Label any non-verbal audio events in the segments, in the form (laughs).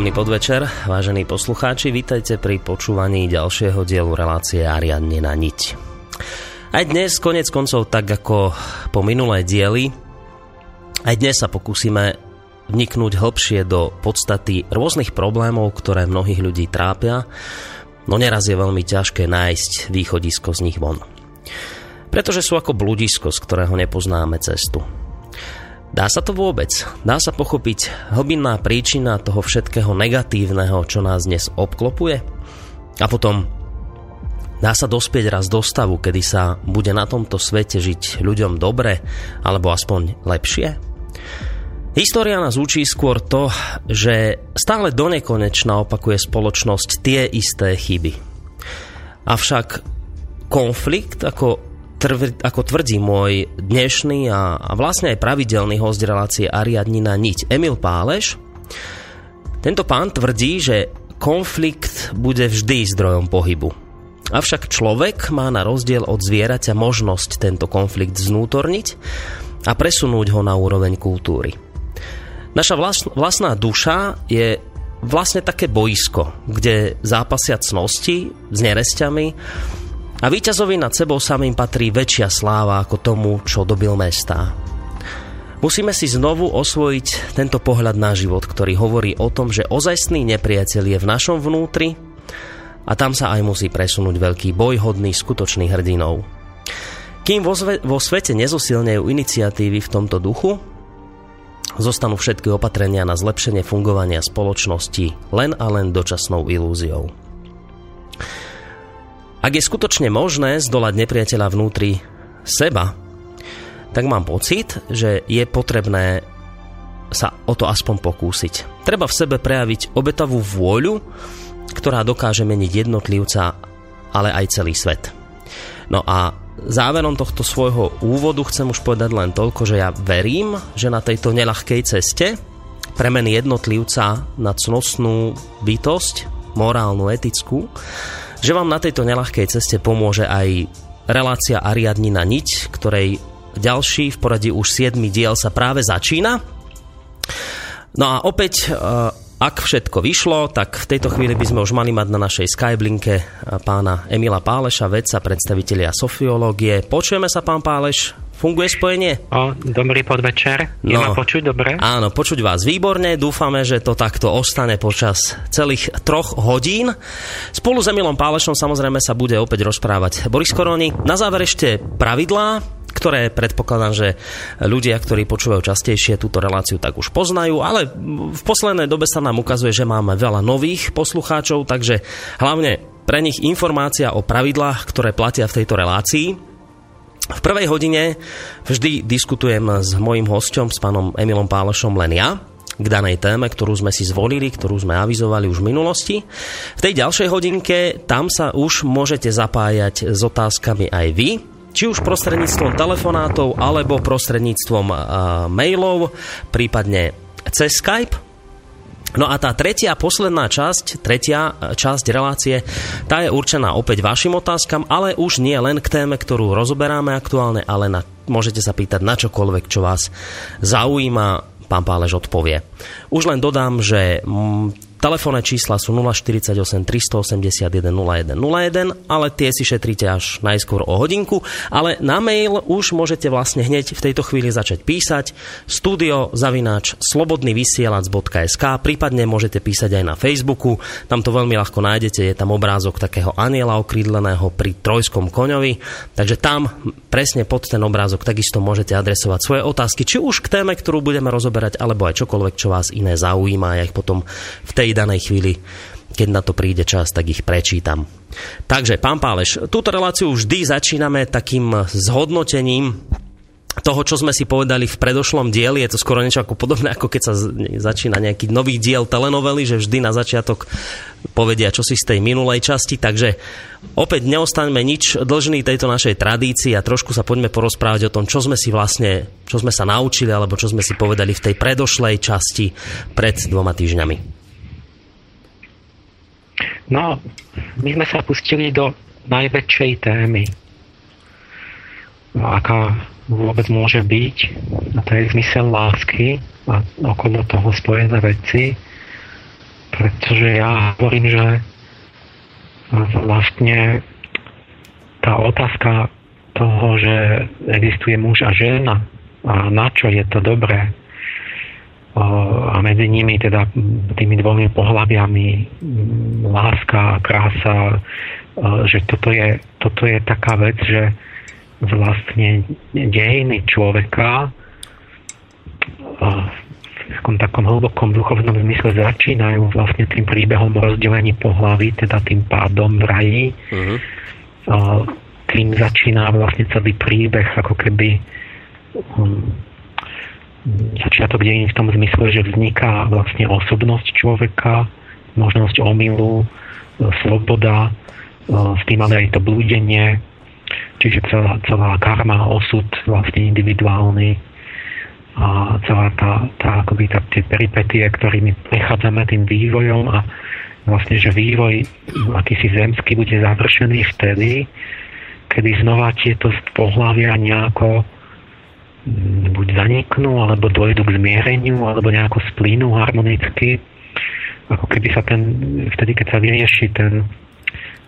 Príjemný podvečer, vážení poslucháči, vítajte pri počúvaní ďalšieho dielu relácie Ariadne na niť. Aj dnes, konec koncov, tak ako po minulé diely, aj dnes sa pokúsime vniknúť hlbšie do podstaty rôznych problémov, ktoré mnohých ľudí trápia, no neraz je veľmi ťažké nájsť východisko z nich von. Pretože sú ako bludisko, z ktorého nepoznáme cestu. Dá sa to vôbec? Dá sa pochopiť hlbinná príčina toho všetkého negatívneho, čo nás dnes obklopuje? A potom dá sa dospieť raz do stavu, kedy sa bude na tomto svete žiť ľuďom dobre, alebo aspoň lepšie? História nás učí skôr to, že stále donekonečna opakuje spoločnosť tie isté chyby. Avšak konflikt ako trv, ako tvrdí môj dnešný a, a vlastne aj pravidelný host relácie Ariadnina Niť Emil Páleš, tento pán tvrdí, že konflikt bude vždy zdrojom pohybu. Avšak človek má na rozdiel od zvieraťa možnosť tento konflikt znútorniť a presunúť ho na úroveň kultúry. Naša vlastná duša je vlastne také boisko, kde zápasia cnosti s neresťami a víťazovi nad sebou samým patrí väčšia sláva ako tomu, čo dobil mesta. Musíme si znovu osvojiť tento pohľad na život, ktorý hovorí o tom, že ozajstný nepriateľ je v našom vnútri a tam sa aj musí presunúť veľký boj hodný skutočných hrdinov. Kým vo, zve, vo svete nezosilnejú iniciatívy v tomto duchu, zostanú všetky opatrenia na zlepšenie fungovania spoločnosti len a len dočasnou ilúziou. Ak je skutočne možné zdolať nepriateľa vnútri seba, tak mám pocit, že je potrebné sa o to aspoň pokúsiť. Treba v sebe prejaviť obetavú vôľu, ktorá dokáže meniť jednotlivca, ale aj celý svet. No a záverom tohto svojho úvodu chcem už povedať len toľko, že ja verím, že na tejto nelahkej ceste premeny jednotlivca na cnostnú bytosť, morálnu, etickú, že vám na tejto nelahkej ceste pomôže aj relácia Ariadnina niť, ktorej ďalší v poradí už 7 diel sa práve začína. No a opäť uh, ak všetko vyšlo, tak v tejto chvíli by sme už mali mať na našej Skyblinke pána Emila Páleša, vedca, predstavitelia sofiológie. Počujeme sa, pán Páleš? Funguje spojenie? O, dobrý podvečer. Je no, ma počuť dobre? Áno, počuť vás výborne. Dúfame, že to takto ostane počas celých troch hodín. Spolu s Emilom Pálešom samozrejme sa bude opäť rozprávať Boris Koroni. Na záver ešte pravidlá ktoré predpokladám, že ľudia, ktorí počúvajú častejšie túto reláciu, tak už poznajú, ale v poslednej dobe sa nám ukazuje, že máme veľa nových poslucháčov, takže hlavne pre nich informácia o pravidlách, ktoré platia v tejto relácii. V prvej hodine vždy diskutujem s mojím hosťom, s pánom Emilom Pálošom, len ja, k danej téme, ktorú sme si zvolili, ktorú sme avizovali už v minulosti. V tej ďalšej hodinke tam sa už môžete zapájať s otázkami aj vy či už prostredníctvom telefonátov alebo prostredníctvom uh, mailov, prípadne cez Skype. No a tá tretia, posledná časť, tretia časť relácie, tá je určená opäť vašim otázkam, ale už nie len k téme, ktorú rozoberáme aktuálne, ale na, môžete sa pýtať na čokoľvek, čo vás zaujíma, pán Pálež odpovie. Už len dodám, že Telefónne čísla sú 048 381 0101, ale tie si šetríte až najskôr o hodinku. Ale na mail už môžete vlastne hneď v tejto chvíli začať písať. Studio zavináč slobodnyvysielac.sk prípadne môžete písať aj na Facebooku, tam to veľmi ľahko nájdete, je tam obrázok takého aniela okrídleného pri trojskom koňovi, takže tam presne pod ten obrázok takisto môžete adresovať svoje otázky, či už k téme, ktorú budeme rozoberať, alebo aj čokoľvek, čo vás iné zaujíma, ja ich potom v tej danej chvíli keď na to príde čas, tak ich prečítam. Takže, pán Páleš, túto reláciu vždy začíname takým zhodnotením toho, čo sme si povedali v predošlom dieli, je to skoro niečo ako podobné, ako keď sa začína nejaký nový diel telenovely, že vždy na začiatok povedia čo si z tej minulej časti, takže opäť neostaňme nič dlžný tejto našej tradícii a trošku sa poďme porozprávať o tom, čo sme si vlastne, čo sme sa naučili, alebo čo sme si povedali v tej predošlej časti pred dvoma týždňami. No, my sme sa pustili do najväčšej témy, no, aká vôbec môže byť, a to je zmysel lásky a okolo toho spojené veci, pretože ja hovorím, že vlastne tá otázka toho, že existuje muž a žena a na čo je to dobré, a medzi nimi teda tými dvomi pohľaviami láska, krása, že toto je, toto je taká vec, že vlastne dejiny človeka v takom, takom hlbokom duchovnom zmysle začínajú vlastne tým príbehom rozdelení pohlaví, teda tým pádom v raji. Uh-huh. Tým začína vlastne celý príbeh, ako keby um, začiatok dejín v tom zmysle, že vzniká vlastne osobnosť človeka, možnosť omylu, e, sloboda, e, s tým ale aj to blúdenie, čiže celá, celá karma, osud vlastne individuálny a celá tá, tá akoby tá, tie peripetie, ktorými prechádzame tým vývojom a vlastne, že vývoj akýsi zemský bude završený vtedy, kedy znova tieto pohľavia nejako buď zaniknú, alebo dojdu k zmiereniu, alebo nejako splínu harmonicky. Ako keby sa ten, vtedy, keď sa vyrieši ten,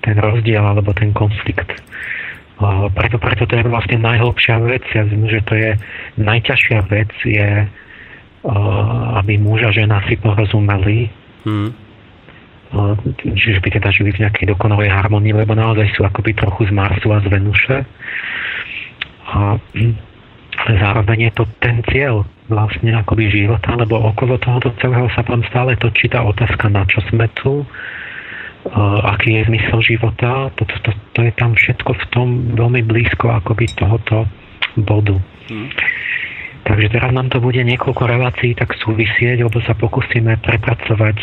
ten rozdiel alebo ten konflikt. Preto, preto to je vlastne najhlbšia vec. Ja myslím, že to je najťažšia vec je, aby muž a žena si porozumeli. Hmm. Čiže by teda žili v nejakej dokonalej harmonii, lebo naozaj sú akoby trochu z Marsu a z Venuše. A zároveň je to ten cieľ vlastne akoby života, lebo okolo tohoto celého sa tam stále točí tá otázka, na čo sme tu, aký je zmysel života, to, to, to, to je tam všetko v tom veľmi blízko akoby tohoto bodu. Hmm. Takže teraz nám to bude niekoľko relácií tak súvisieť, lebo sa pokúsime prepracovať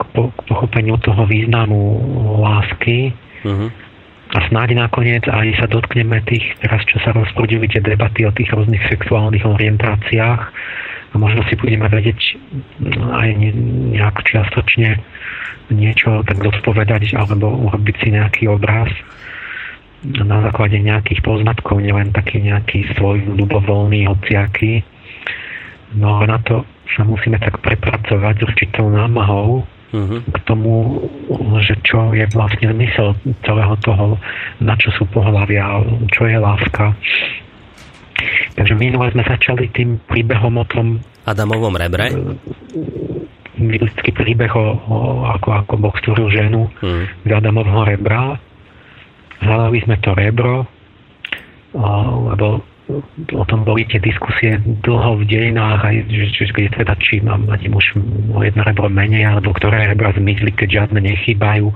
k, po, k pochopeniu toho významu lásky, uh-huh a snáď nakoniec aj sa dotkneme tých, teraz čo sa rozprúdili tie debaty o tých rôznych sexuálnych orientáciách a možno si budeme vedieť aj nejak čiastočne niečo tak zodpovedať alebo urobiť si nejaký obraz na základe nejakých poznatkov, nielen taký nejaký svoj ľubovoľný, hociaký. No a na to sa musíme tak prepracovať určitou námahou uh-huh. k tomu, že čo je vlastne zmysel celého toho, na čo sú pohľavia, čo je láska. Takže minule sme začali tým príbehom o tom Adamovom rebre? Biblický príbeh o, o ako, ako Boh stvoril ženu uh-huh. z Adamovho rebra. Hľadali sme to rebro, lebo o tom boli tie diskusie dlho v dejinách, aj, že, že, že teda, či mám mať muž o jedno rebro menej, alebo ktoré rebra zmizli, keď žiadne nechýbajú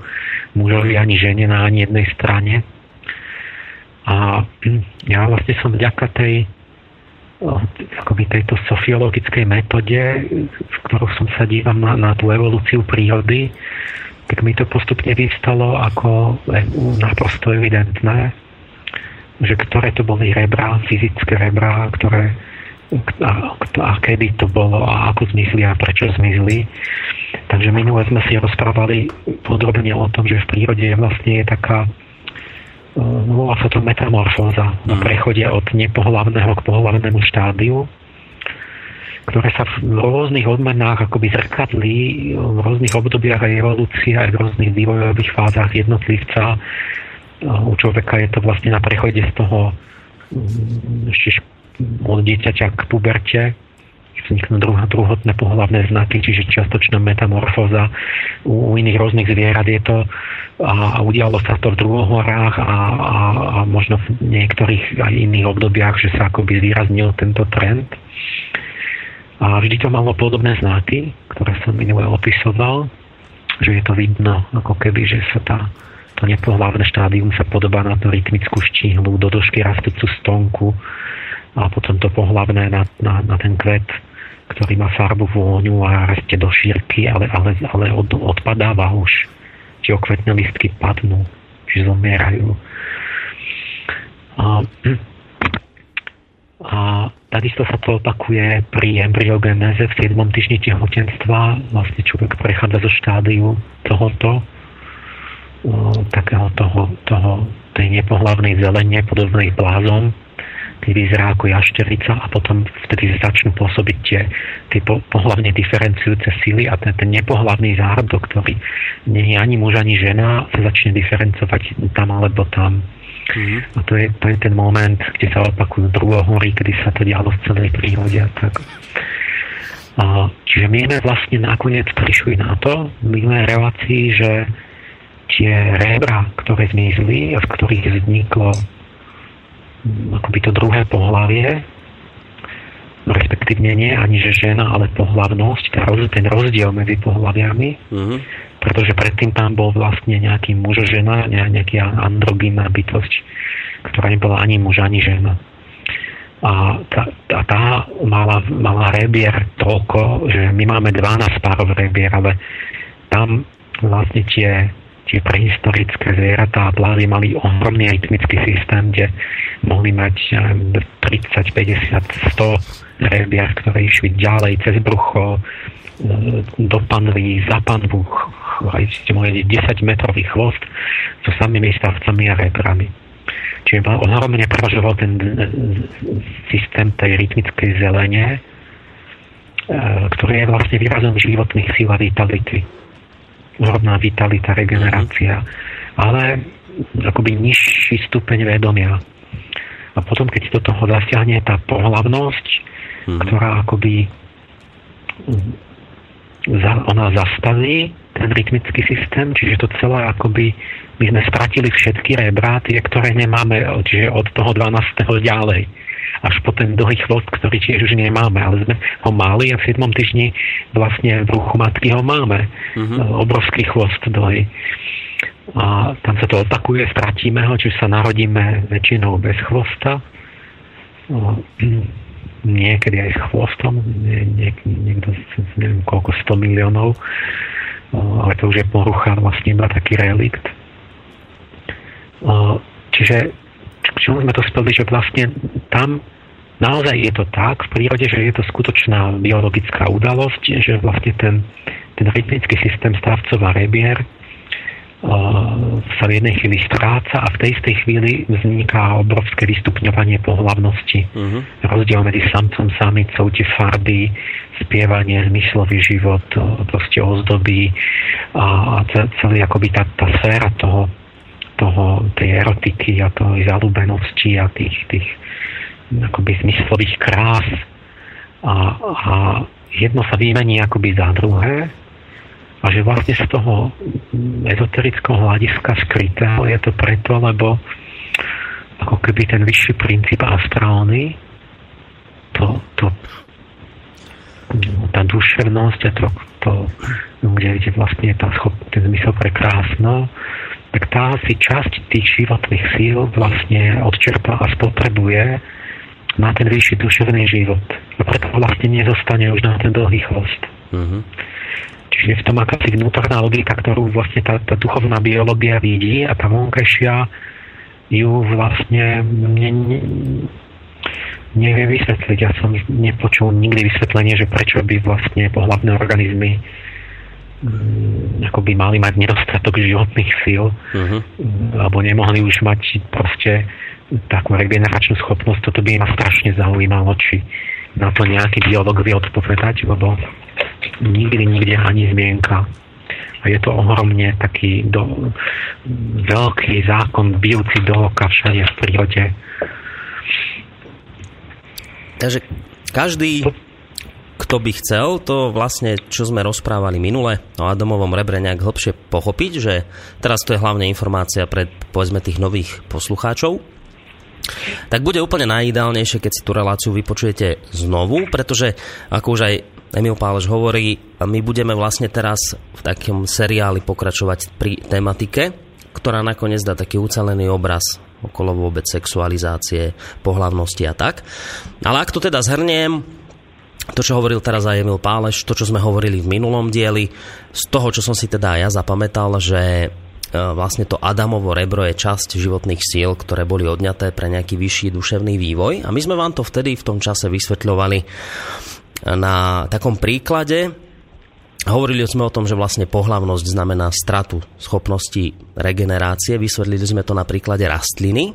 mužovi ani žene na ani jednej strane. A hm, ja vlastne som vďaka tej akoby tejto sofiologickej metóde, v ktorou som sa dívam na, na tú evolúciu prírody, tak mi to postupne vystalo ako e, naprosto evidentné, že ktoré to boli rebra, fyzické rebra, ktoré a, a kedy to bolo a ako zmizli a prečo zmizli. Takže minule sme si rozprávali podrobne o tom, že v prírode vlastne je taká e, no, volá sa to metamorfóza na prechode od nepohlavného k pohlavnému štádiu, ktoré sa v rôznych odmenách akoby zrkadlí v rôznych obdobiach aj evolúcie aj v rôznych vývojových fázach jednotlivca u človeka je to vlastne na prechode z toho mm, ešte od dieťaťa k puberte vzniknú druhá, druhotné pohľavné znaky, čiže čiastočná metamorfóza. U, u iných rôznych zvierat je to a, a udialo sa to v druhohorách a, a, a možno v niektorých aj iných obdobiach, že sa akoby zvýraznil tento trend. A vždy to malo podobné znaky, ktoré som minule opisoval, že je to vidno ako keby, že sa tá to nepohlavné štádium sa podobá na tú rytmickú štíhlu, do došky rastúcu stonku a potom to pohlavné na, na, na ten kvet, ktorý má farbu vôňu a rastie do šírky, ale, ale, ale od, odpadáva už. Tie okvetné listky padnú, či zomierajú. A, a takisto sa to opakuje pri embryogenéze v 7. týždni tehotenstva. Vlastne človek prechádza zo štádiu tohoto takého toho, toho tej nepohlavnej zelenie podobnej blázom, keď vyzerá ako jašterica a potom vtedy začnú pôsobiť tie, tie po, pohlavne diferenciujúce síly a ten, ten nepohlavný zárodok, ktorý nie je ani muž, ani žena, sa začne diferencovať tam alebo tam. Mm-hmm. A to je, to je ten moment, kde sa opakujú druhohory, kedy sa to dialo v celej prírode. A tak. A, čiže my sme vlastne nakoniec prišli na to v minulej relácii, že tie rebra, ktoré zmizli a z ktorých vzniklo hm, akoby to druhé pohlavie, respektívne nie ani že žena, ale pohlavnosť, ten rozdiel medzi pohľaviami, mm-hmm. pretože predtým tam bol vlastne nejaký muž žena, nejaký androgynná bytosť, ktorá nebola ani muž, ani žena. A tá, tá, tá mala, mala rebier toľko, že my máme 12 párov rebier, ale tam vlastne tie tie prehistorické zvieratá a plavy mali ohromný rytmický systém, kde mohli mať 30, 50, 100 rebiach, ktoré išli ďalej cez brucho, e, do panvy, za panvu, aj ste mohli 10 metrový chvost so samými stavcami a rebrami. Čiže ohromne prevažoval ten e, systém tej rytmickej zelene, e, ktorý je vlastne výrazom životných síl a vitality rovná vitalita, regenerácia, ale akoby nižší stupeň vedomia. A potom, keď do toho zasiahne tá pohlavnosť, mm. ktorá akoby za, ona zastaví ten rytmický systém, čiže to celé akoby my sme stratili všetky rebra, tie, ktoré nemáme, čiže od toho 12. ďalej až po ten dlhý chvost, ktorý tiež už nemáme, ale sme ho mali a v 7. týždni vlastne v ruchu matky ho máme. Mm-hmm. Obrovský chvost dlhý. A tam sa to opakuje, stratíme ho, čiže sa narodíme väčšinou bez chvosta. Niekedy aj s chvostom, nie, nie, niekto, neviem koľko, 100 miliónov, ale to už je porucha vlastne iba taký relikt. Čiže čomu sme to speli, že vlastne tam naozaj je to tak v prírode, že je to skutočná biologická udalosť, že vlastne ten, ten rytmický systém stavcov a rebier sa v jednej chvíli stráca a v tej istej chvíli vzniká obrovské vystupňovanie pohlavnosti. Uh-huh. Rozdiel medzi samcom, samicou, tie farby, spievanie, zmyslový život, proste ozdoby a celý akoby tá, tá sféra toho, toho, tej erotiky a tej zalúbenosti a tých, tých akoby zmyslových krás. A, a jedno sa vymení akoby za druhé a že vlastne z toho ezoterického hľadiska skrytého je to preto, lebo ako keby ten vyšší princíp astrálny, to, to, tá duševnosť a to, to kde, kde vlastne je tá schop, ten zmysel pre krásno, tak tá si časť tých životných síl vlastne odčerpá a spotrebuje na ten vyšší duševný život. A preto vlastne nezostane už na ten dlhý chvost. Mm-hmm. Čiže v tom akási vnútorná logika, ktorú vlastne tá, tá duchovná biológia vidí a tá vonkajšia ju vlastne ne, ne, nevie vysvetliť. Ja som nepočul nikdy vysvetlenie, že prečo by vlastne pohľadné organizmy ako by mali mať nedostatok životných síl uh-huh. alebo nemohli už mať proste takú regeneračnú schopnosť. Toto by ma strašne zaujímalo, či na to nejaký biolog vie odpovedať, lebo nikdy, nikde ani zmienka. A je to ohromne taký do, veľký zákon bijúci do oka všade v prírode. Takže každý, kto by chcel, to vlastne, čo sme rozprávali minule o Adamovom rebre nejak hlbšie pochopiť, že teraz to je hlavne informácia pre, povedzme, tých nových poslucháčov, tak bude úplne najideálnejšie, keď si tú reláciu vypočujete znovu, pretože ako už aj Emil Páleš hovorí, my budeme vlastne teraz v takom seriáli pokračovať pri tematike, ktorá nakoniec dá taký ucelený obraz okolo vôbec sexualizácie, pohlavnosti a tak. Ale ak to teda zhrniem, to, čo hovoril teraz aj Emil Páleš, to, čo sme hovorili v minulom dieli, z toho, čo som si teda ja zapamätal, že e, vlastne to Adamovo rebro je časť životných síl, ktoré boli odňaté pre nejaký vyšší duševný vývoj. A my sme vám to vtedy v tom čase vysvetľovali na takom príklade. Hovorili sme o tom, že vlastne pohlavnosť znamená stratu schopnosti regenerácie. Vysvetlili sme to na príklade rastliny e,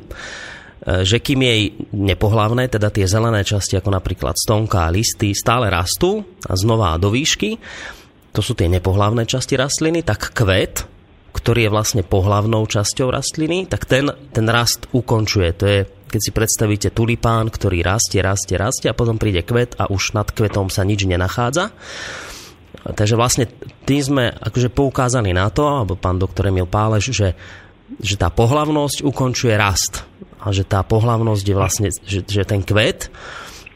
že kým jej nepohlavné, teda tie zelené časti, ako napríklad stonka a listy, stále rastú a znova do výšky, to sú tie nepohlavné časti rastliny, tak kvet, ktorý je vlastne pohlavnou časťou rastliny, tak ten, ten rast ukončuje. To je keď si predstavíte tulipán, ktorý rastie, rastie, rastie a potom príde kvet a už nad kvetom sa nič nenachádza. Takže vlastne tým sme akože poukázali na to, alebo pán doktor Emil Páleš, že, že tá pohlavnosť ukončuje rast. A že tá pohlavnosť je vlastne, že, že ten kvet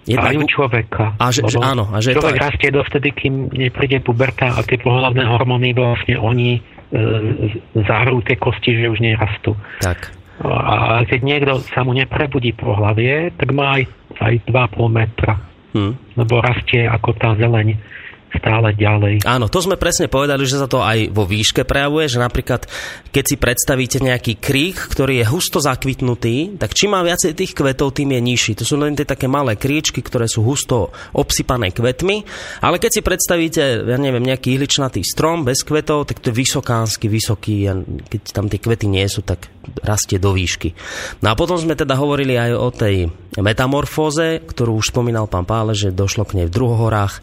Jednak... Aj u človeka. A že, že áno. A že človek to... rastie dovtedy, kým nepríde puberta a tie pohľadné hormóny vlastne oni e, zahrú tie kosti, že už nerastú. Tak. A keď niekto sa mu neprebudí po hlavie, tak má aj, aj 2,5 metra. Hmm. Lebo rastie ako tá zeleň stále ďalej. Áno, to sme presne povedali, že sa to aj vo výške prejavuje, že napríklad keď si predstavíte nejaký krík, ktorý je husto zakvitnutý, tak čím má viacej tých kvetov, tým je nižší. To sú len tie také malé kríčky, ktoré sú husto obsypané kvetmi, ale keď si predstavíte, ja neviem, nejaký ihličnatý strom bez kvetov, tak to je vysokánsky vysoký keď tam tie kvety nie sú, tak rastie do výšky. No a potom sme teda hovorili aj o tej metamorfóze, ktorú už spomínal pán Pále, že došlo k nej v druhohorách.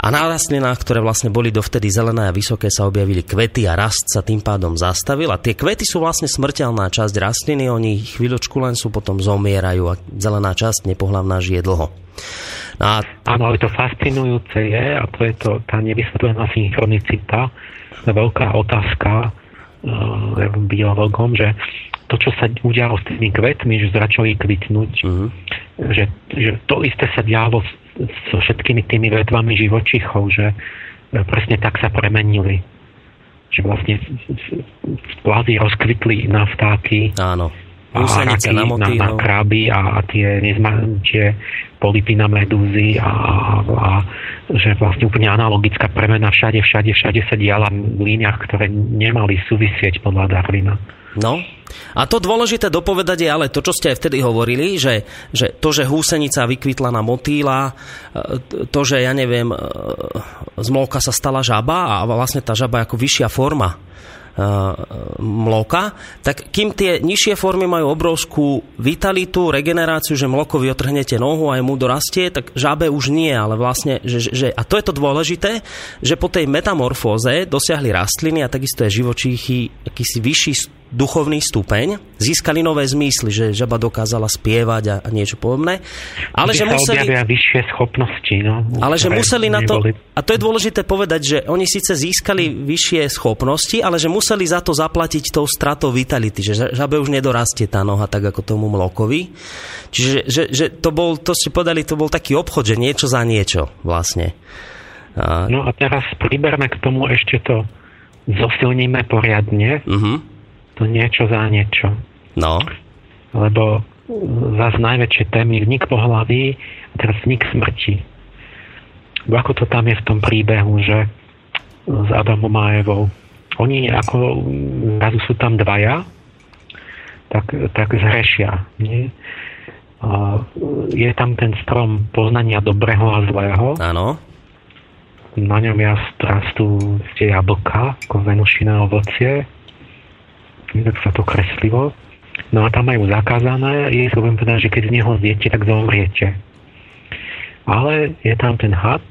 A na rastlinách, ktoré vlastne boli dovtedy zelené a vysoké, sa objavili kvety a rast sa tým pádom zastavil. A tie kvety sú vlastne smrteľná časť rastliny, oni chvíľočku len sú, potom zomierajú a zelená časť nepohlavná žije dlho. No a... Áno, ale to fascinujúce je, a to je to, tá nevysvetlená synchronicita, veľká otázka biologom, že to, čo sa udialo s tými kvetmi, že začali kvitnúť, uh-huh. že, že to isté sa dialo so všetkými tými vetvami živočichov, že e, presne tak sa premenili. Že vlastne kvázi rozkvitli na vtáky. Áno. A raky, na, na, na kraby a, a tie, nezma, tie polipy na medúzy a, a, že vlastne úplne analogická premena všade, všade, všade sa diala v líniách, ktoré nemali súvisieť podľa Darwina. No, a to dôležité dopovedať je ale to, čo ste aj vtedy hovorili, že, že to, že húsenica vykvitla na motýla, e, to, že ja neviem, e, z molka sa stala žaba a vlastne tá žaba ako vyššia forma mloka, tak kým tie nižšie formy majú obrovskú vitalitu, regeneráciu, že mlokovi otrhnete nohu a mu dorastie, tak žabe už nie, ale vlastne, že, že, a to je to dôležité, že po tej metamorfóze dosiahli rastliny a takisto aj živočíchy akýsi vyšší duchovný stupeň, získali nové zmysly, že žaba dokázala spievať a, a niečo podobné. Ale že museli... vyššie schopnosti. No, ale že museli na to... A to je dôležité povedať, že oni síce získali vyššie schopnosti, ale že museli za to zaplatiť tou stratou vitality, že žabe už nedorastie tá noha tak ako tomu mlokovi. Čiže že, že to bol, to ste povedali, to bol taký obchod, že niečo za niečo vlastne. A... No a teraz priberme k tomu ešte to zosilníme poriadne. Uh-huh to niečo za niečo. No. Lebo zase najväčšie témy vnik hlaví a teraz vnik smrti. Ako to tam je v tom príbehu, že s Adamom a Evou. Oni ako razu sú tam dvaja, tak, tak zhrešia. Nie? A je tam ten strom poznania dobrého a zlého. Áno. Na ňom ja rastú tie jablka, ako venušina ovocie tak sa to kreslilo. No a tam majú zakázané, je budem povedať, že keď z neho zjete, tak zomriete. Ale je tam ten had,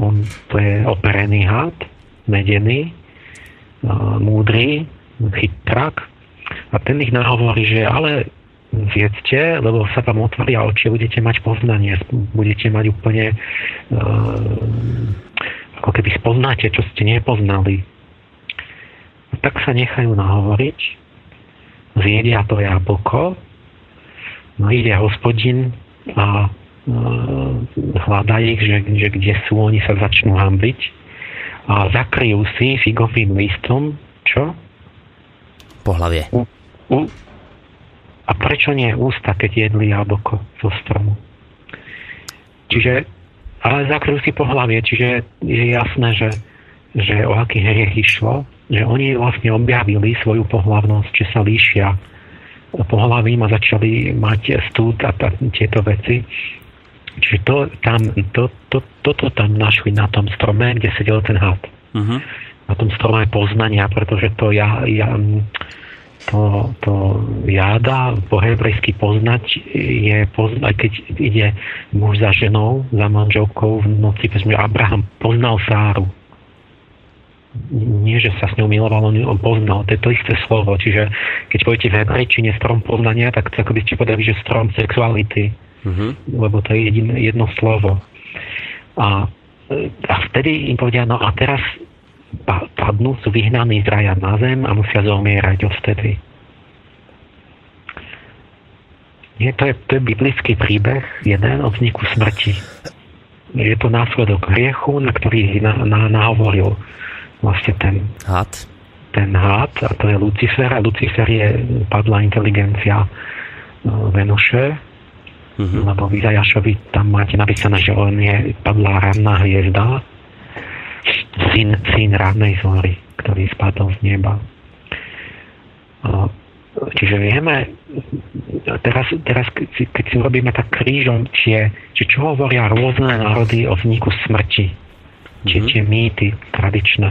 on, to je operený had, medený, múdry, chytrak a ten ich nahovorí, že ale zjedzte, lebo sa vám otvoria oči, budete mať poznanie, budete mať úplne uh, ako keby spoznáte, čo ste nepoznali tak sa nechajú nahovoriť, zjedia to jablko, no ide hospodin a e, hľadá ich, že, že kde sú, oni sa začnú hambiť a zakryjú si figovým listom, čo? hlavie. U, u, a prečo nie ústa, keď jedli jablko zo stromu? Čiže, ale zakryjú si po hlavie, čiže je jasné, že, že o aký hriech išlo že oni vlastne objavili svoju pohlavnosť, že sa líšia pohľavím a začali mať stúd a ta, tieto veci. Čiže to, tam, to, to, toto tam našli na tom strome, kde sedel ten had. Uh-huh. Na tom strome poznania, pretože to ja, ja to, to jáda po hebrejsky poznať je poznať, keď ide muž za ženou, za manželkou v noci, keď Abraham poznal Sáru nie, že sa s ňou miloval, on, on poznal, to je to isté slovo. Čiže keď poviete v hebrejčine strom poznania, tak ako by ste povedali, že strom sexuality, uh-huh. lebo to je jedin, jedno slovo. A, a vtedy im povedia, no a teraz padnú, sú vyhnaní z raja na zem a musia zomierať odvtedy. Nie, to je, to je biblický príbeh, jeden o vzniku smrti. Je to následok hriechu, na ktorý na, na, nahovoril vlastne ten had. Ten had, a to je Lucifer, a Lucifer je padlá inteligencia e, Venuše, mm-hmm. lebo v Izajašovi tam máte napísané, že on je padlá ranná hviezda, syn, syn rannej zory, ktorý spadol z neba. Čiže vieme, teraz, teraz keď si robíme tak krížom, či, či čo hovoria rôzne národy o vzniku smrti, či mm-hmm. tie mýty tradičné.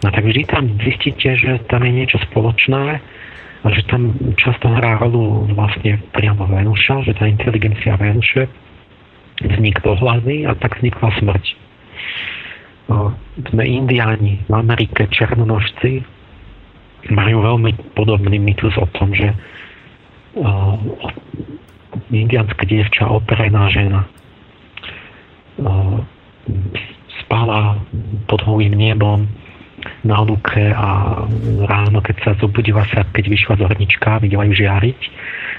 No tak vždy tam zistíte, že tam je niečo spoločné a že tam často hrá rolu vlastne priamo Venuša, že tá inteligencia Venuše vznik pohľady a tak vznikla smrť. O, sme indiáni v Amerike, černonožci, majú veľmi podobný mýtus o tom, že o, indiánska dievča, operená žena, o, spala pod holým nebom na lúke a ráno, keď sa zobudila sa, keď vyšla z hornička, videla ju žiariť,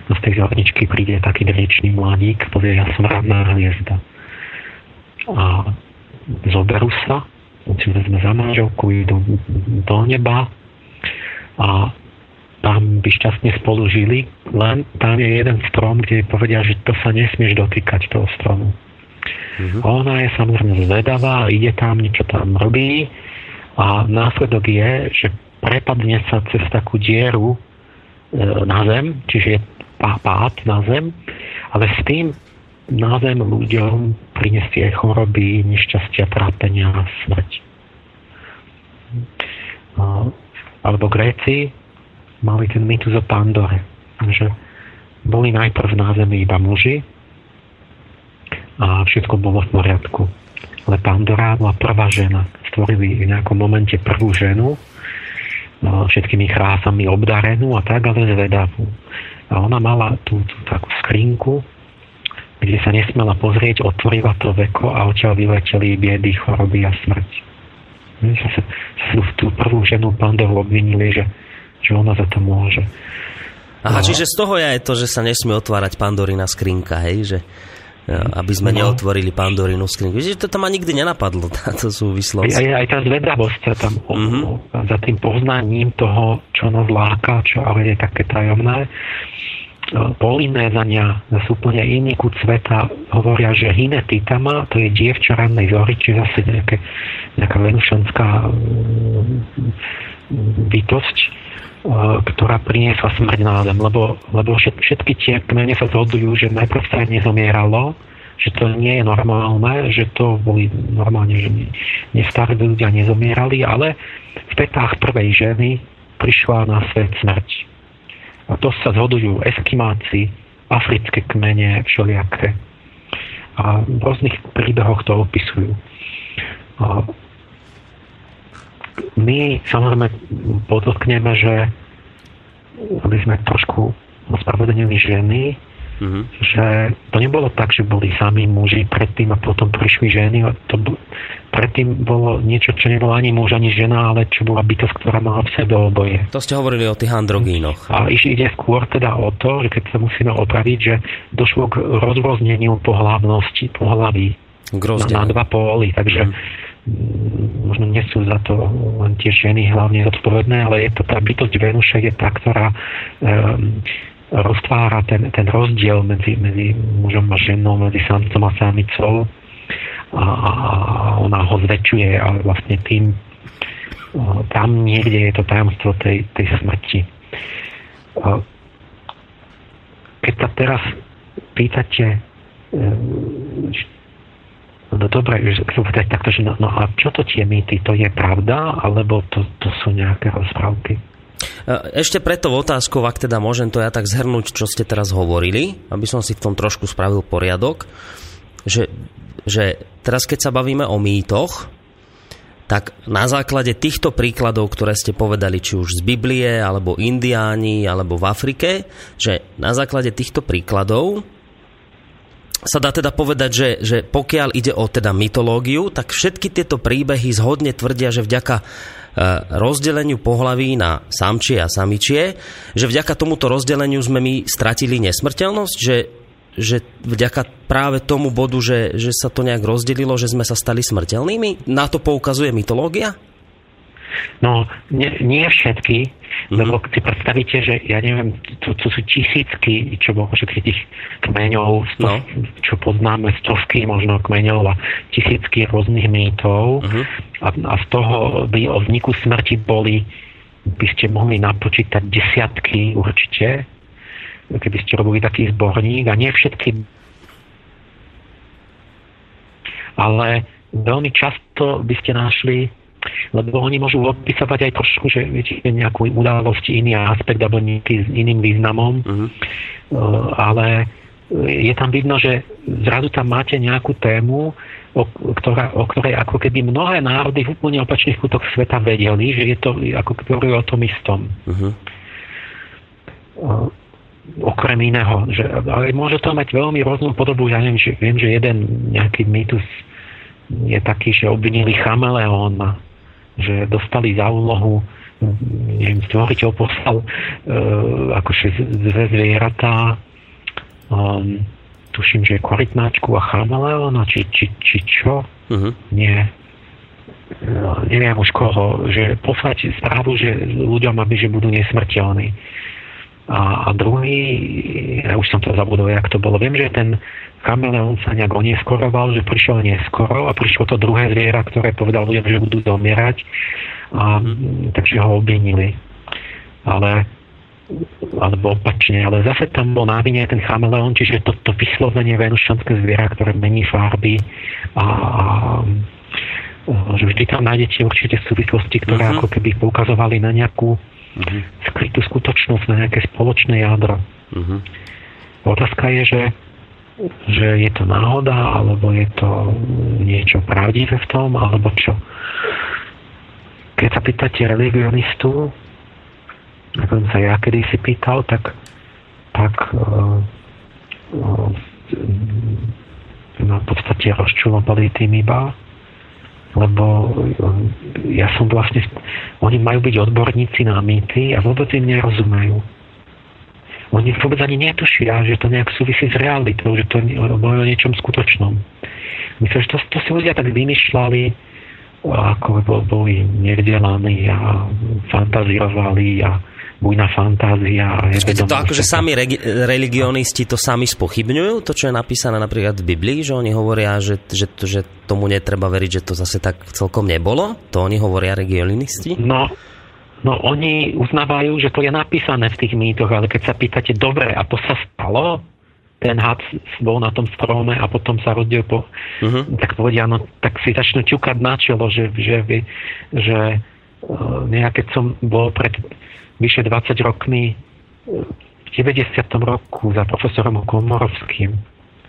no z tej horničky príde taký driečný mladík, povie, ja som radná hviezda. A zoberú sa, si vezme za manželku, idú do neba a tam by šťastne spolu žili, len tam je jeden strom, kde povedia, že to sa nesmieš dotýkať toho stromu. Mm-hmm. Ona je samozrejme zvedavá, ide tam, niečo tam robí a následok je, že prepadne sa cez takú dieru e, na zem, čiže je pád na zem, ale s tým na zem ľuďom prinesie choroby, nešťastia, trápenia smrť. alebo Gréci mali ten mýtus o Pandore, že boli najprv na zemi iba muži a všetko bolo v poriadku. Ale Pandora bola prvá žena. Stvorili v nejakom momente prvú ženu, no, všetkými krásami obdarenú a tak, ale zvedavú. A ona mala tú, tú takú skrinku, kde sa nesmela pozrieť, otvorila to veko a odtiaľ vyleteli biedy, choroby a smrť. Sa, sa tú prvú ženu Pandoru obvinili, že, že ona za to môže. Aha, no. čiže z toho je aj to, že sa nesmie otvárať Pandorina skrinka, hej? Že, aby sme no. neotvorili Pandorinu skrinku. Vidíte, to tam ma nikdy nenapadlo, (laughs) táto súvislosť. Aj, aj tá zvedavosť sa tam mm-hmm. za tým poznaním toho, čo nás láka, čo ale je také tajomné. Polinézania zase úplne iný kút sveta hovoria, že Hinetitama to je dievča rannej zory, či zase nejaké, nejaká venušanská bytosť, ktorá priniesla smrť na zem, lebo, lebo všetky tie kmene sa zhodujú, že najprv sa nezomieralo, že to nie je normálne, že to boli normálne, že nestarí ľudia nezomierali, ale v petách prvej ženy prišla na svet smrť. A to sa zhodujú eskimáci, africké kmene, všelijaké. A v rôznych príbehoch to opisujú. A my samozrejme podotkneme, že aby sme trošku ospravedlnili ženy, mm-hmm. že to nebolo tak, že boli sami muži predtým a potom prišli ženy. To, predtým bolo niečo, čo nebolo ani muž, ani žena, ale čo bola bytosť, ktorá mala v sebe oboje. To ste hovorili o tých androgínoch. A ide skôr teda o to, že keď sa musíme opraviť, že došlo k rozvozneniu pohlavnosti, pohlaví na, na dva póly. Takže mm možno nie sú za to len tie ženy hlavne zodpovedné, ale je to tá bytosť Venuše je tá, ktorá um, roztvára ten, ten rozdiel medzi, medzi mužom a ženou, medzi samcom a samicou a, ona ho zväčšuje a vlastne tým tam niekde je to tajomstvo tej, tej smrti. Keď sa teraz pýtate, No dobre, chcem povedať takto, že no, no a čo to tie mýty? To je pravda, alebo to, to sú nejaké rozprávky? E, ešte preto otázkou, ak teda môžem to ja tak zhrnúť, čo ste teraz hovorili, aby som si v tom trošku spravil poriadok, že, že teraz keď sa bavíme o mýtoch, tak na základe týchto príkladov, ktoré ste povedali, či už z Biblie, alebo Indiáni, alebo v Afrike, že na základe týchto príkladov sa dá teda povedať, že, že pokiaľ ide o teda mytológiu, tak všetky tieto príbehy zhodne tvrdia, že vďaka e, rozdeleniu pohlaví na samčie a samičie, že vďaka tomuto rozdeleniu sme my stratili nesmrteľnosť, že, že vďaka práve tomu bodu, že, že sa to nejak rozdelilo, že sme sa stali smrteľnými? Na to poukazuje mytológia? No, nie, nie všetky, Mm-hmm. Lebo si predstavíte, že ja neviem, to, to sú tisícky, čo bolo všetkých tých kmeňov, stov, no. čo poznáme, stovky možno kmeňov a tisícky rôznych mýtov mm-hmm. a, a z toho by o vzniku smrti boli, by ste mohli napočítať desiatky určite, keby ste robili taký zborník a nie všetky ale veľmi často by ste našli lebo oni môžu opisovať aj trošku, že viete, nejakú udalosť, iný aspekt alebo nejaký s iným významom, uh-huh. ale je tam vidno, že zrazu tam máte nejakú tému, o, ktorá, o ktorej ako keby mnohé národy v úplne opačných kútoch sveta vedeli, že je to ako keby o tom istom. Uh-huh. Okrem iného. Že, ale môže to mať veľmi rôznu podobu. Ja neviem, že, viem, že jeden nejaký mýtus je taký, že obvinili chameleóna že dostali za úlohu neviem, stvoriteľ poslal uh, akože dve zvieratá um, tuším, že korytnáčku a chameleona, či, či, či čo? Uh-huh. Nie. No, neviem už koho, že poslať správu, že ľuďom, aby že budú nesmrteľní. A, a druhý, ja už som to zabudol, jak to bolo. Viem, že ten chameleón sa nejak oneskoroval, že prišiel neskoro a prišlo to druhé zviera, ktoré povedal ľuďom, že budú domierať. A, mm. takže ho obvinili. Ale alebo opačne, ale zase tam bol návine ten chameleón, čiže to, to vyslovenie venušanské zviera, ktoré mení farby a, a že vždy tam nájdete určite súvislosti, ktoré uh-huh. ako keby poukazovali na nejakú uh-huh. skrytú skutočnosť, na nejaké spoločné jadro. Uh-huh. Otázka je, že, že je to náhoda, alebo je to niečo pravdivé v tom, alebo čo. Keď sa pýtate religionistu, ako som sa ja kedy si pýtal, tak, tak uh, uh, no, v podstate rozčulovali tým iba, lebo ja som vlastne, oni majú byť odborníci na mýty a vôbec im nerozumejú. Oni vôbec ani netušia, že to nejak súvisí s realitou, že to bolo o niečom skutočnom. Myslím, že to, to si ľudia tak vymýšľali, ako boli nevzdelaní a fantazírovali a bujná fantázia. Počkajte, to akože sami regi- religionisti to sami spochybňujú, to, čo je napísané napríklad v Biblii, že oni hovoria, že, že, že tomu netreba veriť, že to zase tak celkom nebolo? To oni hovoria religionisti? No, no oni uznávajú, že to je napísané v tých mýtoch, ale keď sa pýtate, dobre, a to sa stalo? ten had bol na tom strome a potom sa rozdiel po... Uh-huh. Tak povedia, no tak si začnú ťukať na čelo, že, že, že uh, nejaké som bol pred vyše 20 rokmi v 90. roku za profesorom Komorovským,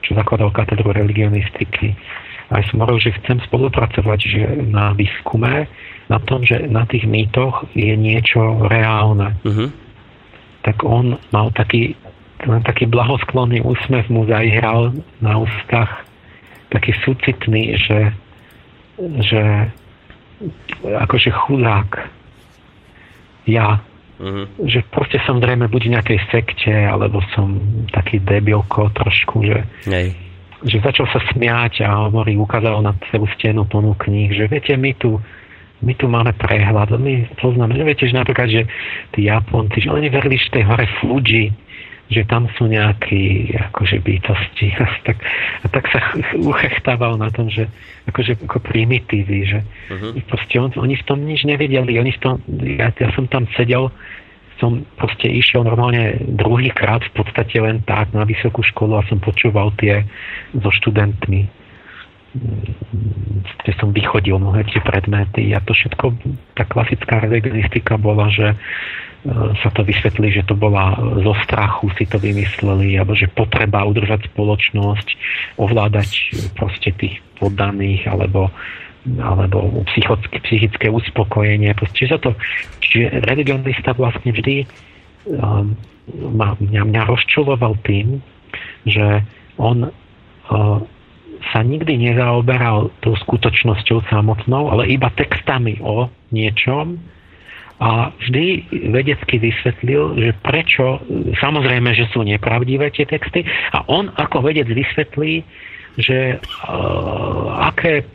čo zakladal katedru religionistiky. A som hovoril, že chcem spolupracovať že na výskume, na tom, že na tých mýtoch je niečo reálne. Uh-huh. Tak on mal taký, taký blahosklonný úsmev mu zahral na ústach, taký súcitný, že, že akože chudák ja Uh-huh. Že proste som zrejme buď v nejakej sekte, alebo som taký debilko trošku, že, Nej. že začal sa smiať a hovorí, ukázal na celú stenu plnú kníh, že viete, my tu my tu máme prehľad, my poznáme, že viete, že napríklad, že tí Japonci, že oni verili, že tej hore Fuji, že tam sú nejakí akože bytosti. (laughs) A tak, a tak sa uchechtával na tom, že akože ako primitívy, že uh-huh. proste on, oni v tom nič nevedeli. Oni v tom, ja, ja som tam sedel, som proste išiel normálne druhýkrát v podstate len tak na vysokú školu a som počúval tie so študentmi kde som vychodil mnohé tie predmety a to všetko, tá klasická religionistika bola, že sa to vysvetlí, že to bola zo strachu, si to vymysleli, alebo že potreba udržať spoločnosť, ovládať proste tých poddaných, alebo alebo psychické, psychické uspokojenie. Čiže, to, čiže religionista vlastne vždy um, mňa, mňa rozčuloval tým, že on uh, sa nikdy nezaoberal tou skutočnosťou samotnou, ale iba textami o niečom, a vždy vedecky vysvetlil, že prečo, samozrejme, že sú nepravdivé tie texty a on ako vedec vysvetlí, že uh, aké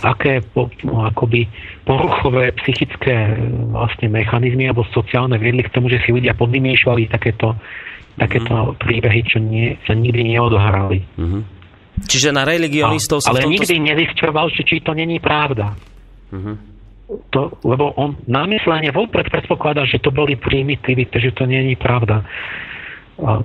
aké po, no, akoby poruchové psychické vlastne mechanizmy alebo sociálne viedli k tomu, že si ľudia podvymýšľali takéto, takéto mm. príbehy, čo nie, sa nikdy neodohrali. Mm-hmm. Čiže na religionistov sa Ale tomto... nikdy nezisťoval, či to není pravda. Mm-hmm to, lebo on námyslene vopred predpokladá, že to boli primitívy, že to je pravda. A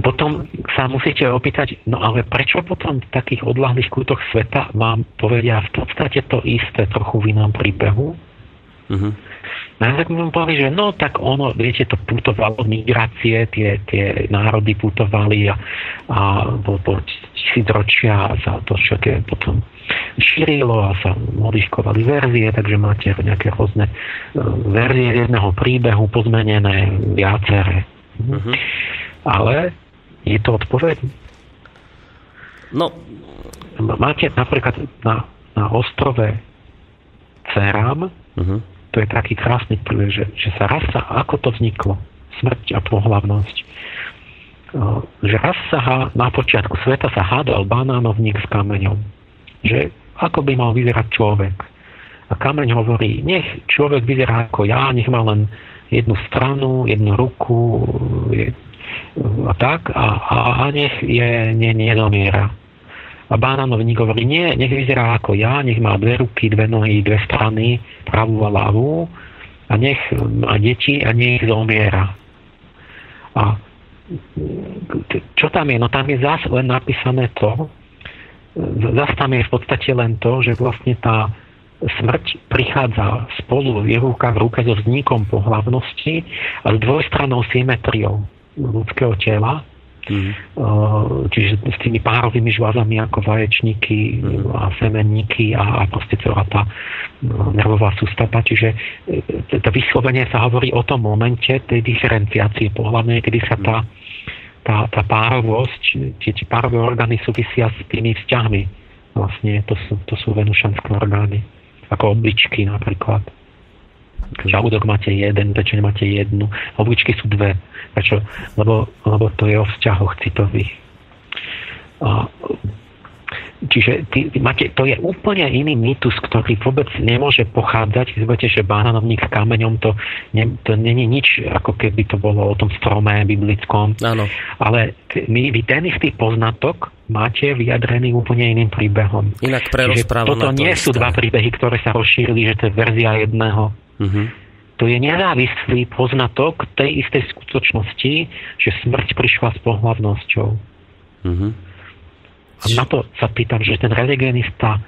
potom sa musíte opýtať, no ale prečo potom v takých odlahlých kútoch sveta vám povedia v podstate to isté trochu v inom príbehu? Uh-huh. No tak mu povie, že no tak ono, viete, to putovalo migrácie, tie, tie národy putovali a, a po, po tisícročia sa to všetké potom šírilo a sa modifikovali verzie, takže máte nejaké rôzne e, verzie jedného príbehu pozmenené viaceré. Uh-huh. Ale je to odpoveď? No. Máte napríklad na, na ostrove Ceram uh-huh to je taký krásny príbeh, že, že sa raz sa, ako to vzniklo, smrť a pohlavnosť, že raz sa na počiatku sveta sa hádal banánovník s kameňom, že ako by mal vyzerať človek. A kameň hovorí, nech človek vyzerá ako ja, nech má len jednu stranu, jednu ruku a tak a, a, a nech je ne, nedomiera. Bánanovník hovorí, nie, nech vyzerá ako ja, nech má dve ruky, dve nohy, dve strany, pravú a ľavú a nech má deti a nech zomiera. A čo tam je? No tam je zase len napísané to, zastám je v podstate len to, že vlastne tá smrť prichádza spolu je ruka v ruke so vznikom pohlavnosti a s dvojstrannou symetriou ľudského tela, Mm. Čiže s tými párovými žľazami ako vaječníky mm. a semenníky a, a proste celá tá no, nervová sústava. Čiže e, to vyslovene sa hovorí o tom momente tej diferenciácie pohľadnej, kedy sa tá, tá, tá párovosť, tie, tie párové orgány súvisia s tými vzťahmi. Vlastne to sú, to sú venušanské orgány. Ako obličky napríklad. Žalúdok máte jeden, pečeň máte jednu, obličky sú dve. Prečo? Lebo, lebo to je o vzťahoch citových. A, čiže ty, máte, to je úplne iný mýtus, ktorý vôbec nemôže pochádzať. Keď poviete, že bánanovník s kameňom, to, ne, to není nič, ako keby to bolo o tom strome biblickom. Áno. Ale my, vy ten istý poznatok máte vyjadrený úplne iným príbehom. Inak prerozpráva Toto nie sú dva príbehy, ktoré sa rozšírili, že to je verzia jedného Uh-huh. To je nezávislý poznatok tej istej skutočnosti, že smrť prišla s pohľavnosťou. Uh-huh. A na to sa pýtam, že ten religionista,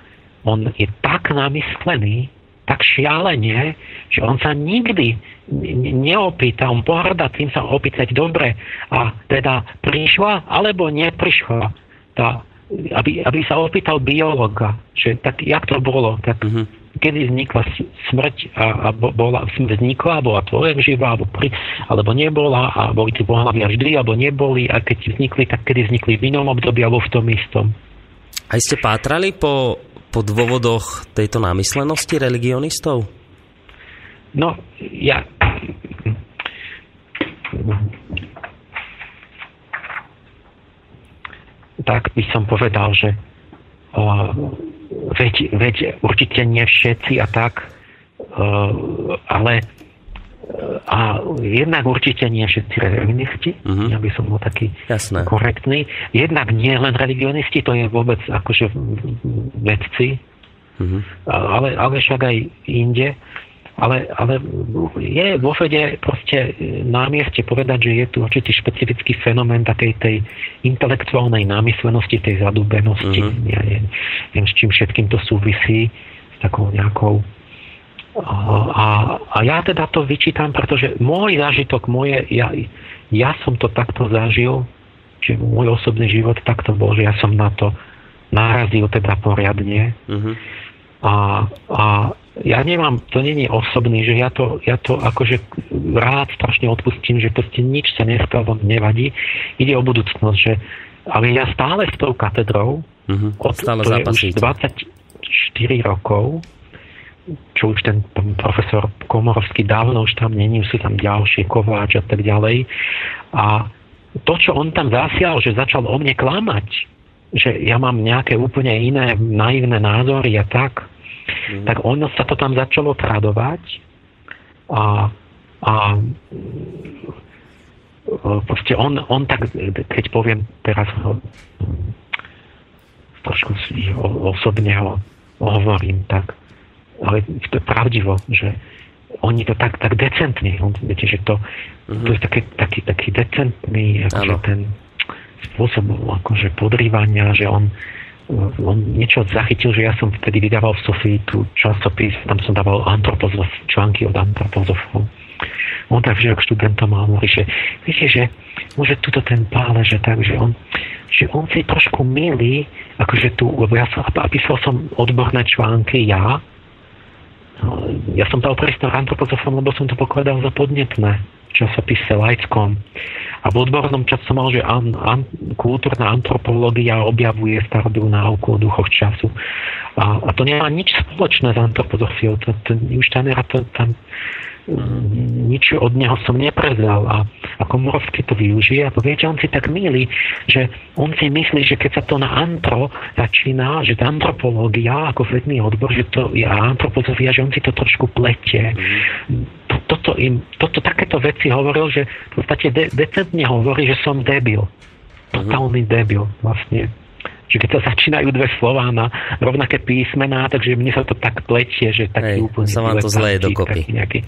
on je tak namyslený, tak šialene, že on sa nikdy neopýta, on pohrada tým sa opýtať dobre a teda prišla alebo neprišla tá aby, aby sa opýtal biologa, že tak jak to bolo, tak uh-huh kedy vznikla smrť a, a bola, vznikla, bola tvoje živá, alebo, pri, alebo nebola, a boli tu pohľavia vždy, alebo neboli, a keď vznikli, tak kedy vznikli v inom období, alebo v tom istom. Aj ste pátrali po, po dôvodoch tejto námyslenosti religionistov? No, ja... Tak by som povedal, že veď, veď určite nie všetci a tak, uh, ale uh, a jednak určite nie všetci religionisti, uh-huh. ja by som bol taký Jasné. korektný. Jednak nie len religionisti, to je vôbec akože vedci, uh-huh. ale, ale však aj inde. Ale, ale je vo vede proste na mieste povedať, že je tu určitý špecifický fenomén takej tej intelektuálnej námyslenosti, tej zadúbenosti. Uh-huh. Ja neviem, s čím všetkým to súvisí, s takou nejakou a, a ja teda to vyčítam, pretože môj zážitok, moje, ja, ja som to takto zažil, že môj osobný život takto bol, že ja som na to narazil teda poriadne. Uh-huh. A, a ja nemám, to není osobný, že ja to, ja to akože rád strašne odpustím, že proste nič sa nestalo, nevadí. Ide o budúcnosť, že ale ja stále s tou katedrou uh-huh. od, stále to je už 24 rokov, čo už ten profesor Komorovský dávno už tam není, sú tam ďalšie, Kováč a tak ďalej. A to, čo on tam zasial, že začal o mne klamať, že ja mám nejaké úplne iné naivné názory a tak, mm. tak ono sa to tam začalo tradovať a, a proste on, on tak, keď poviem teraz ho, trošku si osobne ho hovorím tak, ale to je pravdivo, že oni to tak, tak decentne, on, viete, že to, mm-hmm. to je taký, taký, taký decentný akože ten spôsob akože podrývania, že on on niečo zachytil, že ja som vtedy vydával v Sofii tú časopis, tam som dával antropozof, články od antropozofov. On tak vždy k študentom hovorí, že viete, že môže tuto ten pále, že tak, že on, že on si trošku milí, akože tu, lebo ja som, písal som odborné články ja, no, ja som dal priestor antropozofom, lebo som to pokladal za podnetné časopise laickom. A v odbornom som mal, že an, an, kultúrna antropológia objavuje starodú náuku o duchoch času. A, a to nemá nič spoločné s antropozofiou. To, to, už tam, to, tam nič od neho som neprezal a, a Komorovský to využije a viete, on si tak milí, že on si myslí, že keď sa to na antro začína, že antropológia ako vedný odbor, že to je antropozofia, že on si to trošku pletie. Toto, im, toto takéto veci hovoril, že v podstate de- decentne hovorí, že som debil. Totálny debil vlastne že keď sa začínajú dve slová na rovnaké písmená, takže mne sa to tak pletie, že taký Hej, úplne... sa vám to zleje dokopy. Nejaký.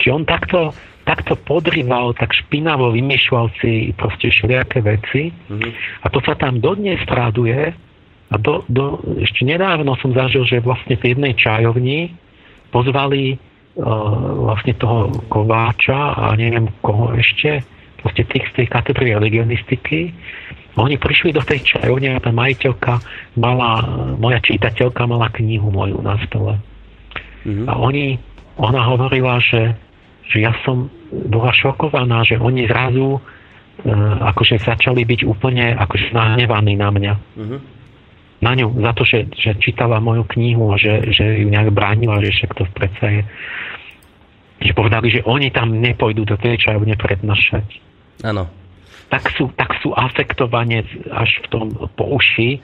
Čiže on takto, takto podrýval, tak špinavo vymýšľal si proste všelijaké veci mm-hmm. a to sa tam dodnes traduje a do, do, ešte nedávno som zažil, že vlastne v jednej čajovni pozvali vlastne toho Kováča a neviem koho ešte, proste tých z tej katedry religionistiky. Oni prišli do tej čajovne a tá majiteľka mala, moja čítateľka mala knihu moju na stole. Mm-hmm. A oni, ona hovorila, že, že ja som bola šokovaná, že oni zrazu uh, akože začali byť úplne akože nahnevaní na mňa. Mm-hmm na ňu za to, že, že čítala moju knihu a že, že ju nejak bránila, že však to predsa je. Že povedali, že oni tam nepôjdu do tej čajovne prednášať. Áno. Tak sú, tak sú afektovane až v tom po uši,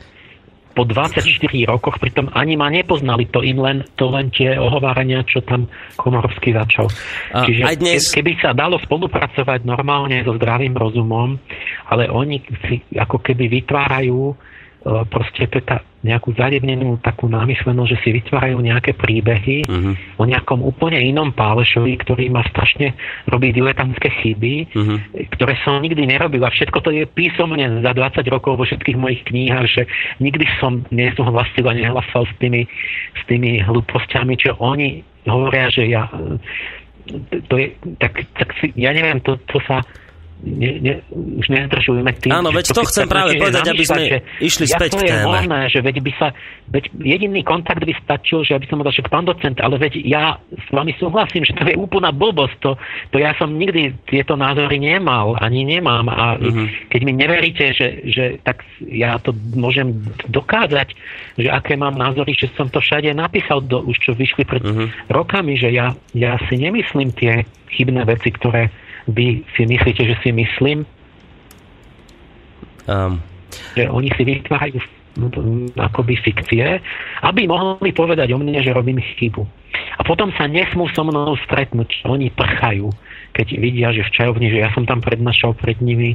po 24 rokoch, pritom ani ma nepoznali, to im len, to len tie ohovárania, čo tam Komorovský začal. A Čiže aj dnes... keby sa dalo spolupracovať normálne so zdravým rozumom, ale oni si ako keby vytvárajú proste to je tá nejakú zadebnenú takú námyslenosť, že si vytvárajú nejaké príbehy uh-huh. o nejakom úplne inom Pálešovi, ktorý má strašne robí diletantské chyby, uh-huh. ktoré som nikdy nerobil a všetko to je písomne za 20 rokov vo všetkých mojich knihách, že nikdy som nesúhlasil a nehlasoval s tými, s tými hlúpostiami, čo oni hovoria, že ja to je, tak, tak si, ja neviem, to, to sa ne, ne, už nezdržujeme tým. Áno, veď to, to chcem práve povedať, aby sme išli späť k téme. Možné, že veď by sa, veď jediný kontakt by stačil, že aby som povedal, že pán docent, ale veď ja s vami súhlasím, že to je úplná blbosť. To, to ja som nikdy tieto názory nemal, ani nemám. A uh-huh. keď mi neveríte, že, že tak ja to môžem dokázať, že aké mám názory, že som to všade napísal, do, už čo vyšli pred uh-huh. rokami, že ja, ja si nemyslím tie chybné veci, ktoré vy si myslíte, že si myslím? Um. Že oni si vytvárajú akoby fikcie, aby mohli povedať o mne, že robím chybu. A potom sa nesmú so mnou stretnúť. Oni prchajú, keď vidia, že v čajovni, že ja som tam prednášal pred nimi,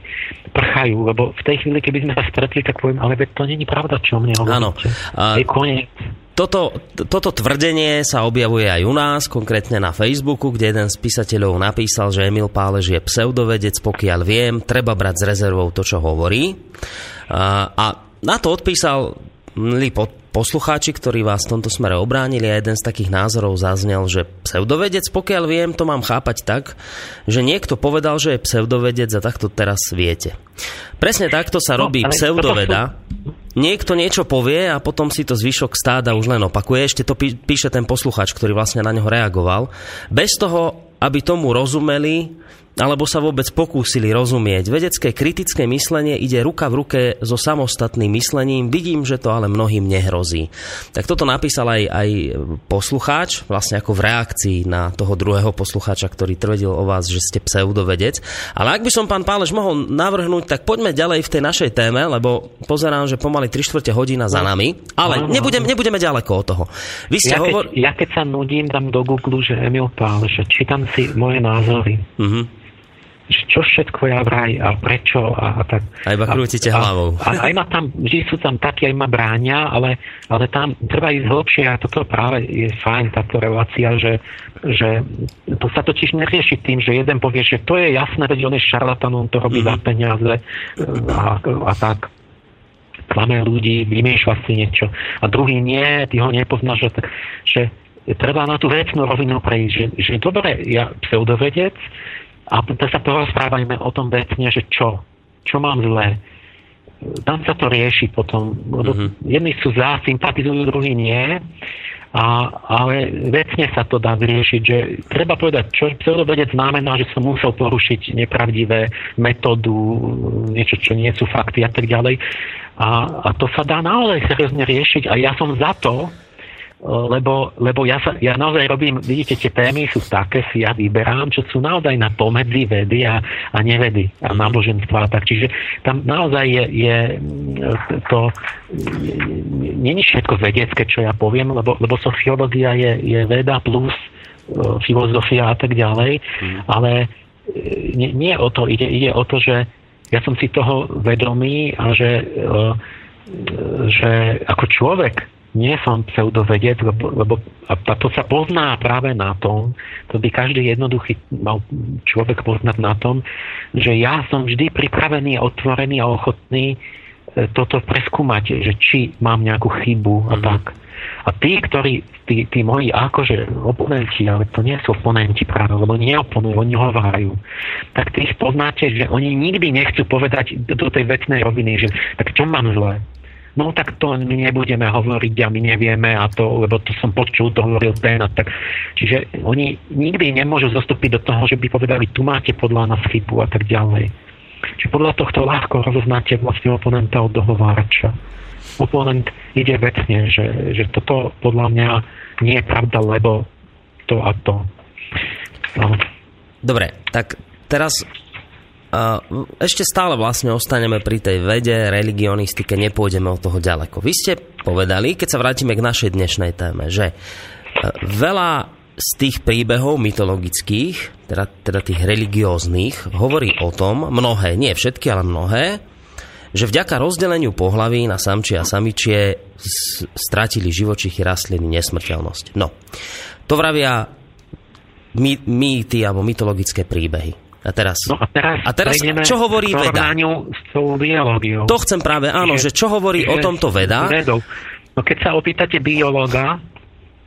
prchajú, lebo v tej chvíli, keby sme sa stretli, tak poviem, ale to není pravda, čo mne hovoríte. Áno. A... Je koniec toto, toto tvrdenie sa objavuje aj u nás, konkrétne na Facebooku, kde jeden z písateľov napísal, že Emil Pálež je pseudovedec, pokiaľ viem, treba brať s rezervou to, čo hovorí. A, na to odpísal milí poslucháči, ktorí vás v tomto smere obránili a jeden z takých názorov zaznel, že pseudovedec, pokiaľ viem, to mám chápať tak, že niekto povedal, že je pseudovedec a takto teraz viete. Presne takto sa no, robí pseudoveda. Niekto niečo povie a potom si to zvyšok stáda už len opakuje. Ešte to píše ten posluchač, ktorý vlastne na neho reagoval. Bez toho, aby tomu rozumeli, alebo sa vôbec pokúsili rozumieť. Vedecké kritické myslenie ide ruka v ruke so samostatným myslením. Vidím, že to ale mnohým nehrozí. Tak toto napísal aj, aj poslucháč, vlastne ako v reakcii na toho druhého poslucháča, ktorý tvrdil o vás, že ste pseudovedec. Ale ak by som, pán Páleš, mohol navrhnúť, tak poďme ďalej v tej našej téme, lebo pozerám, že pomaly 3 čtvrte hodina za nami, ale nebudem, nebudeme ďaleko od toho. Vy ste ja, hovor... keď, ja keď sa nudím, dám do Google, že Emil Páleš, čítam si moje názory. Uh-huh čo všetko ja vraj a prečo a, a tak. A iba krútite hlavou. A, a aj ma tam, vždy sú tam takí, aj ma bráňa, ale, ale tam treba ísť hlbšie a toto práve je fajn, táto relácia, že, že to sa totiž nerieši tým, že jeden povie, že to je jasné, veď on je šarlatán, on to robí mm-hmm. za peniaze a, a tak klame ľudí, vymýšľa si niečo. A druhý nie, ty ho nepoznáš, že, že treba na tú vecnú rovinu prejsť, že, že dobre, ja pseudovedec, a to sa porozprávajme o tom vecne, že čo, čo mám zlé. Tam sa to rieši potom. Mm-hmm. Jedni sú za, sympatizujú, druhí nie. A, ale vecne sa to dá vyriešiť, že treba povedať, čo pseudovedec znamená, že som musel porušiť nepravdivé metódu, niečo, čo nie sú fakty a tak ďalej. A, a to sa dá naozaj seriózne riešiť a ja som za to, lebo, lebo ja, sa, ja naozaj robím, vidíte, tie témy sú také, si ja vyberám, čo sú naozaj na pomedzi vedy a, a nevedy a náboženstva. Tak, čiže tam naozaj je, je to není všetko vedecké, čo ja poviem, lebo, lebo sociológia je, je veda plus e, filozofia a tak ďalej, mm. ale e, nie, nie o to, ide, ide o to, že ja som si toho vedomý a že, e, že ako človek nie som pseudovedec, lebo, lebo a to sa pozná práve na tom, to by každý jednoduchý mal človek poznať na tom, že ja som vždy pripravený, otvorený a ochotný toto preskúmať, že či mám nejakú chybu a mm. tak. A tí, ktorí, tí, tí moji akože oponenti, ale to nie sú oponenti práve, lebo neoponujú, oni hovárajú, tak tých poznáte, že oni nikdy nechcú povedať do tej vecnej roviny, že tak čo mám zle? No tak to my nebudeme hovoriť a my nevieme a to, lebo to som počul, to hovoril ten a tak. Čiže oni nikdy nemôžu zostúpiť do toho, že by povedali, tu máte podľa nás chybu a tak ďalej. Čiže podľa tohto ľahko rozoznáte vlastne oponenta od dohovárača oponent ide vecne, že, že toto podľa mňa nie je pravda, lebo to a to. No. Dobre, tak teraz ešte stále vlastne ostaneme pri tej vede, religionistike, nepôjdeme od toho ďaleko. Vy ste povedali, keď sa vrátime k našej dnešnej téme, že uh, veľa z tých príbehov mytologických, teda, teda tých religióznych, hovorí o tom, mnohé, nie všetky, ale mnohé, že vďaka rozdeleniu pohlaví na samčie a samičie stratili živočichy rastliny nesmrteľnosť. No, to vravia mýty alebo mytologické príbehy. A teraz, no a teraz, a teraz čo hovorí veda? S tou biológiou. To chcem práve, áno, že, že čo hovorí že, o tomto veda? Vedou. No keď sa opýtate biológa,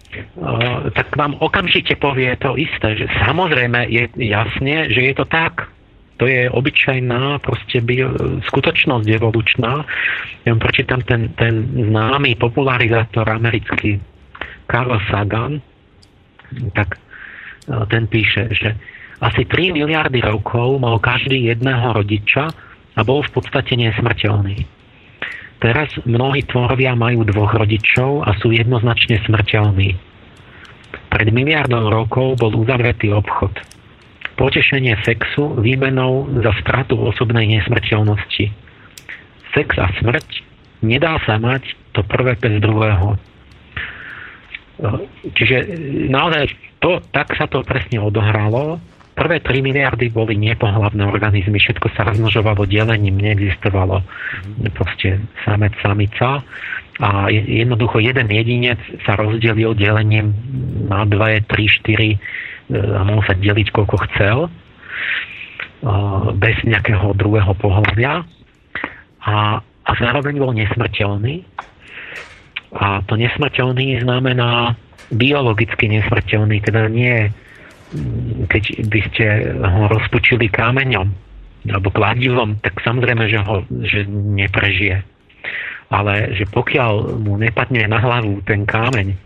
Uh, tak vám okamžite povie to isté, že samozrejme je jasne, že je to tak. To je obyčajná proste bio, skutočnosť evolučná. Ja vám prečítam ten, ten známy popularizátor americký Carl Sagan, tak e, ten píše, že asi 3 miliardy rokov mal každý jedného rodiča a bol v podstate nesmrteľný. Teraz mnohí tvorovia majú dvoch rodičov a sú jednoznačne smrteľní. Pred miliardou rokov bol uzavretý obchod potešenie sexu výmenou za stratu osobnej nesmrteľnosti. Sex a smrť nedá sa mať to prvé bez druhého. Čiže naozaj to, tak sa to presne odohralo. Prvé 3 miliardy boli nepohlavné organizmy, všetko sa rozmnožovalo delením, neexistovalo. Proste samec, samica. A jednoducho jeden jedinec sa rozdelil delením na 2, 3, 4 a mohol sa deliť koľko chcel bez nejakého druhého pohľavia a, a zároveň bol nesmrteľný. A to nesmrteľný znamená biologicky nesmrteľný, teda nie keď by ste ho rozpučili kameňom alebo kladivom, tak samozrejme, že ho že neprežije. Ale že pokiaľ mu nepadne na hlavu ten kámeň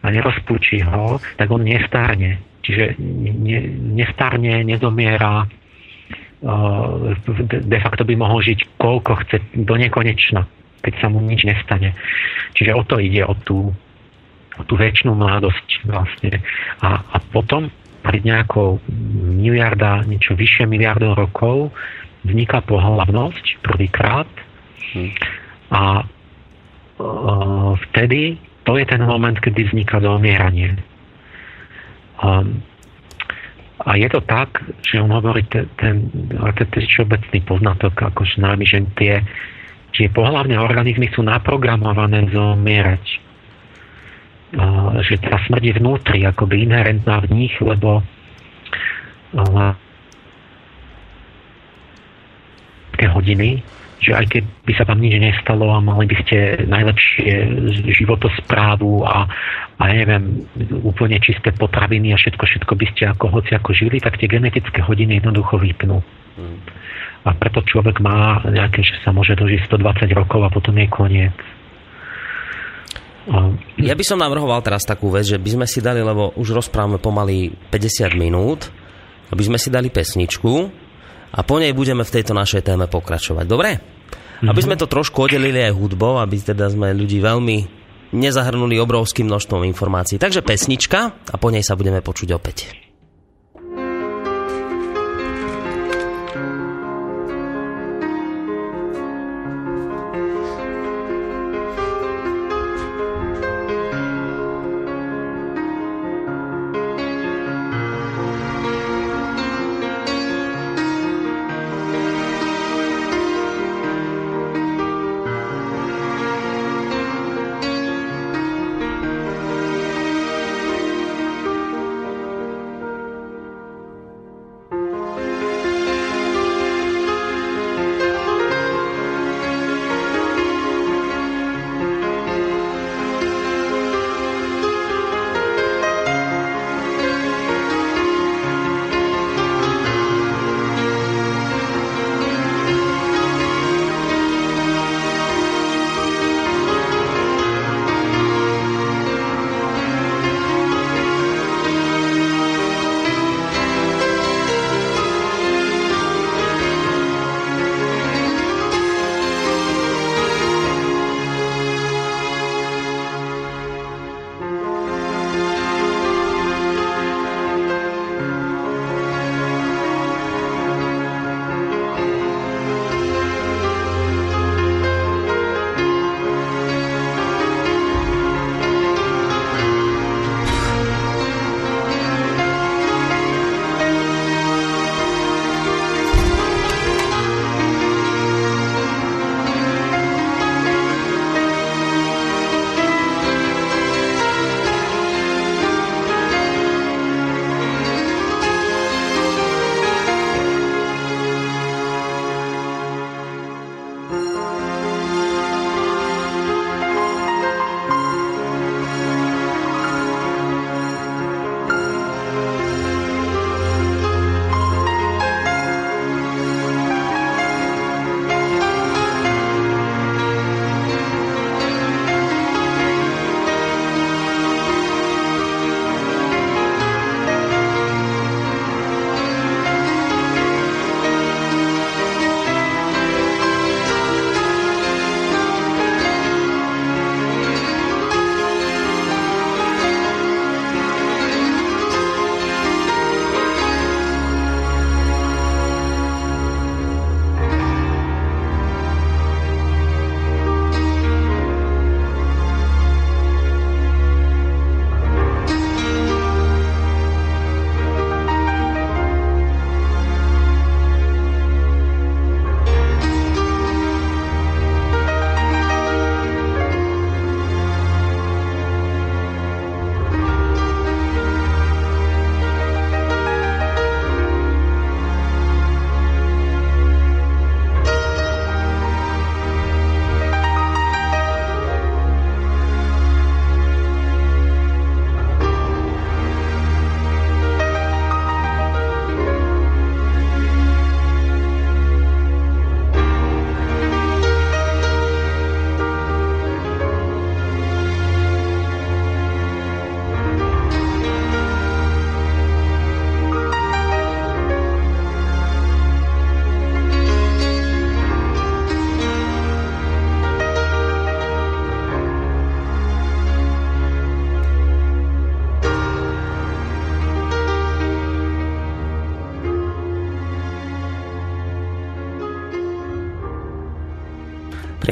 a nerozpučí ho, tak on nestárne. Čiže ne, nestarne, nezomiera, de facto by mohol žiť koľko chce, do nekonečna, keď sa mu nič nestane. Čiže o to ide, o tú, o tú väčšinu mladosť vlastne. A, a potom pri nejakou miliarda, niečo vyššie miliardov rokov vzniká pohľavnosť prvýkrát hm. a a vtedy to je ten moment, kedy vzniká zomieranie Um, a je to tak, že on hovorí ten, ten, ten, ten všeobecný poznatok, akože námi, že tie, tie pohľavné organizmy sú naprogramované zomierať. Že tá smrť je vnútri, akoby inherentná v nich, lebo uh, hodiny že aj keby sa vám nič nestalo a mali by ste najlepšie životosprávu a, a ja neviem, úplne čisté potraviny a všetko, všetko by ste ako hoci ako žili, tak tie genetické hodiny jednoducho vypnú. Hmm. A preto človek má nejaké, že sa môže dožiť 120 rokov a potom je koniec. Ja by som navrhoval teraz takú vec, že by sme si dali, lebo už rozprávame pomaly 50 minút, aby sme si dali pesničku, a po nej budeme v tejto našej téme pokračovať. Dobre? Mm-hmm. Aby sme to trošku oddelili aj hudbou, aby teda sme ľudí veľmi nezahrnuli obrovským množstvom informácií. Takže pesnička a po nej sa budeme počuť opäť.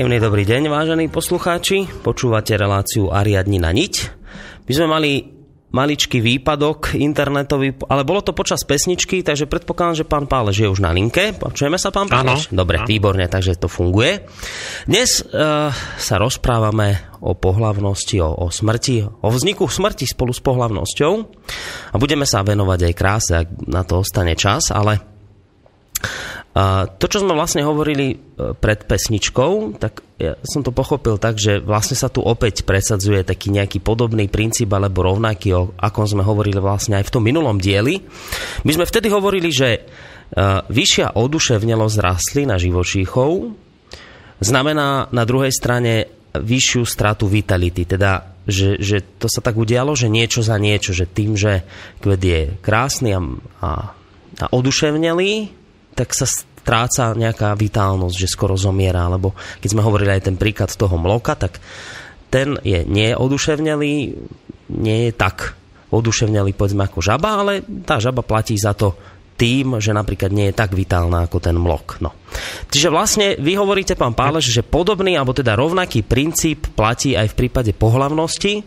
Príjemný dobrý deň, vážení poslucháči. Počúvate reláciu Ariadni na niť. My sme mali maličký výpadok internetový, ale bolo to počas pesničky, takže predpokladám, že pán Pálež je už na linke. Počujeme sa, pán Pálež? Dobre, ano. výborne, takže to funguje. Dnes uh, sa rozprávame o pohlavnosti, o, o smrti, o vzniku smrti spolu s pohlavnosťou a budeme sa venovať aj kráse, ak na to ostane čas, ale a to, čo sme vlastne hovorili e, pred pesničkou, tak ja som to pochopil tak, že vlastne sa tu opäť presadzuje taký nejaký podobný princíp alebo rovnaký, o akom sme hovorili vlastne aj v tom minulom dieli. My sme vtedy hovorili, že uh, vyššia oduševnelosť rastlín a živočíchov znamená na druhej strane vyššiu stratu vitality, teda že, že to sa tak udialo, že niečo za niečo, že tým, že kvet je krásny a, a, a oduševnelý, tak sa stráca nejaká vitálnosť, že skoro zomiera, alebo keď sme hovorili aj ten príklad toho mloka, tak ten je nie nie je tak oduševnelý povedzme ako žaba, ale tá žaba platí za to tým, že napríklad nie je tak vitálna ako ten mlok. No. Čiže vlastne vy hovoríte, pán Páleš, že podobný, alebo teda rovnaký princíp platí aj v prípade pohlavnosti,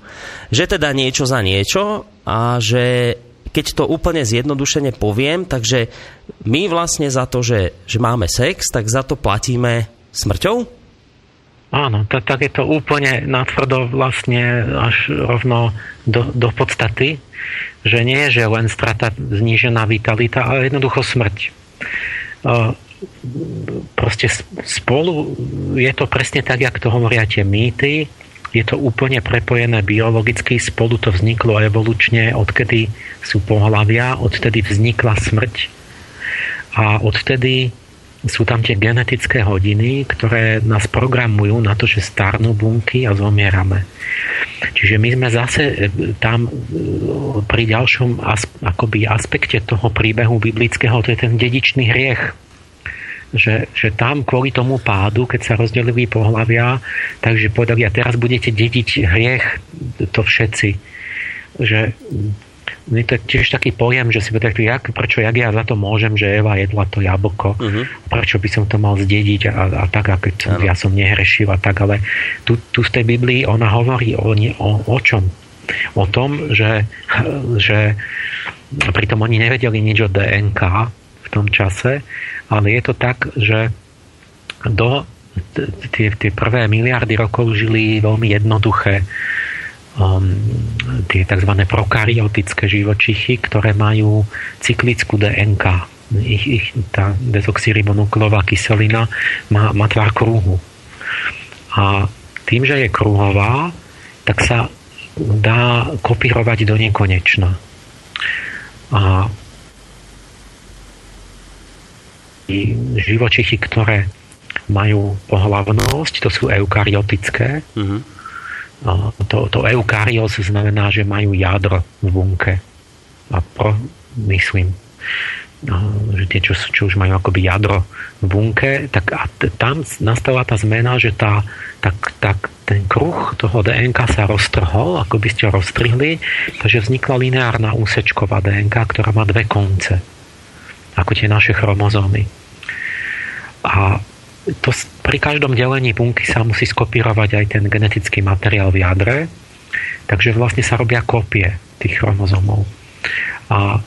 že teda niečo za niečo a že keď to úplne zjednodušene poviem, takže my vlastne za to, že, že máme sex, tak za to platíme smrťou? Áno, tak, tak je to úplne natvrdo vlastne až rovno do, do podstaty, že nie je že len strata znížená vitalita, ale jednoducho smrť. Proste spolu je to presne tak, jak to hovoria tie mýty, je to úplne prepojené biologicky, spolu to vzniklo evolučne, odkedy sú pohľavia, odtedy vznikla smrť a odtedy sú tam tie genetické hodiny, ktoré nás programujú na to, že starnú bunky a zomierame. Čiže my sme zase e, tam e, pri ďalšom aspekte toho príbehu biblického, to je ten dedičný hriech že, že tam kvôli tomu pádu, keď sa rozdelili pohľavia, takže povedali, a teraz budete dediť hriech, to všetci. Že je to tiež taký pojem, že si povedali, jak, prečo jak ja za to môžem, že Eva jedla to jablko, uh-huh. prečo by som to mal zdediť a, a tak, a keď ja som nehrešil a tak, ale tu, tu z tej Biblii ona hovorí o, o, o čom? O tom, že, že pritom oni nevedeli nič o DNK v tom čase, ale je to tak, že do tie, tie prvé miliardy rokov žili veľmi jednoduché um, tie tzv. prokaryotické živočichy, ktoré majú cyklickú DNK. Ich, ich, tá dezoxyribonukleová kyselina má, má tvar kruhu. A tým, že je kruhová, tak sa dá kopírovať do nekonečna. A živočichy, ktoré majú pohlavnosť, to sú eukaryotické. Mm-hmm. To, to eukarios znamená, že majú jadro v bunke. A pro, myslím, že tie, čo, čo už majú akoby jadro v bunke, tak a t- tam nastala tá zmena, že tá, tak, tak ten kruh toho DNK sa roztrhol, ako by ste ho roztrhli, takže vznikla lineárna úsečková DNK, ktorá má dve konce ako tie naše chromozómy. A to, pri každom delení bunky sa musí skopírovať aj ten genetický materiál v jadre, takže vlastne sa robia kopie tých chromozomov. A e,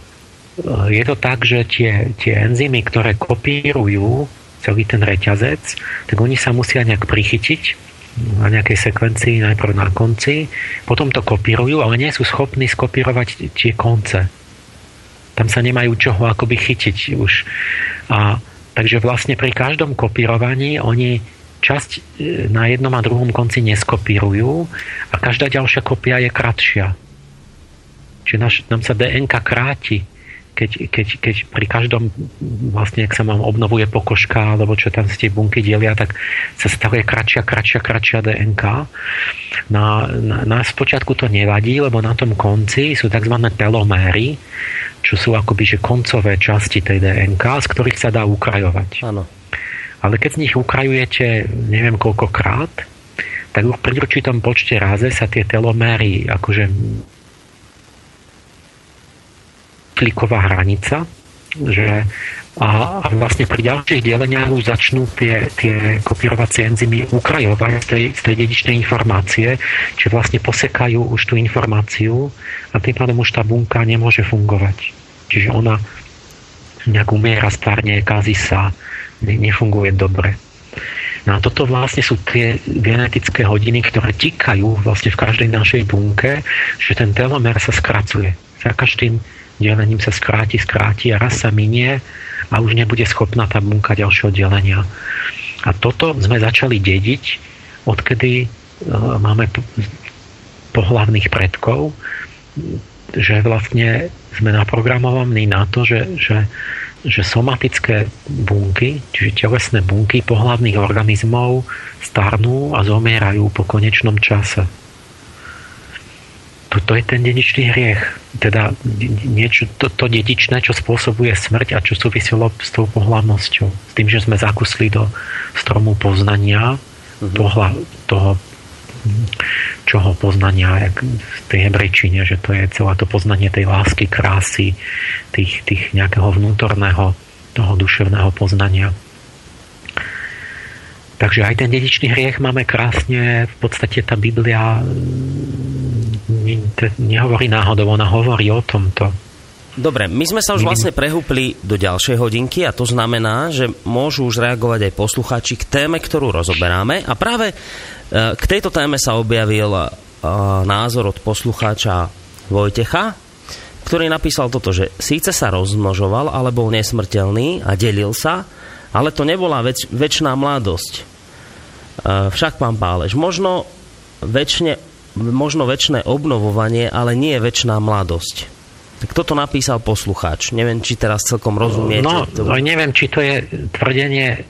je to tak, že tie, tie enzymy, ktoré kopírujú celý ten reťazec, tak oni sa musia nejak prichytiť na nejakej sekvencii, najprv na konci, potom to kopírujú, ale nie sú schopní skopírovať tie konce tam sa nemajú čoho akoby chytiť už. A, takže vlastne pri každom kopírovaní oni časť e, na jednom a druhom konci neskopírujú a každá ďalšia kopia je kratšia. Čiže naš, nám sa DNK kráti keď, keď, keď pri každom vlastne, ak sa mám obnovuje pokožka, alebo čo tam z tie bunky delia, tak sa stavuje kratšia, kratšia, kratšia DNK. Na, na, na spočiatku to nevadí, lebo na tom konci sú tzv. teloméry, čo sú akoby že koncové časti tej DNK, z ktorých sa dá ukrajovať. Áno. Ale keď z nich ukrajujete neviem koľkokrát, tak pri určitom počte raze sa tie teloméry akože kliková hranica že a, a vlastne pri ďalších deleniach už začnú tie, tie kopírovacie enzymy ukrajovať z tej, z tej dedičnej informácie, čiže vlastne posekajú už tú informáciu a tým pádom už tá bunka nemôže fungovať. Čiže ona nejak umiera, starne, kazí sa, ne, nefunguje dobre. No a toto vlastne sú tie genetické hodiny, ktoré tikajú vlastne v každej našej bunke, že ten telomer sa skracuje. Za každým delením sa skráti, skráti a raz sa minie a už nebude schopná tá bunka ďalšieho delenia. A toto sme začali dediť, odkedy e, máme pohlavných predkov, že vlastne sme naprogramovaní na to, že, že, že somatické bunky, čiže telesné bunky pohlavných organizmov starnú a zomierajú po konečnom čase to, to je ten dedičný hriech. Teda niečo, to, to dedičné, čo spôsobuje smrť a čo súviselo s tou pohľavnosťou. S tým, že sme zakusli do stromu poznania mm-hmm. pohľa, toho čoho poznania jak v tej hebrejčine, že to je celé to poznanie tej lásky, krásy, tých, tých nejakého vnútorného toho duševného poznania. Takže aj ten dedičný hriech máme krásne, v podstate tá Biblia mm, nehovorí náhodou, ona hovorí o tomto. Dobre, my sme sa už vlastne prehúpli do ďalšej hodinky a to znamená, že môžu už reagovať aj poslucháči k téme, ktorú rozoberáme. A práve e, k tejto téme sa objavil e, názor od poslucháča Vojtecha, ktorý napísal toto, že síce sa rozmnožoval, ale bol nesmrteľný a delil sa, ale to nebola väč- väčšiná mladosť. Však, pán Pálež, možno väčšine, možno väčšie obnovovanie, ale nie je väčšiná mladosť. Tak toto napísal poslucháč. Neviem, či teraz celkom rozumiete. No, to... neviem, či to je tvrdenie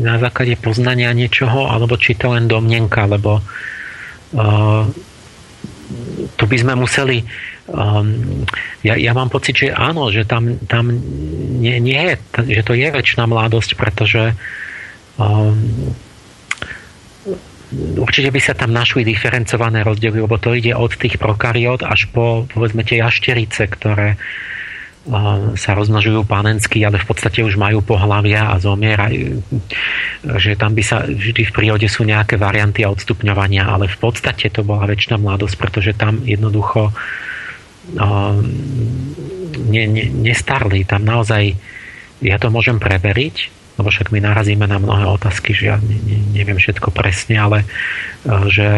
na základe poznania niečoho, alebo či to len domnenka, lebo uh, tu by sme museli um, ja, ja mám pocit, že áno, že tam, tam nie, nie je, že to je väčšiná mladosť, pretože um, určite by sa tam našli diferencované rozdiely, lebo to ide od tých prokariot až po povedzme tie jašterice, ktoré sa rozmnožujú panensky, ale v podstate už majú pohlavia a zomierajú. Že tam by sa vždy v prírode sú nejaké varianty a odstupňovania, ale v podstate to bola väčšina mladosť, pretože tam jednoducho ne, ne, nestarli. Tam naozaj, ja to môžem preveriť, lebo však my narazíme na mnohé otázky, že ja ne, ne, neviem všetko presne, ale e, že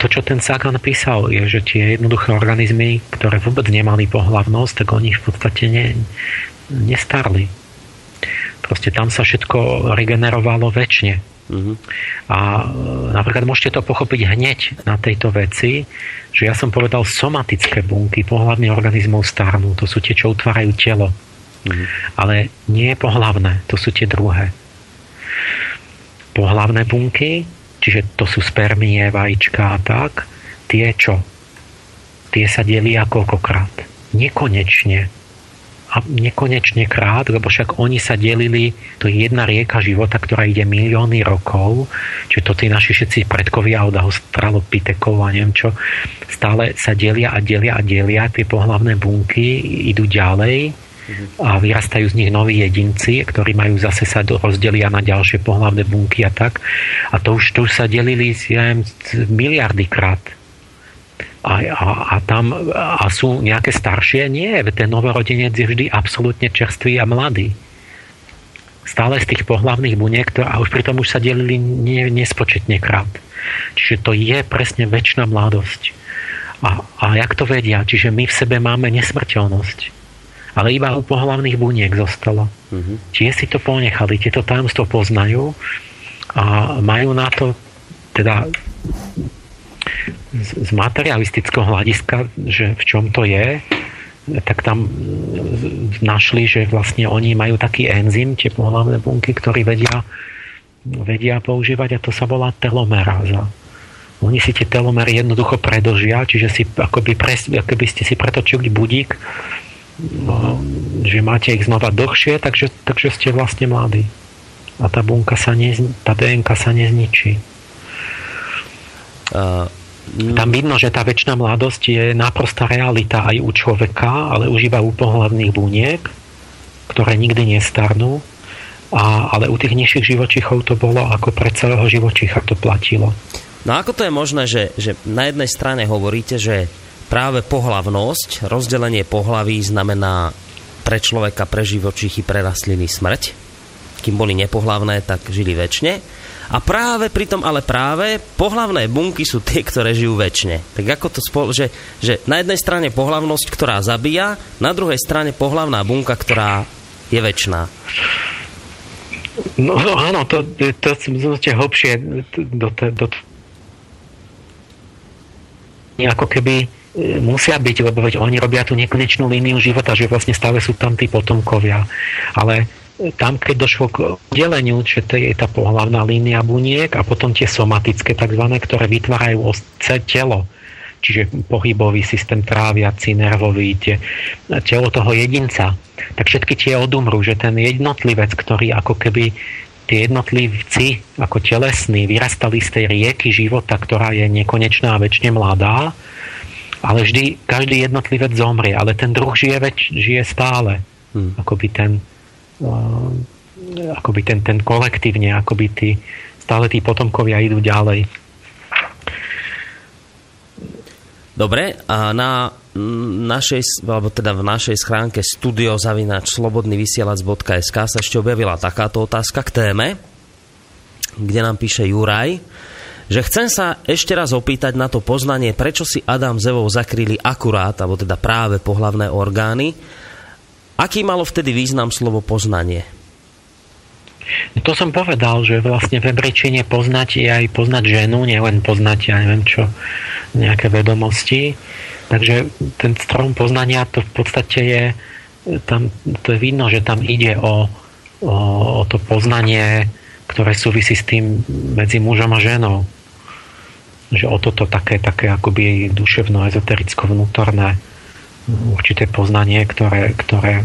to, čo ten Sagan písal, je, že tie jednoduché organizmy, ktoré vôbec nemali pohlavnosť, tak oni v podstate ne, nestarli. Proste tam sa všetko regenerovalo väčšine. Mm-hmm. A e, napríklad môžete to pochopiť hneď na tejto veci, že ja som povedal somatické bunky pohľadných organizmov starnú. To sú tie, čo utvárajú telo. Mm-hmm. Ale nie pohlavné, to sú tie druhé. Pohlavné bunky, čiže to sú spermie, vajíčka a tak, tie čo? Tie sa delia koľkokrát? Nekonečne. A nekonečne krát, lebo však oni sa delili, to je jedna rieka života, ktorá ide milióny rokov, čiže to tí naši všetci predkovia od australopitekov a neviem čo, stále sa delia a delia a delia, tie pohlavné bunky idú ďalej a vyrastajú z nich noví jedinci, ktorí majú zase sa rozdelia na ďalšie pohľavné bunky a tak. A to už, to už sa delili ja neviem, miliardy krát. A, a, a tam a sú nejaké staršie? Nie, ten novorodenec je vždy absolútne čerstvý a mladý. Stále z tých pohlavných buniek, a už pritom už sa delili nie, nespočetne krát. Čiže to je presne väčšina mladosť. A, a jak to vedia? Čiže my v sebe máme nesmrteľnosť ale iba u pohlavných buniek zostalo. Uh-huh. Čiže si to ponechali, tieto tajomstvo poznajú a majú na to teda z, z materialistického hľadiska, že v čom to je, tak tam našli, že vlastne oni majú taký enzym, tie pohlavné bunky, ktorý vedia, vedia používať a to sa volá telomeráza. Oni si tie telomery jednoducho predlžia, čiže si akoby, pres, akoby ste si pretočili budík že máte ich znova dlhšie, takže, takže ste vlastne mladí. A tá bunka sa ne, tá DNK sa nezničí. Uh, Tam vidno, že tá väčšina mladosť je naprostá realita aj u človeka, ale už iba u pohľadných buniek, ktoré nikdy nestarnú. A, ale u tých nižších živočichov to bolo ako pre celého živočicha to platilo. No ako to je možné, že, že na jednej strane hovoríte, že práve pohlavnosť, rozdelenie pohlaví znamená pre človeka, pre živočichy, pre rastliny smrť. Kým boli nepohlavné, tak žili väčšine. A práve pritom, ale práve pohlavné bunky sú tie, ktoré žijú väčšine. Tak ako to spol- že, že na jednej strane pohlavnosť, ktorá zabíja, na druhej strane pohlavná bunka, ktorá je väčšiná. No, no áno, to, to, to, to hlbšie do, do, do, ako keby musia byť, lebo veď oni robia tú nekonečnú líniu života, že vlastne stále sú tam tí potomkovia. Ale tam, keď došlo k deleniu, že to je tá pohlavná línia buniek a potom tie somatické tzv., ktoré vytvárajú telo, čiže pohybový systém tráviaci, nervový, tie, telo toho jedinca, tak všetky tie odumrú, že ten jednotlivec, ktorý ako keby tie jednotlivci ako telesní vyrastali z tej rieky života, ktorá je nekonečná a väčšine mladá, ale vždy každý jednotlivec zomrie, ale ten druh žije, väč, žije stále. Hmm. Akoby ten, akoby ten, ten kolektívne, akoby tí, stále tí potomkovia idú ďalej. Dobre, a na našej, alebo teda v našej schránke studiozavinač.slobodnyvysielac.sk sa ešte objavila takáto otázka k téme, kde nám píše Juraj, že chcem sa ešte raz opýtať na to poznanie, prečo si Adam s Evou akurát, alebo teda práve pohlavné orgány, Aký malo vtedy význam slovo poznanie? To som povedal, že vlastne v hebrejčine poznať je aj poznať ženu, nielen poznať, ja neviem čo, nejaké vedomosti. Takže ten strom poznania to v podstate je, tam, to je vidno, že tam ide o, o, o to poznanie, ktoré súvisí s tým medzi mužom a ženou. Že o toto také, také akoby duševno, ezotericko, vnútorné určité poznanie, ktoré, ktoré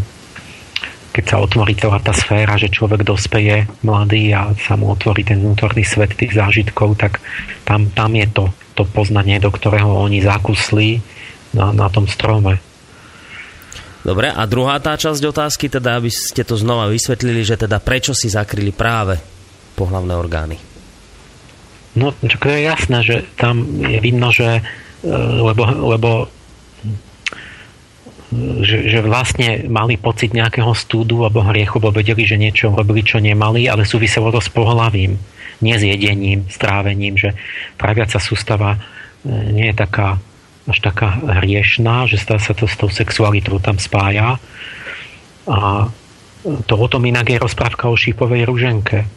keď sa otvorí celá tá sféra, že človek dospeje mladý a sa mu otvorí ten vnútorný svet tých zážitkov, tak tam, tam je to, to poznanie, do ktorého oni zakusli na, na tom strome. Dobre, a druhá tá časť otázky, teda aby ste to znova vysvetlili, že teda prečo si zakryli práve pohlavné orgány? No, to je jasné, že tam je vidno, že e, lebo, lebo že, že vlastne mali pocit nejakého stúdu alebo hriechu, lebo vedeli, že niečo robili, čo nemali, ale súviselo to s pohľavím, nie s jedením, strávením, že tráviaca sústava e, nie je taká až taká hriešná, že sa to s tou sexualitou tam spája. A to o tom inak je rozprávka o šípovej ruženke.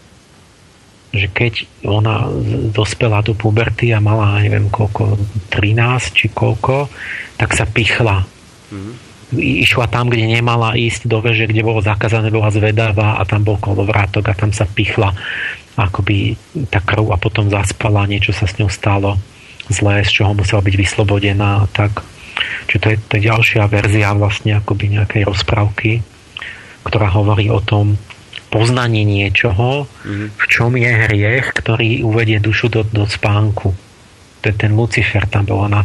Že keď ona dospela do puberty a mala, neviem koľko, 13 či koľko, tak sa pichla Mm-hmm. Išla tam, kde nemala ísť do veže, kde bolo zakázané, bola zvedavá a tam bol kolovrátok a tam sa pichla akoby tá krv a potom zaspala, niečo sa s ňou stalo zlé, z čoho musela byť vyslobodená a tak. Čiže to je, to je ďalšia verzia vlastne akoby nejakej rozprávky, ktorá hovorí o tom poznaní niečoho, mm-hmm. v čom je hriech, ktorý uvedie dušu do, do spánku. Ten, ten Lucifer tam bol, ona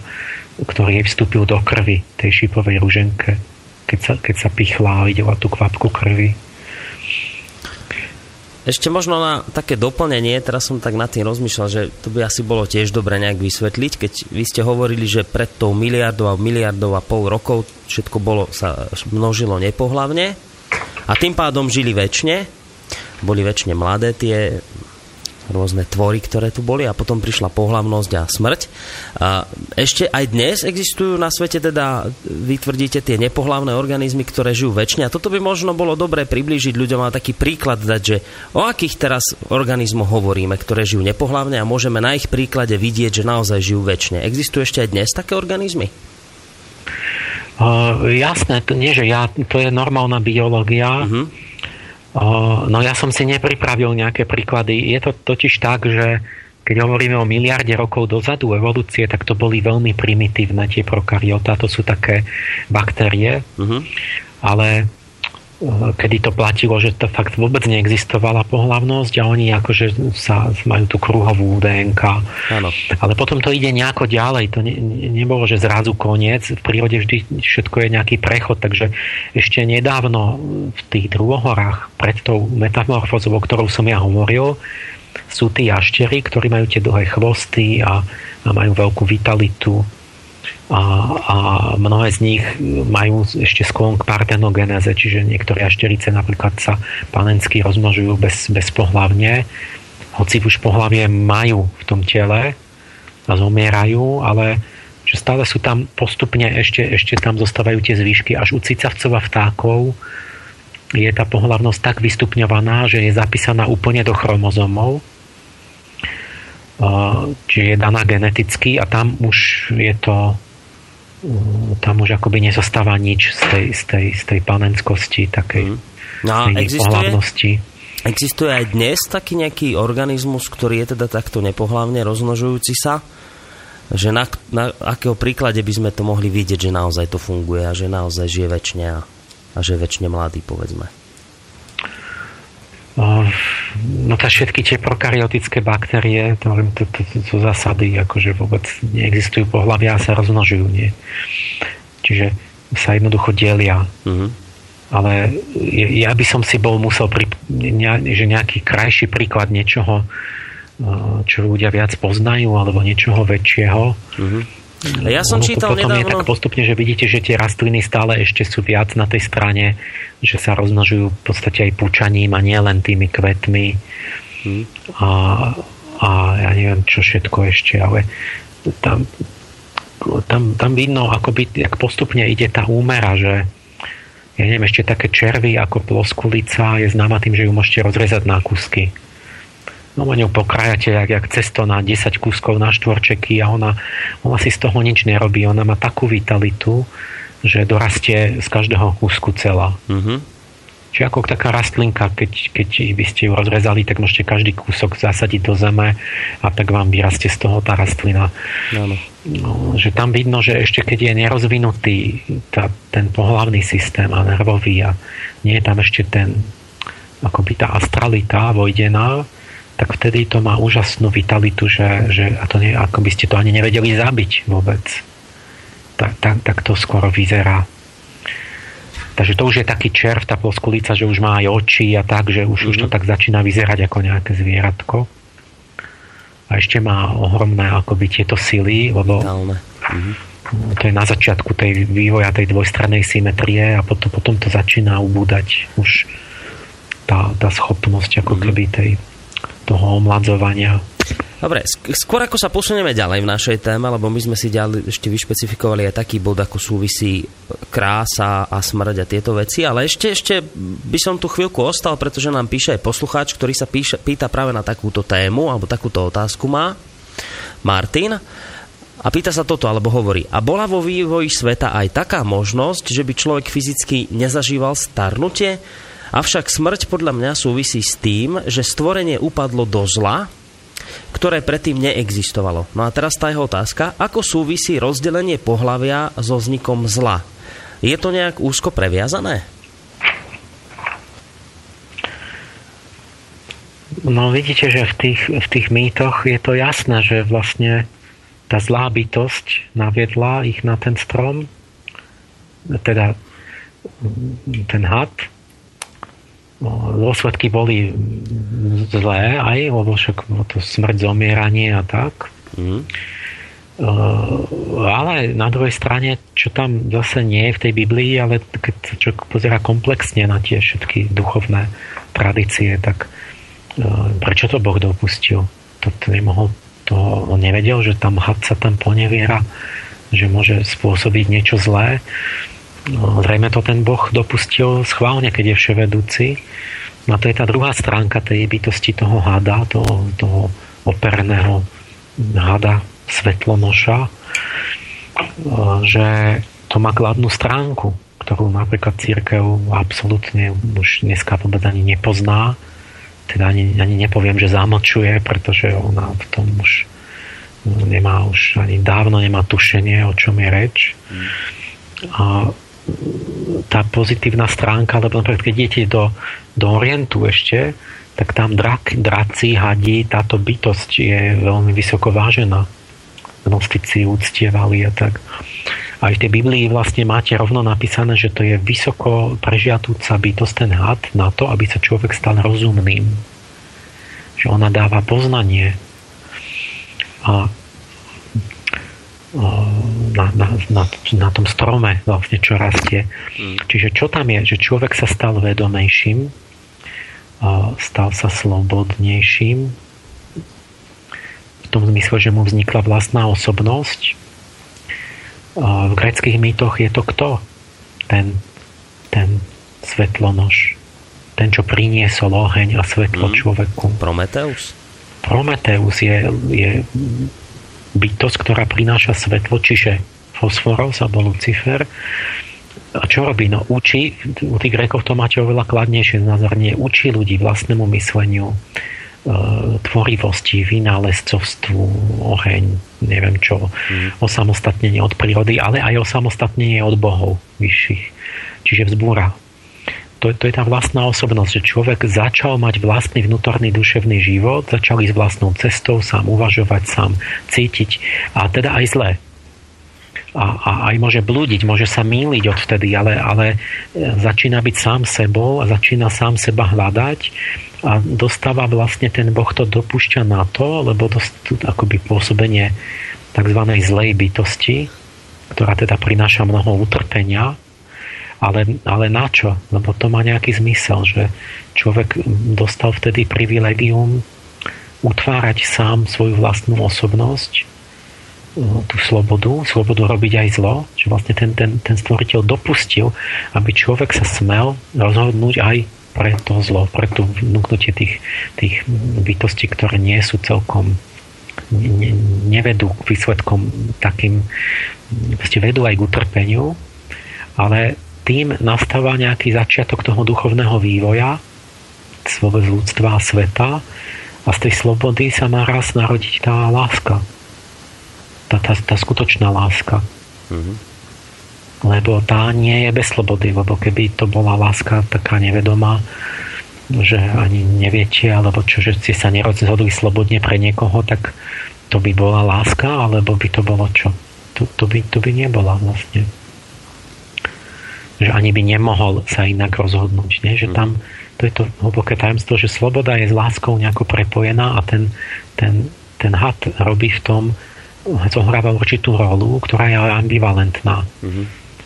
ktorý jej vstúpil do krvi, tej šipovej ruženke, keď sa, keď sa pichla a videla tú kvapku krvi. Ešte možno na také doplnenie, teraz som tak nad tým rozmýšľal, že to by asi bolo tiež dobre nejak vysvetliť, keď vy ste hovorili, že pred tou miliardou a miliardou a pol rokov všetko bolo, sa množilo nepohlavne a tým pádom žili väčšine, boli väčšine mladé tie rôzne tvory, ktoré tu boli a potom prišla pohlavnosť a smrť. A ešte aj dnes existujú na svete teda, vytvrdíte tie nepohlavné organizmy, ktoré žijú väčšine a toto by možno bolo dobré priblížiť ľuďom a taký príklad dať, že o akých teraz organizmoch hovoríme, ktoré žijú nepohlavne a môžeme na ich príklade vidieť, že naozaj žijú väčšine. Existujú ešte aj dnes také organizmy? Uh, jasné, to nie, že ja, to je normálna biológia. Uh-huh No ja som si nepripravil nejaké príklady. Je to totiž tak, že keď hovoríme o miliarde rokov dozadu evolúcie, tak to boli veľmi primitívne tie prokariotá, to sú také baktérie. Uh-huh. Ale kedy to platilo, že to fakt vôbec neexistovala pohlavnosť a oni akože sa, majú tú kruhovú DNK. Áno. Ale potom to ide nejako ďalej. To ne, nebolo, že zrazu koniec. V prírode vždy všetko je nejaký prechod, takže ešte nedávno v tých druhohorách pred tou metamorfózou, o ktorou som ja hovoril, sú tí jaštery, ktorí majú tie dlhé chvosty a, a majú veľkú vitalitu a, a mnohé z nich majú ešte sklon k partenogenéze, čiže niektoré ašterice napríklad sa panensky rozmnožujú bez, bez pohlavne, hoci už pohlavie majú v tom tele a zomierajú, ale že stále sú tam postupne, ešte, ešte tam zostávajú tie zvýšky. Až u cicavcov a vtákov je tá pohlavnosť tak vystupňovaná, že je zapísaná úplne do chromozomov, čiže je daná geneticky a tam už je to tam už akoby nezostáva nič z tej, z tej, z tej panenskosti, takej mm. no, existuje, Existuje aj dnes taký nejaký organizmus, ktorý je teda takto nepohlavne rozmnožujúci sa? Že na, na akého príklade by sme to mohli vidieť, že naozaj to funguje a že naozaj žije väčšine a, a že je väčšine mladý, povedzme? No tá všetky tie prokaryotické baktérie, to, to, to, to sú zásady, akože vôbec neexistujú pohľavia a sa rozmnožujú, nie. Čiže sa jednoducho delia. Mm-hmm. Ale ja by som si bol musel, pri, ne, že nejaký krajší príklad niečoho, čo ľudia viac poznajú, alebo niečoho väčšieho, mm-hmm ja som čítal potom nedávno... je tak postupne, že vidíte, že tie rastliny stále ešte sú viac na tej strane, že sa rozmnožujú v podstate aj púčaním a nie len tými kvetmi. Hmm. A, a ja neviem, čo všetko ešte, ale tam, tam, tam vidno, akoby, jak postupne ide tá úmera, že ja neviem, ešte také červy ako ploskulica je známa tým, že ju môžete rozrezať na kúsky no ňou pokrájate jak, jak cesto na 10 kúskov na štvorčeky a ona, ona si z toho nič nerobí. Ona má takú vitalitu, že dorastie z každého kúsku celá. Mm-hmm. Čiže ako taká rastlinka, keď, keď by ste ju rozrezali, tak môžete každý kúsok zasadiť do zeme a tak vám vyrastie z toho tá rastlina. No, No, že tam vidno, že ešte keď je nerozvinutý tá, ten pohlavný systém a nervový a nie je tam ešte ten akoby tá astralita vojdená, tak vtedy to má úžasnú vitalitu, že, že a to nie, ako by ste to ani nevedeli zabiť vôbec. Tak, tak, tak to skoro vyzerá. Takže to už je taký červ, tá ploskulica, že už má aj oči a tak, že už, mm-hmm. už to mhm. tak začína vyzerať ako nejaké zvieratko. A ešte má ohromné akoby tieto sily, lebo mm-hmm. to je na začiatku tej vývoja tej dvojstrannej symetrie a potom, potom to začína ubúdať už tá, tá schopnosť ako mm-hmm. keby tej toho omladzovania. Dobre, skôr ako sa posunieme ďalej v našej téme, lebo my sme si ďalej ešte vyšpecifikovali aj taký bod, ako súvisí krása a smrť a tieto veci, ale ešte, ešte by som tu chvíľku ostal, pretože nám píše aj poslucháč, ktorý sa píše, pýta práve na takúto tému, alebo takúto otázku má, Martin, a pýta sa toto, alebo hovorí, a bola vo vývoji sveta aj taká možnosť, že by človek fyzicky nezažíval starnutie, Avšak smrť podľa mňa súvisí s tým, že stvorenie upadlo do zla, ktoré predtým neexistovalo. No a teraz tá jeho otázka, ako súvisí rozdelenie pohlavia so vznikom zla? Je to nejak úzko previazané? No vidíte, že v tých, v tých mýtoch je to jasné, že vlastne tá zlá bytosť naviedla ich na ten strom, teda ten had, dôsledky boli zlé aj, lebo však to smrť, zomieranie a tak. Mm. ale na druhej strane, čo tam zase nie je v tej Biblii, ale keď čo pozera komplexne na tie všetky duchovné tradície, tak uh, prečo to Boh dopustil? To, to nemohol, to on nevedel, že tam had sa tam poneviera, že môže spôsobiť niečo zlé. No, zrejme to ten Boh dopustil schválne, keď je vševedúci. No to je tá druhá stránka tej bytosti toho hada, toho, toho operného hada svetlonoša, že to má kladnú stránku, ktorú napríklad církev absolútne už dneska vôbec ani nepozná. Teda ani, ani nepoviem, že zamlčuje, pretože ona v tom už nemá už ani dávno nemá tušenie, o čom je reč. A tá pozitívna stránka, lebo napríklad keď idete do, do Orientu ešte, tak tam drak, draci, hadi, táto bytosť je veľmi vysoko vážená. Gnostici uctievali a tak. Aj v tej Biblii vlastne máte rovno napísané, že to je vysoko prežiatúca bytosť, ten had, na to, aby sa človek stal rozumným. Že ona dáva poznanie. A na, na, na, na tom strome vlastne, čo rastie. Mm. Čiže čo tam je? Že človek sa stal vedomejším, stal sa slobodnejším v tom zmysle, že mu vznikla vlastná osobnosť. V greckých mýtoch je to kto? Ten, ten svetlonož. Ten, čo priniesol oheň a svetlo mm. človeku. Prometeus? Prometeus je, je bytosť, ktorá prináša svetlo, čiže fosforos alebo Lucifer. A čo robí? No učí, u tých Grekov to máte oveľa kladnejšie znázornie, učí ľudí vlastnému mysleniu, e, tvorivosti, vynálezcovstvu, oheň, neviem čo, mm. osamostatnenie od prírody, ale aj osamostatnenie od bohov vyšších. Čiže vzbúra to, to je tá vlastná osobnosť, že človek začal mať vlastný vnútorný duševný život, začal ísť vlastnou cestou, sám uvažovať, sám cítiť a teda aj zlé. A, a aj môže blúdiť, môže sa míliť odvtedy, ale, ale e, začína byť sám sebou a začína sám seba hľadať a dostáva vlastne ten Boh to dopúšťa na to, lebo to akoby pôsobenie tzv. zlej bytosti, ktorá teda prináša mnoho utrpenia, ale, ale na čo? Lebo to má nejaký zmysel, že človek dostal vtedy privilegium utvárať sám svoju vlastnú osobnosť, tú slobodu, slobodu robiť aj zlo, že vlastne ten, ten, ten stvoriteľ dopustil, aby človek sa smel rozhodnúť aj pre to zlo, pre to vnúknutie tých, tých bytostí, ktoré nie sú celkom ne, nevedú k výsledkom takým, vlastne vedú aj k utrpeniu, ale tým nastáva nejaký začiatok toho duchovného vývoja z ľudstva a sveta a z tej slobody sa má raz narodiť tá láska. Tá, tá, tá skutočná láska. Mm-hmm. Lebo tá nie je bez slobody, lebo keby to bola láska taká nevedomá, že ani neviete, alebo čo, že ste sa nerozhodli slobodne pre niekoho, tak to by bola láska, alebo by to bolo čo? To, to, by, to by nebola vlastne že ani by nemohol sa inak rozhodnúť. Nie? Že tam to je to hlboké tajemstvo, že sloboda je s láskou nejako prepojená a ten, ten, ten had robí v tom, zohráva určitú rolu, ktorá je ambivalentná. Mm-hmm.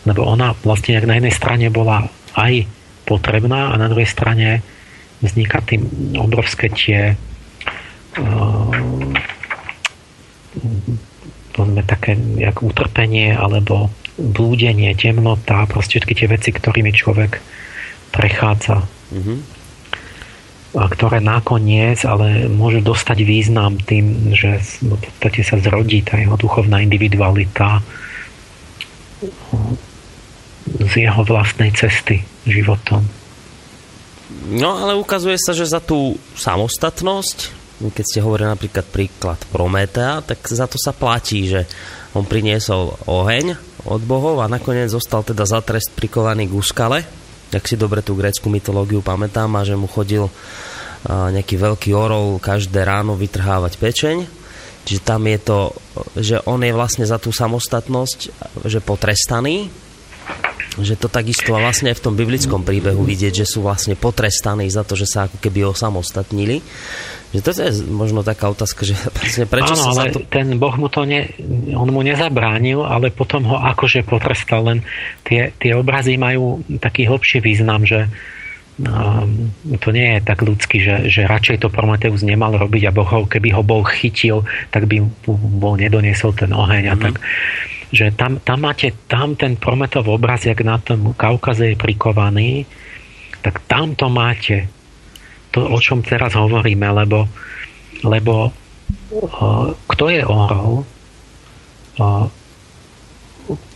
Lebo ona vlastne na jednej strane bola aj potrebná a na druhej strane vzniká tým obrovské tie uh, také jak utrpenie alebo blúdenie, temnota, proste všetky tie veci, ktorými človek prechádza. Mm-hmm. A ktoré nakoniec ale môžu dostať význam tým, že v podstate sa zrodí tá jeho duchovná individualita z jeho vlastnej cesty životom. No ale ukazuje sa, že za tú samostatnosť, keď ste hovorili napríklad príklad Prometea, tak za to sa platí, že on priniesol oheň od bohov a nakoniec zostal teda za trest prikovaný k úskale. Ak si dobre tú grécku mytológiu pamätám a že mu chodil nejaký veľký orol každé ráno vytrhávať pečeň. Čiže tam je to, že on je vlastne za tú samostatnosť, že potrestaný, že to takisto vlastne v tom biblickom príbehu vidieť, že sú vlastne potrestaní za to, že sa ako keby osamostatnili. Že to je možno taká otázka, že (laughs) vlastne prečo Áno, sa ale to... ten Boh mu to ne, on mu nezabránil, ale potom ho akože potrestal, len tie, tie obrazy majú taký hlbší význam, že um, to nie je tak ľudský, že, že radšej to Prometeus nemal robiť a boh ho, keby ho Boh chytil, tak by bol nedoniesol ten oheň a mm-hmm. tak že tam, tam máte tam ten Prometov obraz, jak na tom Kaukaze je prikovaný, tak tam to máte to, o čom teraz hovoríme, lebo, lebo uh, kto je orol? Uh,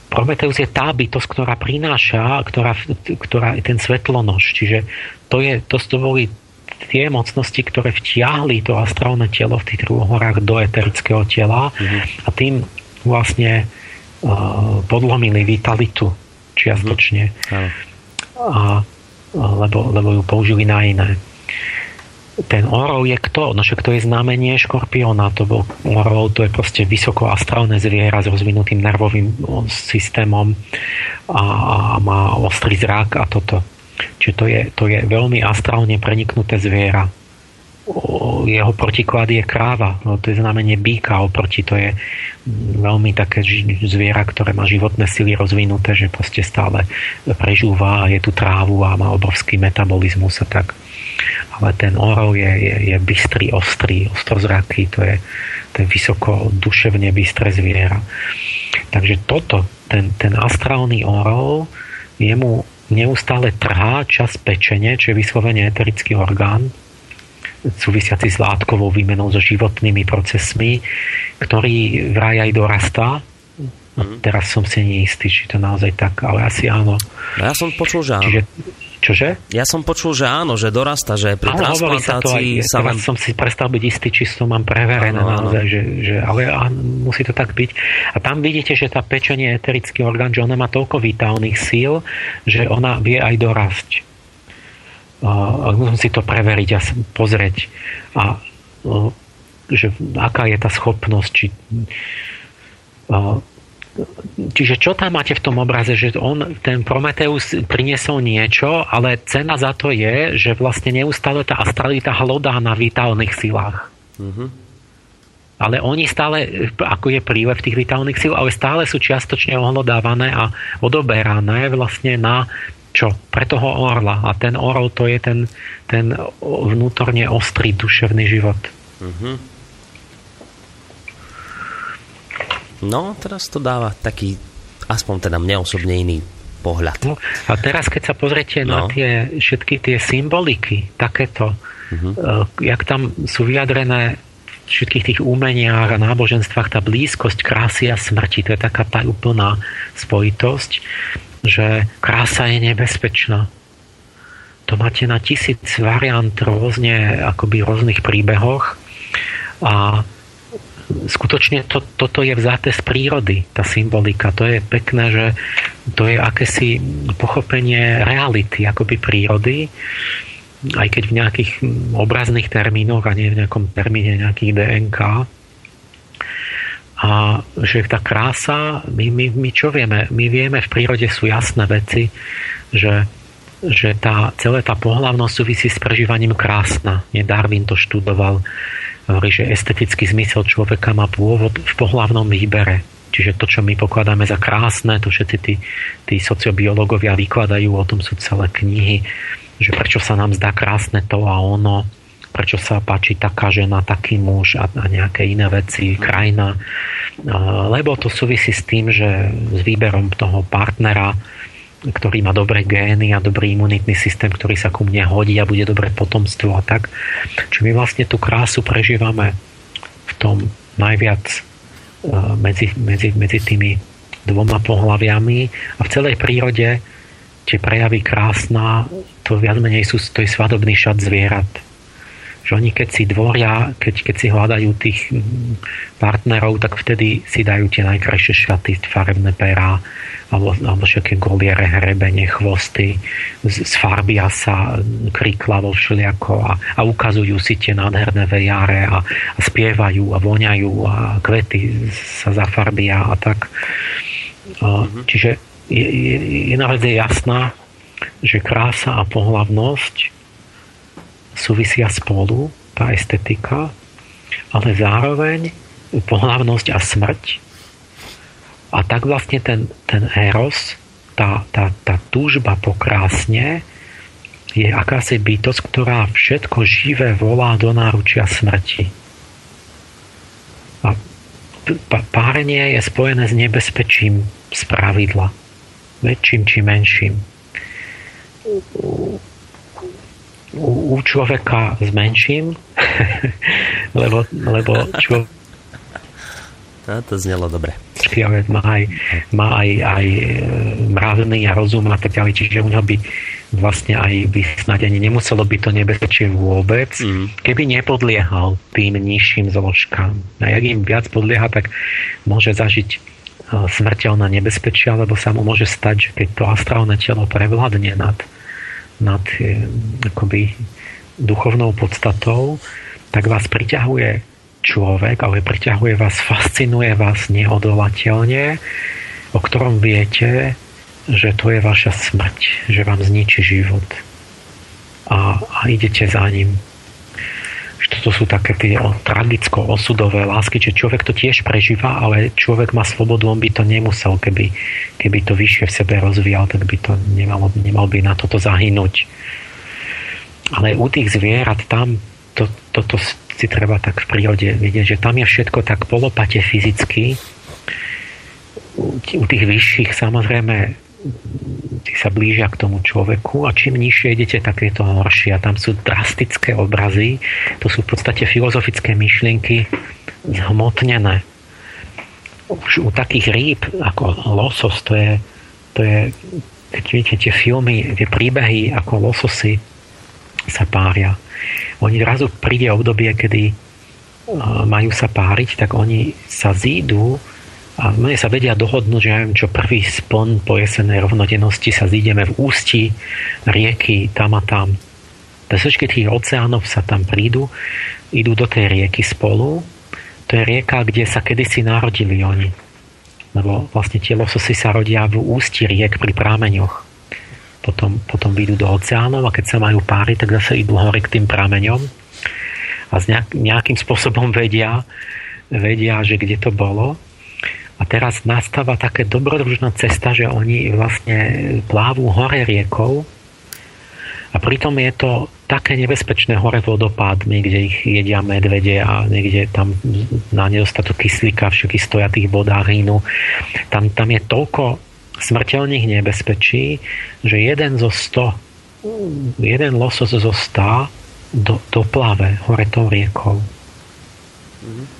Prometeus je tá bytosť, ktorá prináša, ktorá, ktorá je ten svetlonož. Čiže to, je, to, to boli tie mocnosti, ktoré vtiahli to astrálne telo v tých horách do eterického tela mm-hmm. a tým vlastne uh, podlomili vitalitu čiastočne. Mm. A, lebo, lebo ju použili na iné. Ten orov je kto? No však to je znamenie škorpiona. To bol, orov to je proste vysokoastrálne zviera s rozvinutým nervovým systémom a, a má ostrý zrak a toto. Čiže to je, to je veľmi astrálne preniknuté zviera jeho protiklad je kráva, no to je znamenie býka oproti, to je veľmi také zviera, ktoré má životné sily rozvinuté, že proste stále prežúva a je tu trávu a má obrovský metabolizmus a tak. Ale ten orov je, je, je bystrý, ostrý, ostrozraký, to je, to je vysoko duševne bystré zviera. Takže toto, ten, ten astrálny orov, jemu neustále trhá čas pečenie, čo je vyslovene eterický orgán, súvisiaci s látkovou výmenou, so životnými procesmi, ktorý vraj aj dorastá. Mm. Teraz som si neistý, či to naozaj tak, ale asi áno. No ja som počul, že áno. Čiže, čože? Ja som počul, že áno, že dorasta, že pri áno, transplantácii sa, to aj, sa len... som si prestal byť istý, či to mám preverené áno, naozaj, áno. Že, že, ale áno, musí to tak byť. A tam vidíte, že tá pečenie je eterický orgán, že ona má toľko vitálnych síl, že ona vie aj dorasť a si to preveriť a pozrieť a že aká je tá schopnosť či, Čiže čo tam máte v tom obraze, že on, ten Prometeus priniesol niečo, ale cena za to je, že vlastne neustále tá astralita hlodá na vitálnych silách. Mm-hmm. Ale oni stále, ako je prílev tých vitálnych síl, ale stále sú čiastočne ohlodávané a odoberané vlastne na čo? Pre toho orla. A ten orol to je ten, ten vnútorne ostrý duševný život. Mm-hmm. No, teraz to dáva taký, aspoň teda mne osobne iný pohľad. No, a teraz, keď sa pozriete no. na tie všetky tie symboliky, takéto, mm-hmm. jak tam sú vyjadrené všetkých tých umeniach a náboženstvách tá blízkosť krásy a smrti, to je taká tá úplná spojitosť že krása je nebezpečná. To máte na tisíc variant rôzne, akoby rôznych príbehoch a skutočne to, toto je vzaté z prírody, tá symbolika. To je pekné, že to je akési pochopenie reality, akoby prírody, aj keď v nejakých obrazných termínoch a nie v nejakom termíne nejakých DNK a že tá krása, my, my, my čo vieme? My vieme, v prírode sú jasné veci, že, že tá, celá tá pohlavnosť súvisí s prežívaním krásna. Nie Darwin to študoval. Hovorí, že estetický zmysel človeka má pôvod v pohlavnom výbere. Čiže to, čo my pokladáme za krásne, to všetci tí, tí sociobiológovia vykladajú, o tom sú celé knihy, že prečo sa nám zdá krásne to a ono, prečo sa páči taká žena, taký muž a, a nejaké iné veci, krajina. Lebo to súvisí s tým, že s výberom toho partnera, ktorý má dobré gény a dobrý imunitný systém, ktorý sa ku mne hodí a bude dobré potomstvo a tak. Čiže my vlastne tú krásu prežívame v tom najviac e, medzi, medzi, medzi tými dvoma pohľaviami a v celej prírode tie prejavy krásna, to viac menej sú, to je svadobný šat zvierat že oni keď si dvoria, keď, keď si hľadajú tých partnerov, tak vtedy si dajú tie najkrajšie šaty, farebné perá, alebo, alebo všetké goliere, hrebenie, chvosty, sfarbia sa kriklavo všelijako a, a ukazujú si tie nádherné vejare a, a spievajú a voňajú a kvety sa zafarbia a tak. Mm-hmm. Čiže jedna vec je jasná, že krása a pohlavnosť súvisia spolu, tá estetika, ale zároveň pohľavnosť a smrť. A tak vlastne ten, ten eros, tá, tá, tá túžba po krásne, je akási bytosť, ktorá všetko živé volá do náručia smrti. A párenie je spojené s nebezpečím z pravidla. Väčším či menším u, u človeka s menším, (laughs) lebo, lebo človek to znelo dobre. Má aj, má aj, aj e, mravný a rozum a tak ďalej, čiže u neho by vlastne aj by snad ani nemuselo byť to nebezpečie vôbec, mm. keby nepodliehal tým nižším zložkám. A jak im viac podlieha, tak môže zažiť smrteľné nebezpečia, lebo sa mu môže stať, že keď to astrálne telo prevládne nad, nad e, akoby duchovnou podstatou, tak vás priťahuje človek, ale priťahuje vás, fascinuje vás neodolateľne, o ktorom viete, že to je vaša smrť, že vám zničí život. A, a idete za ním toto sú také tie tragicko-osudové lásky, že človek to tiež prežíva, ale človek má slobodu, on by to nemusel, keby, keby to vyššie v sebe rozvíjal, tak by to nemal, nemal by na toto zahynúť. Ale u tých zvierat tam to, toto si treba tak v prírode vidieť, že tam je všetko tak polopate fyzicky. U tých vyšších samozrejme sa blížia k tomu človeku a čím nižšie idete, tak je to horšie. A tam sú drastické obrazy, to sú v podstate filozofické myšlienky zhmotnené. Už u takých rýb ako losos, to je, to je keď vidíte tie filmy, tie príbehy, ako lososy sa pária. Oni zrazu príde obdobie, kedy majú sa páriť, tak oni sa zídu a my sa vedia dohodnúť, že neviem čo, prvý spon po jesenej rovnodennosti sa zídeme v ústi rieky tam a tam. Všetky tých oceánov sa tam prídu, idú do tej rieky spolu. To je rieka, kde sa kedysi narodili oni. Lebo vlastne tie lososy sa rodia v ústi riek pri prámeňoch. Potom, potom vyjdú do oceánov a keď sa majú páry, tak zase idú hore k tým prámeňom a nejakým spôsobom vedia, vedia, že kde to bolo a teraz nastáva také dobrodružná cesta, že oni vlastne plávu hore riekou a pritom je to také nebezpečné hore vodopádmi, kde ich jedia medvede a niekde tam na nedostatok kyslíka všetky stoja tých vodách hynú. Tam, tam je toľko smrteľných nebezpečí, že jeden zo sto, jeden losos zo stá do, doplave hore tou riekou.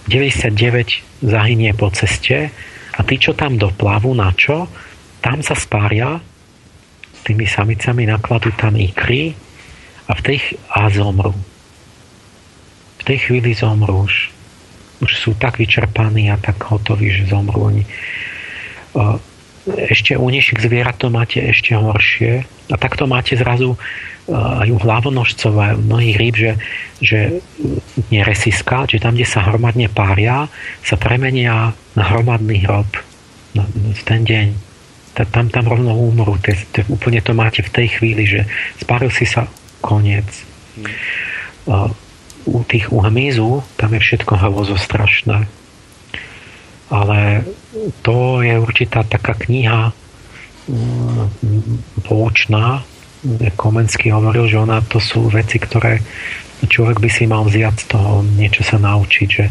99 zahynie po ceste a tí, čo tam doplavú, na čo? Tam sa spária tými samicami, nakladú tam ikry a v tej a zomru. V tej chvíli zomru už. Už sú tak vyčerpaní a tak hotoví, že zomru oni. Ešte u nižších zvierat to máte ešte horšie. A takto máte zrazu aj u hlavonožcov a mnohých rýb, že, že neresiska, že tam, kde sa hromadne pária, sa premenia na hromadný hrob v ten deň. Tam, tam rovno úmru. To, to, úplne to máte v tej chvíli, že spáril si sa koniec. U tých u hmyzu tam je všetko hrozo strašné. Ale to je určitá taká kniha poučná, Komenský hovoril, že ona to sú veci, ktoré človek by si mal vziať z toho, niečo sa naučiť, že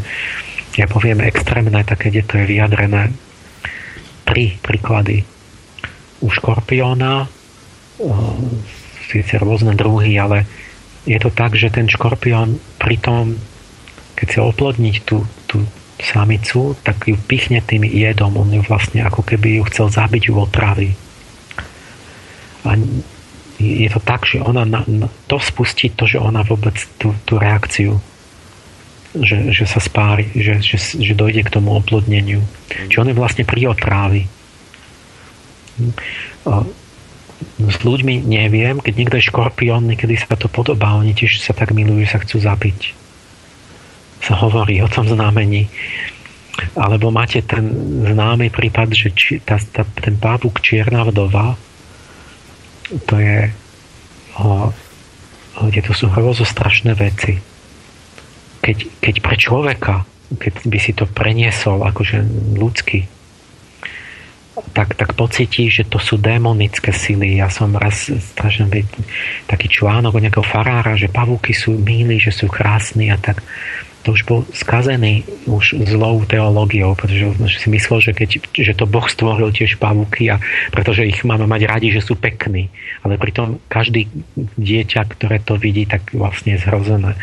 ja poviem extrémne, také, kde to je vyjadrené. Tri príklady. U škorpióna síce rôzne druhy, ale je to tak, že ten škorpión pritom, keď chce oplodniť tú, tú samicu, tak ju pichne tým jedom. On ju vlastne ako keby ju chcel zabiť, ju otraví. A je to tak, že ona na, to spustí to, že ona vôbec tú, tú reakciu že, že sa spári, že, že, že dojde k tomu oplodneniu. Čiže on je vlastne pri otrávi. S ľuďmi neviem, keď niekto je škorpión, niekedy sa to podobá, oni tiež sa tak milujú, že sa chcú zabiť. Sa hovorí o tom znamení. Alebo máte ten známy prípad, že či, tá, tá, ten pávuk čierna vdova, to je kde to sú hrozo strašné veci. Keď, keď pre človeka, keď by si to preniesol akože ľudský, tak, tak pocíti, že to sú démonické sily. Ja som raz strašne taký článok o nejakého farára, že pavúky sú milí, že sú krásni a tak už bol skazený už zlou teológiou, pretože si myslel, že, keď, že to Boh stvoril tiež pavúky a pretože ich máme mať radi, že sú pekní. Ale pritom každý dieťa, ktoré to vidí, tak vlastne je zhrozené.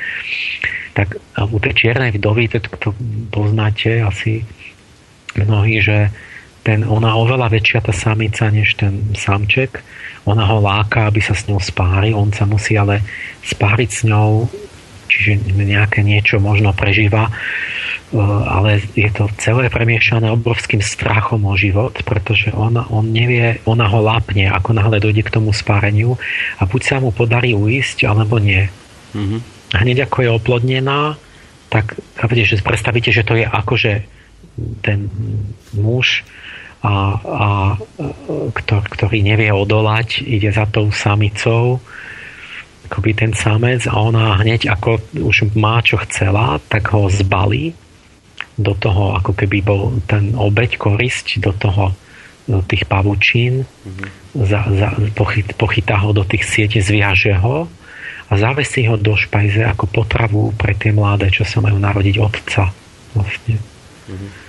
Tak u tej čiernej vdovy, to, to poznáte asi mnohí, že ten, ona oveľa väčšia tá samica než ten samček. Ona ho láka, aby sa s ňou spári. On sa musí ale spáriť s ňou čiže nejaké niečo možno prežíva ale je to celé premiešané obrovským strachom o život, pretože on, on nevie, ona ho lápne, ako náhle dojde k tomu spáreniu a buď sa mu podarí uísť, alebo nie. Mm-hmm. Hneď ako je oplodnená, tak chápete, že predstavíte, že to je akože ten muž, a, a, ktor, ktorý nevie odolať, ide za tou samicou, akoby ten samec a ona hneď ako už má čo chcela, tak ho zbalí do toho, ako keby bol ten obeď korisť do toho do tých pavučín, mm-hmm. za, za, pochyt, pochytá ho do tých siete, zviaže ho a zavesí ho do špajze ako potravu pre tie mladé, čo sa majú narodiť otca. Vlastne. Mm-hmm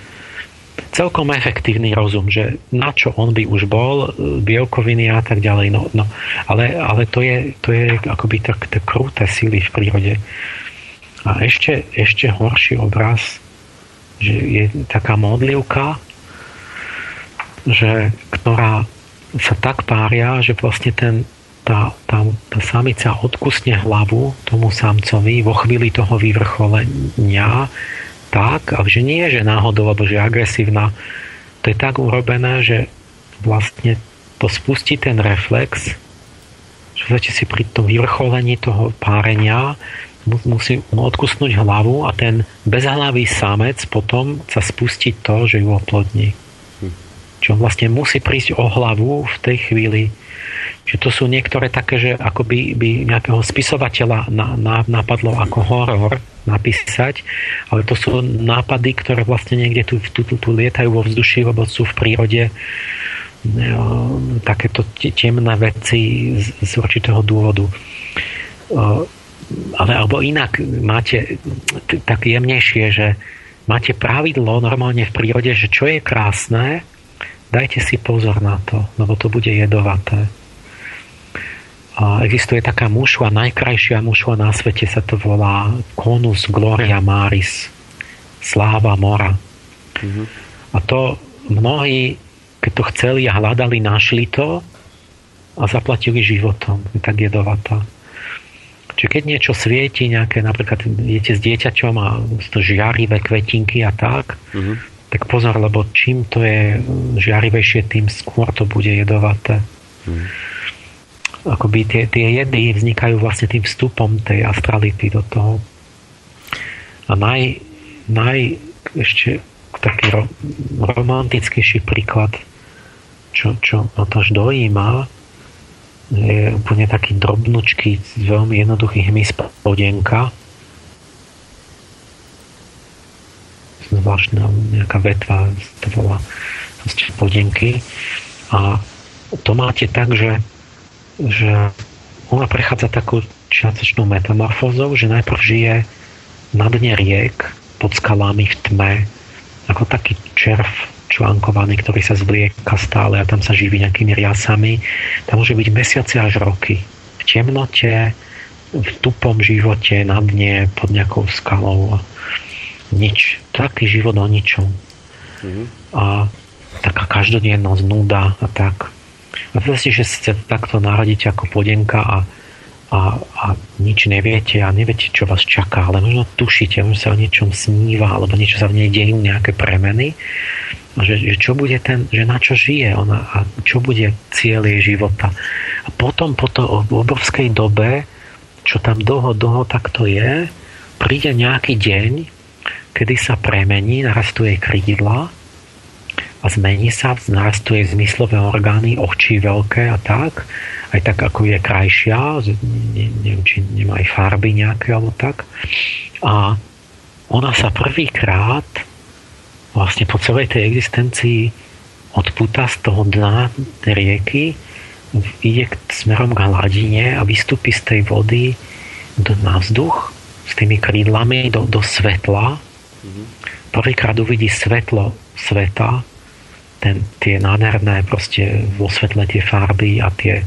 celkom efektívny rozum, že na čo on by už bol, bielkoviny a tak ďalej. No, no, ale, ale to je, to je akoby tak, tak kruté sily v prírode. A ešte, ešte horší obraz, že je taká modlivka, že, ktorá sa tak pária, že vlastne ten, tá, tá, tá samica odkusne hlavu tomu samcovi vo chvíli toho vyvrcholenia tak, ale že nie, že náhodou, alebo že agresívna. To je tak urobené, že vlastne to spustí ten reflex, že začne si pri tom vyvrcholení toho párenia musí mu odkusnúť hlavu a ten bezhlavý samec potom sa spustí to, že ju oplodní. Čo vlastne musí prísť o hlavu v tej chvíli. Že to sú niektoré také, že ako by, by nejakého spisovateľa na, na, napadlo ako horor, napísať, ale to sú nápady, ktoré vlastne niekde tu, tu, tu, tu lietajú vo vzduši, lebo sú v prírode takéto temné veci z, z určitého dôvodu. Ale alebo inak máte tak jemnejšie, že máte pravidlo normálne v prírode, že čo je krásne, dajte si pozor na to, lebo to bude jedovaté. A existuje taká mušva, najkrajšia mušva na svete sa to volá Conus Gloria Maris, sláva mora. Mm-hmm. A to mnohí, keď to chceli a hľadali, našli to a zaplatili životom. Je tak jedovatá. Čiže keď niečo svieti, nejaké, napríklad idete s dieťaťom a to žiarivé kvetinky a tak, mm-hmm. Tak pozor, lebo čím to je žiarivejšie, tým skôr to bude jedovaté. Mm-hmm akoby tie, tie jedy vznikajú vlastne tým vstupom tej astrality do toho. A naj, naj ešte taký ro, romantickejší príklad, čo, čo ma to až dojíma, je úplne taký drobnučký, veľmi jednoduchý hmyz podenka. Zvláštna nejaká vetva, to volá podenky. A to máte tak, že že ona prechádza takú čiastočnou metamorfózou, že najprv žije na dne riek pod skalami v tme, ako taký červ článkovaný, ktorý sa zvlieka stále a tam sa živí nejakými riasami. Tam môže byť mesiace až roky. V temnote, v tupom živote, na dne, pod nejakou skalou. Nič. Taký život o ničom. Mm-hmm. A taká každodennosť, nuda a tak. A si, že ste takto naradíte ako podenka a, a, a nič neviete a neviete, čo vás čaká, ale možno tušíte, možno sa o niečom sníva, alebo niečo sa v nej dejú, nejaké premeny. A že, že čo bude ten, že na čo žije ona a čo bude cieľ jej života. A potom po to obrovskej dobe, čo tam dlho, dlho takto je, príde nejaký deň, kedy sa premení, narastú jej krídla a zmení sa, narastú jej zmyslové orgány, oči veľké a tak, aj tak ako je krajšia, ne, neviem, či nemá aj farby nejaké alebo tak. A ona sa prvýkrát vlastne po celej tej existencii odpúta z toho dna tej rieky, ide smerom k hladine a vystúpi z tej vody do, na vzduch s tými krídlami do, do svetla. Mm-hmm. Prvýkrát uvidí svetlo sveta, ten, tie nádherné proste vo svetle tie farby a tie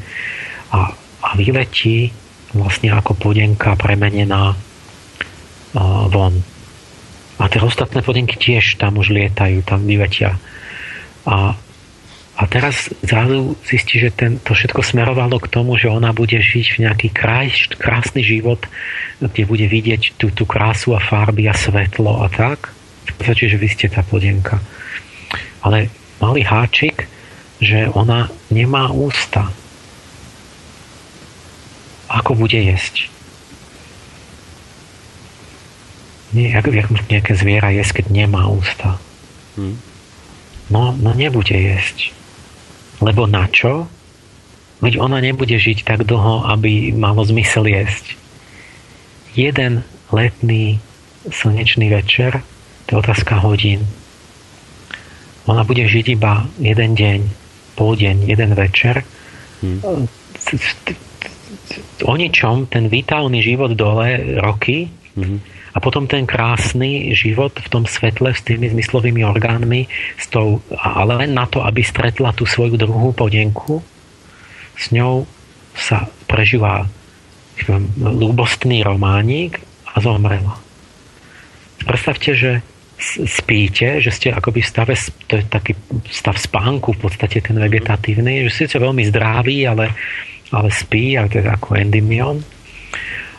a, a vyletí vlastne ako podenka premenená uh, von. A tie ostatné podenky tiež tam už lietajú, tam vyletia. A, a teraz zrazu zistí, že ten, to všetko smerovalo k tomu, že ona bude žiť v nejaký krás, krásny život, kde bude vidieť tú, tú krásu a farby a svetlo a tak. v podstate, že vy ste tá plodienka. Ale malý háčik, že ona nemá ústa. Ako bude jesť? Nie, jak, jak nejaké zviera jesť, keď nemá ústa. Hmm. No, no nebude jesť. Lebo na čo? Veď ona nebude žiť tak dlho, aby malo zmysel jesť. Jeden letný slnečný večer, to je otázka hodín. Ona bude žiť iba jeden deň, pol deň, jeden večer. Hmm. O ničom ten vitálny život dole roky hmm. A potom ten krásny život v tom svetle s tými zmyslovými orgánmi, s tou, ale len na to, aby stretla tú svoju druhú podenku, s ňou sa prežíva ľúbostný románik a zomrela. Predstavte, že spíte, že ste akoby v stave, to je taký stav spánku, v podstate ten vegetatívny, že ste veľmi zdraví, ale, ale spí, ale to ako endymion.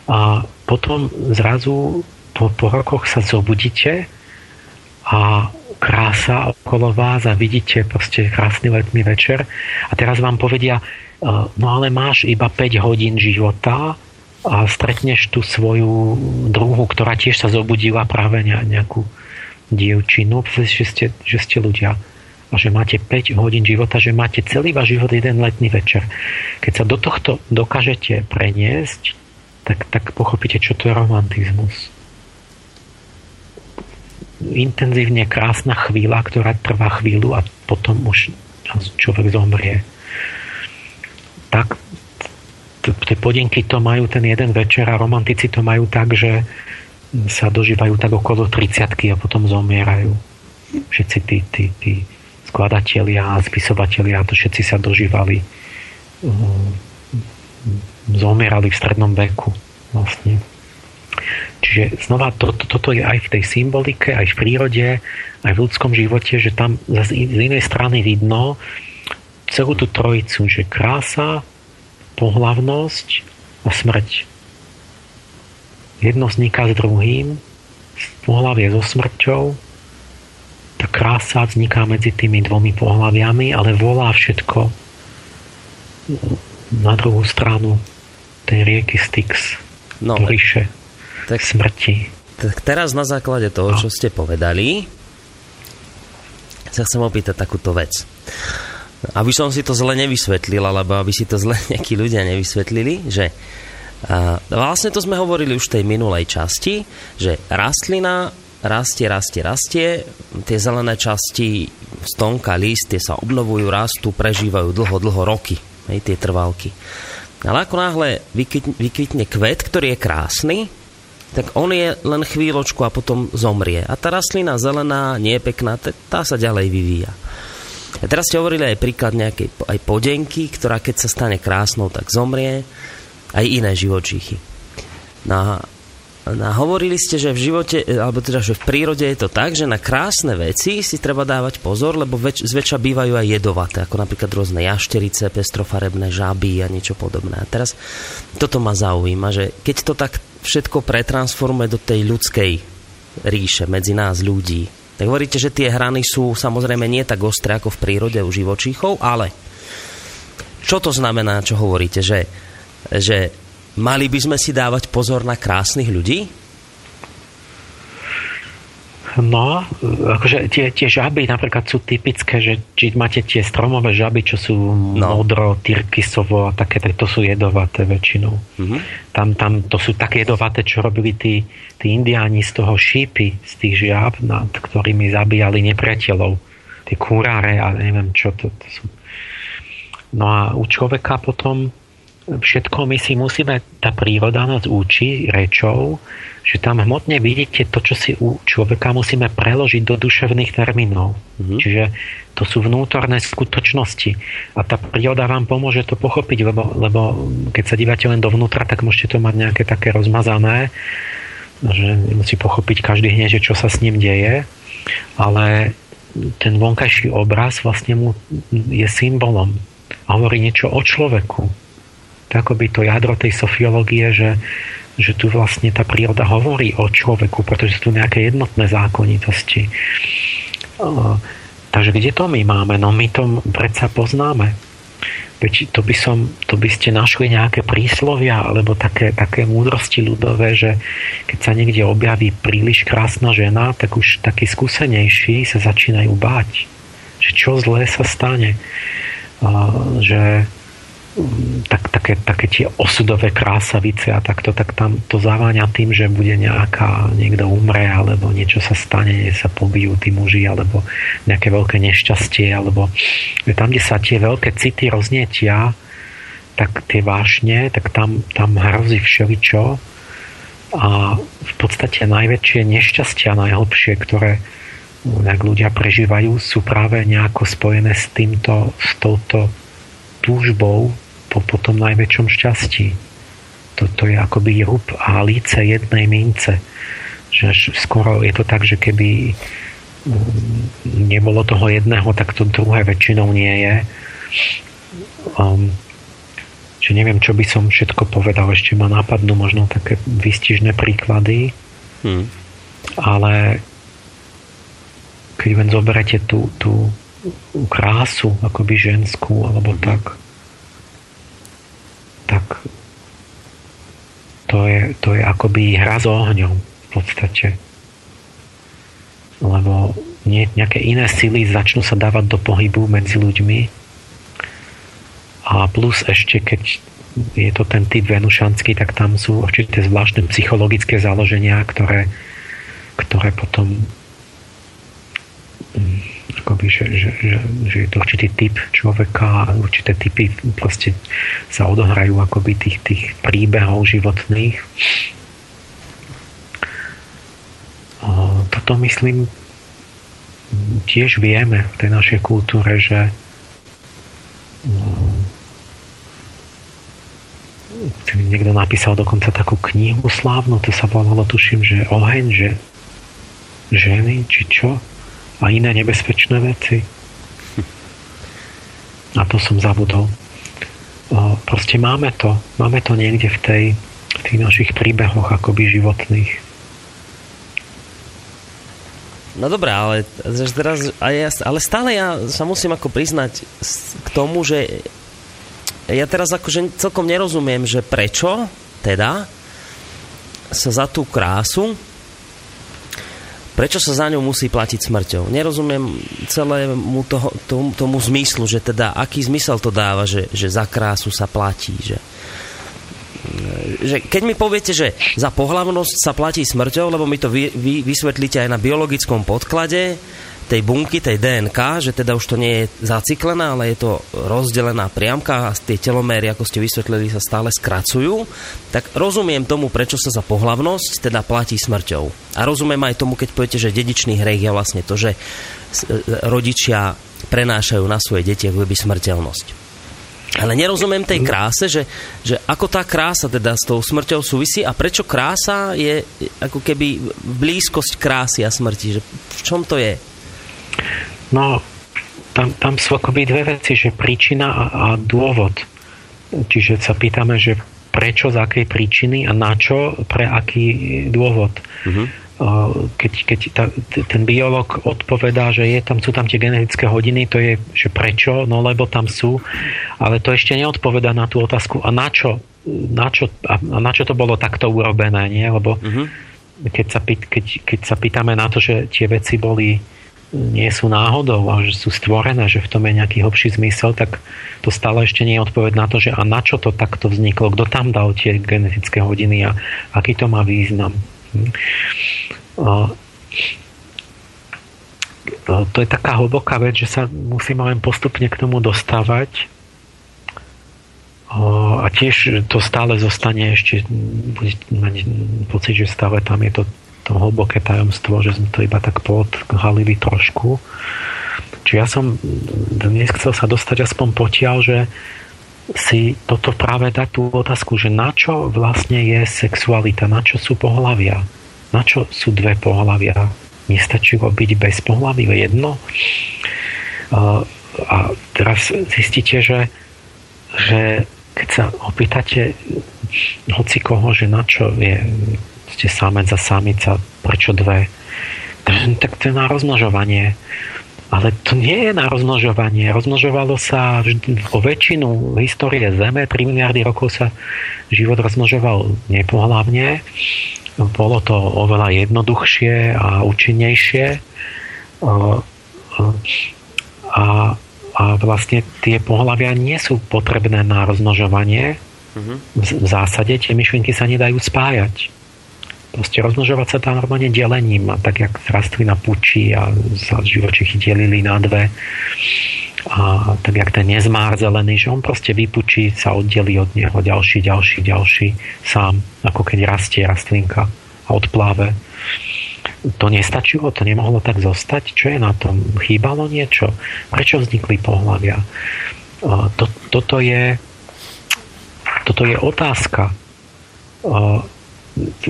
A potom zrazu po, po rokoch sa zobudíte a krása okolo vás a vidíte proste krásny letný večer a teraz vám povedia, no ale máš iba 5 hodín života a stretneš tú svoju druhu, ktorá tiež sa zobudila práve nejakú dievčinu, že ste, že ste ľudia a že máte 5 hodín života, že máte celý váš život jeden letný večer. Keď sa do tohto dokážete preniesť, tak, tak pochopíte, čo to je romantizmus. Intenzívne krásna chvíľa, ktorá trvá chvíľu a potom už človek zomrie tak tie podienky to majú ten jeden večer a romantici to majú tak, že sa dožívajú tak okolo 30 a potom zomierajú. Všetci tí, tí, tí skladatelia a spisovatelia, to všetci sa dožívali um, zomierali v strednom veku vlastne. Čiže znova to, to, toto je aj v tej symbolike, aj v prírode, aj v ľudskom živote, že tam z inej strany vidno, celú tú trojicu, že krása, pohlavnosť a smrť. Jedno vzniká s druhým, pohlavie so smrťou, tá krása vzniká medzi tými dvomi pohľaviami, ale volá všetko na druhú stranu tej rieky Styx, no, ríše tak, smrti. Tak teraz na základe toho, no. čo ste povedali, sa chcem opýtať takúto vec. Aby som si to zle nevysvetlil, alebo aby si to zle (laughs) nejakí ľudia nevysvetlili, že a vlastne to sme hovorili už v tej minulej časti, že rastlina rastie, rastie, rastie, tie zelené časti, stonka, list, tie sa obnovujú, rastú, prežívajú dlho, dlho roky, hej, tie trvalky. Ale ako náhle vykvitne, kvet, ktorý je krásny, tak on je len chvíľočku a potom zomrie. A tá rastlina zelená, nie je pekná, tá sa ďalej vyvíja. A teraz ste hovorili aj príklad nejakej aj podenky, ktorá keď sa stane krásnou, tak zomrie. Aj iné živočíchy. No, no hovorili ste, že v živote, alebo teda, že v prírode je to tak, že na krásne veci si treba dávať pozor, lebo väč, zväčša bývajú aj jedovaté, ako napríklad rôzne jašterice, pestrofarebné žaby a niečo podobné. A teraz toto ma zaujíma, že keď to tak všetko pretransformuje do tej ľudskej ríše medzi nás ľudí, tak hovoríte, že tie hrany sú samozrejme nie tak ostré ako v prírode u živočíchov, ale čo to znamená, čo hovoríte, že, že mali by sme si dávať pozor na krásnych ľudí? No, akože tie, tie žaby napríklad sú typické, že či máte tie stromové žaby, čo sú no. modro, tyrkisovo a také, to sú jedovaté väčšinou. Mm-hmm. Tam, tam to sú také jedovaté, čo robili tí, tí indiáni z toho šípy, z tých žiab, nad ktorými zabíjali nepriateľov. Tie kúráre a neviem čo to, to sú. No a u človeka potom všetko my si musíme, tá príroda nás učí rečou, že tam hmotne vidíte to, čo si u človeka musíme preložiť do duševných termínov. Mm-hmm. Čiže to sú vnútorné skutočnosti. A tá príroda vám pomôže to pochopiť, lebo, lebo keď sa dívate len dovnútra, tak môžete to mať nejaké také rozmazané, že musí pochopiť každý hneď, že čo sa s ním deje. Ale ten vonkajší obraz vlastne mu je symbolom a hovorí niečo o človeku to akoby to jadro tej sofiológie, že, že tu vlastne tá príroda hovorí o človeku, pretože sú tu nejaké jednotné zákonitosti. Takže kde to my máme? No my to predsa poznáme. Veď to by, som, to by ste našli nejaké príslovia alebo také, také múdrosti ľudové, že keď sa niekde objaví príliš krásna žena, tak už takí skúsenejší sa začínajú báť. Že čo zlé sa stane. Že tak, také, také tie osudové krásavice a takto, tak tam to zaváňa tým, že bude nejaká, niekto umre, alebo niečo sa stane, sa pobijú tí muži, alebo nejaké veľké nešťastie, alebo tam, kde sa tie veľké city roznietia, tak tie vášne, tak tam, tam hrozí všeličo. A v podstate najväčšie nešťastia, najhlbšie, ktoré ak ľudia prežívajú, sú práve nejako spojené s týmto, s touto túžbou po, po tom najväčšom šťastí. To, je akoby rúb a líce jednej mince. Že skoro je to tak, že keby mm, nebolo toho jedného, tak to druhé väčšinou nie je. Um, že neviem, čo by som všetko povedal. Ešte ma nápadnú možno také vystižné príklady. Hmm. Ale keď len zoberete tú, tú krásu, akoby ženskú, alebo mm. tak, tak to je, to je akoby hra s ohňom v podstate. Lebo nie, nejaké iné sily začnú sa dávať do pohybu medzi ľuďmi a plus ešte keď je to ten typ venušanský, tak tam sú určité zvláštne psychologické založenia, ktoré, ktoré potom akoby, že, že, že, že je to určitý typ človeka a určité typy proste sa odohrajú akoby tých, tých príbehov životných. Toto myslím tiež vieme v tej našej kultúre, že niekto napísal dokonca takú knihu slávnu, to sa volalo, tuším, že oheň, že ženy, či čo a iné nebezpečné veci. A to som zabudol. Proste máme to. Máme to niekde v, tej, v tých našich príbehoch akoby životných. No dobré, ale, teraz, ale stále ja sa musím ako priznať k tomu, že ja teraz akože celkom nerozumiem, že prečo teda sa za tú krásu Prečo sa za ňou musí platiť smrťou? Nerozumiem celému toho, tomu, tomu zmyslu, že teda aký zmysel to dáva, že, že za krásu sa platí, že, že keď mi poviete, že za pohlavnosť sa platí smrťou, lebo mi to vy, vy vysvetlíte aj na biologickom podklade, tej bunky, tej DNK, že teda už to nie je zaciklená, ale je to rozdelená priamka a tie teloméry, ako ste vysvetlili, sa stále skracujú, tak rozumiem tomu, prečo sa za pohlavnosť teda platí smrťou. A rozumiem aj tomu, keď poviete, že dedičný hriech je vlastne to, že rodičia prenášajú na svoje deti ako by smrteľnosť. Ale nerozumiem tej kráse, že, že ako tá krása teda s tou smrťou súvisí a prečo krása je ako keby blízkosť krásy a smrti. Že v čom to je? No, tam, tam sú akoby dve veci, že príčina a, a dôvod. Čiže sa pýtame, že prečo, z akej príčiny a na čo, pre aký dôvod. Uh-huh. Keď, keď ta, ten biolog odpovedá, že je tam, sú tam tie genetické hodiny, to je, že prečo, no lebo tam sú, ale to ešte neodpovedá na tú otázku a na čo, na čo, a na čo to bolo takto urobené, nie? Lebo uh-huh. keď, sa, keď, keď sa pýtame na to, že tie veci boli nie sú náhodou a že sú stvorené, že v tom je nejaký hlbší zmysel, tak to stále ešte nie je odpoveď na to, že a na čo to takto vzniklo, kto tam dal tie genetické hodiny a aký to má význam. Hm. To je taká hlboká vec, že sa musíme len postupne k tomu dostávať a tiež to stále zostane ešte, budete mať pocit, že stále tam je to to hlboké tajomstvo, že sme to iba tak podhalili trošku. Čiže ja som dnes chcel sa dostať aspoň potiaľ, že si toto práve dať tú otázku, že na čo vlastne je sexualita, na čo sú pohlavia, na čo sú dve pohlavia. Nestačilo byť bez pohlavy, jedno. A teraz zistíte, že, že keď sa opýtate hoci koho, že na čo je ste samec a samica, prečo dve? Tak to je na rozmnožovanie. Ale to nie je na rozmnožovanie. Rozmnožovalo sa o väčšinu histórie Zeme, 3 miliardy rokov sa život rozmnožoval nepohlavne. Bolo to oveľa jednoduchšie a účinnejšie. A, a vlastne tie pohľavia nie sú potrebné na rozmnožovanie. Mhm. V zásade tie myšlienky sa nedajú spájať. Proste rozmnožovať sa dá normálne delením, tak jak rastlina pučí a sa živočichy delili na dve. A tak jak ten nezmár zelený, že on proste vypučí, sa oddelí od neho ďalší, ďalší, ďalší sám, ako keď rastie rastlinka a odpláve. To nestačilo, to nemohlo tak zostať. Čo je na tom? Chýbalo niečo? Prečo vznikli pohľavia? To, toto je toto je otázka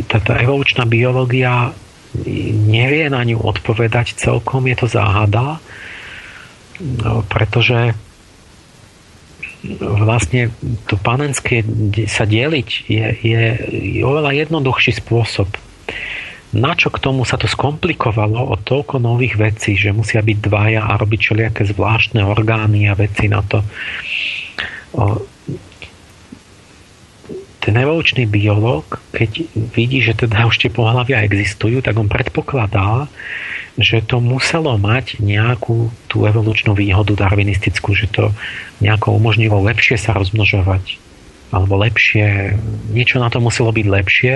táto evolučná biológia nevie na ňu odpovedať celkom, je to záhada, no, pretože vlastne to panenské sa deliť je, je, je oveľa jednoduchší spôsob. Na čo k tomu sa to skomplikovalo o toľko nových vecí, že musia byť dvaja a robiť všelijaké zvláštne orgány a veci na to ten evolučný biológ, keď vidí, že teda už tie pohľavia existujú, tak on predpokladá, že to muselo mať nejakú tú evolučnú výhodu darwinistickú, že to nejako umožnilo lepšie sa rozmnožovať alebo lepšie, niečo na to muselo byť lepšie,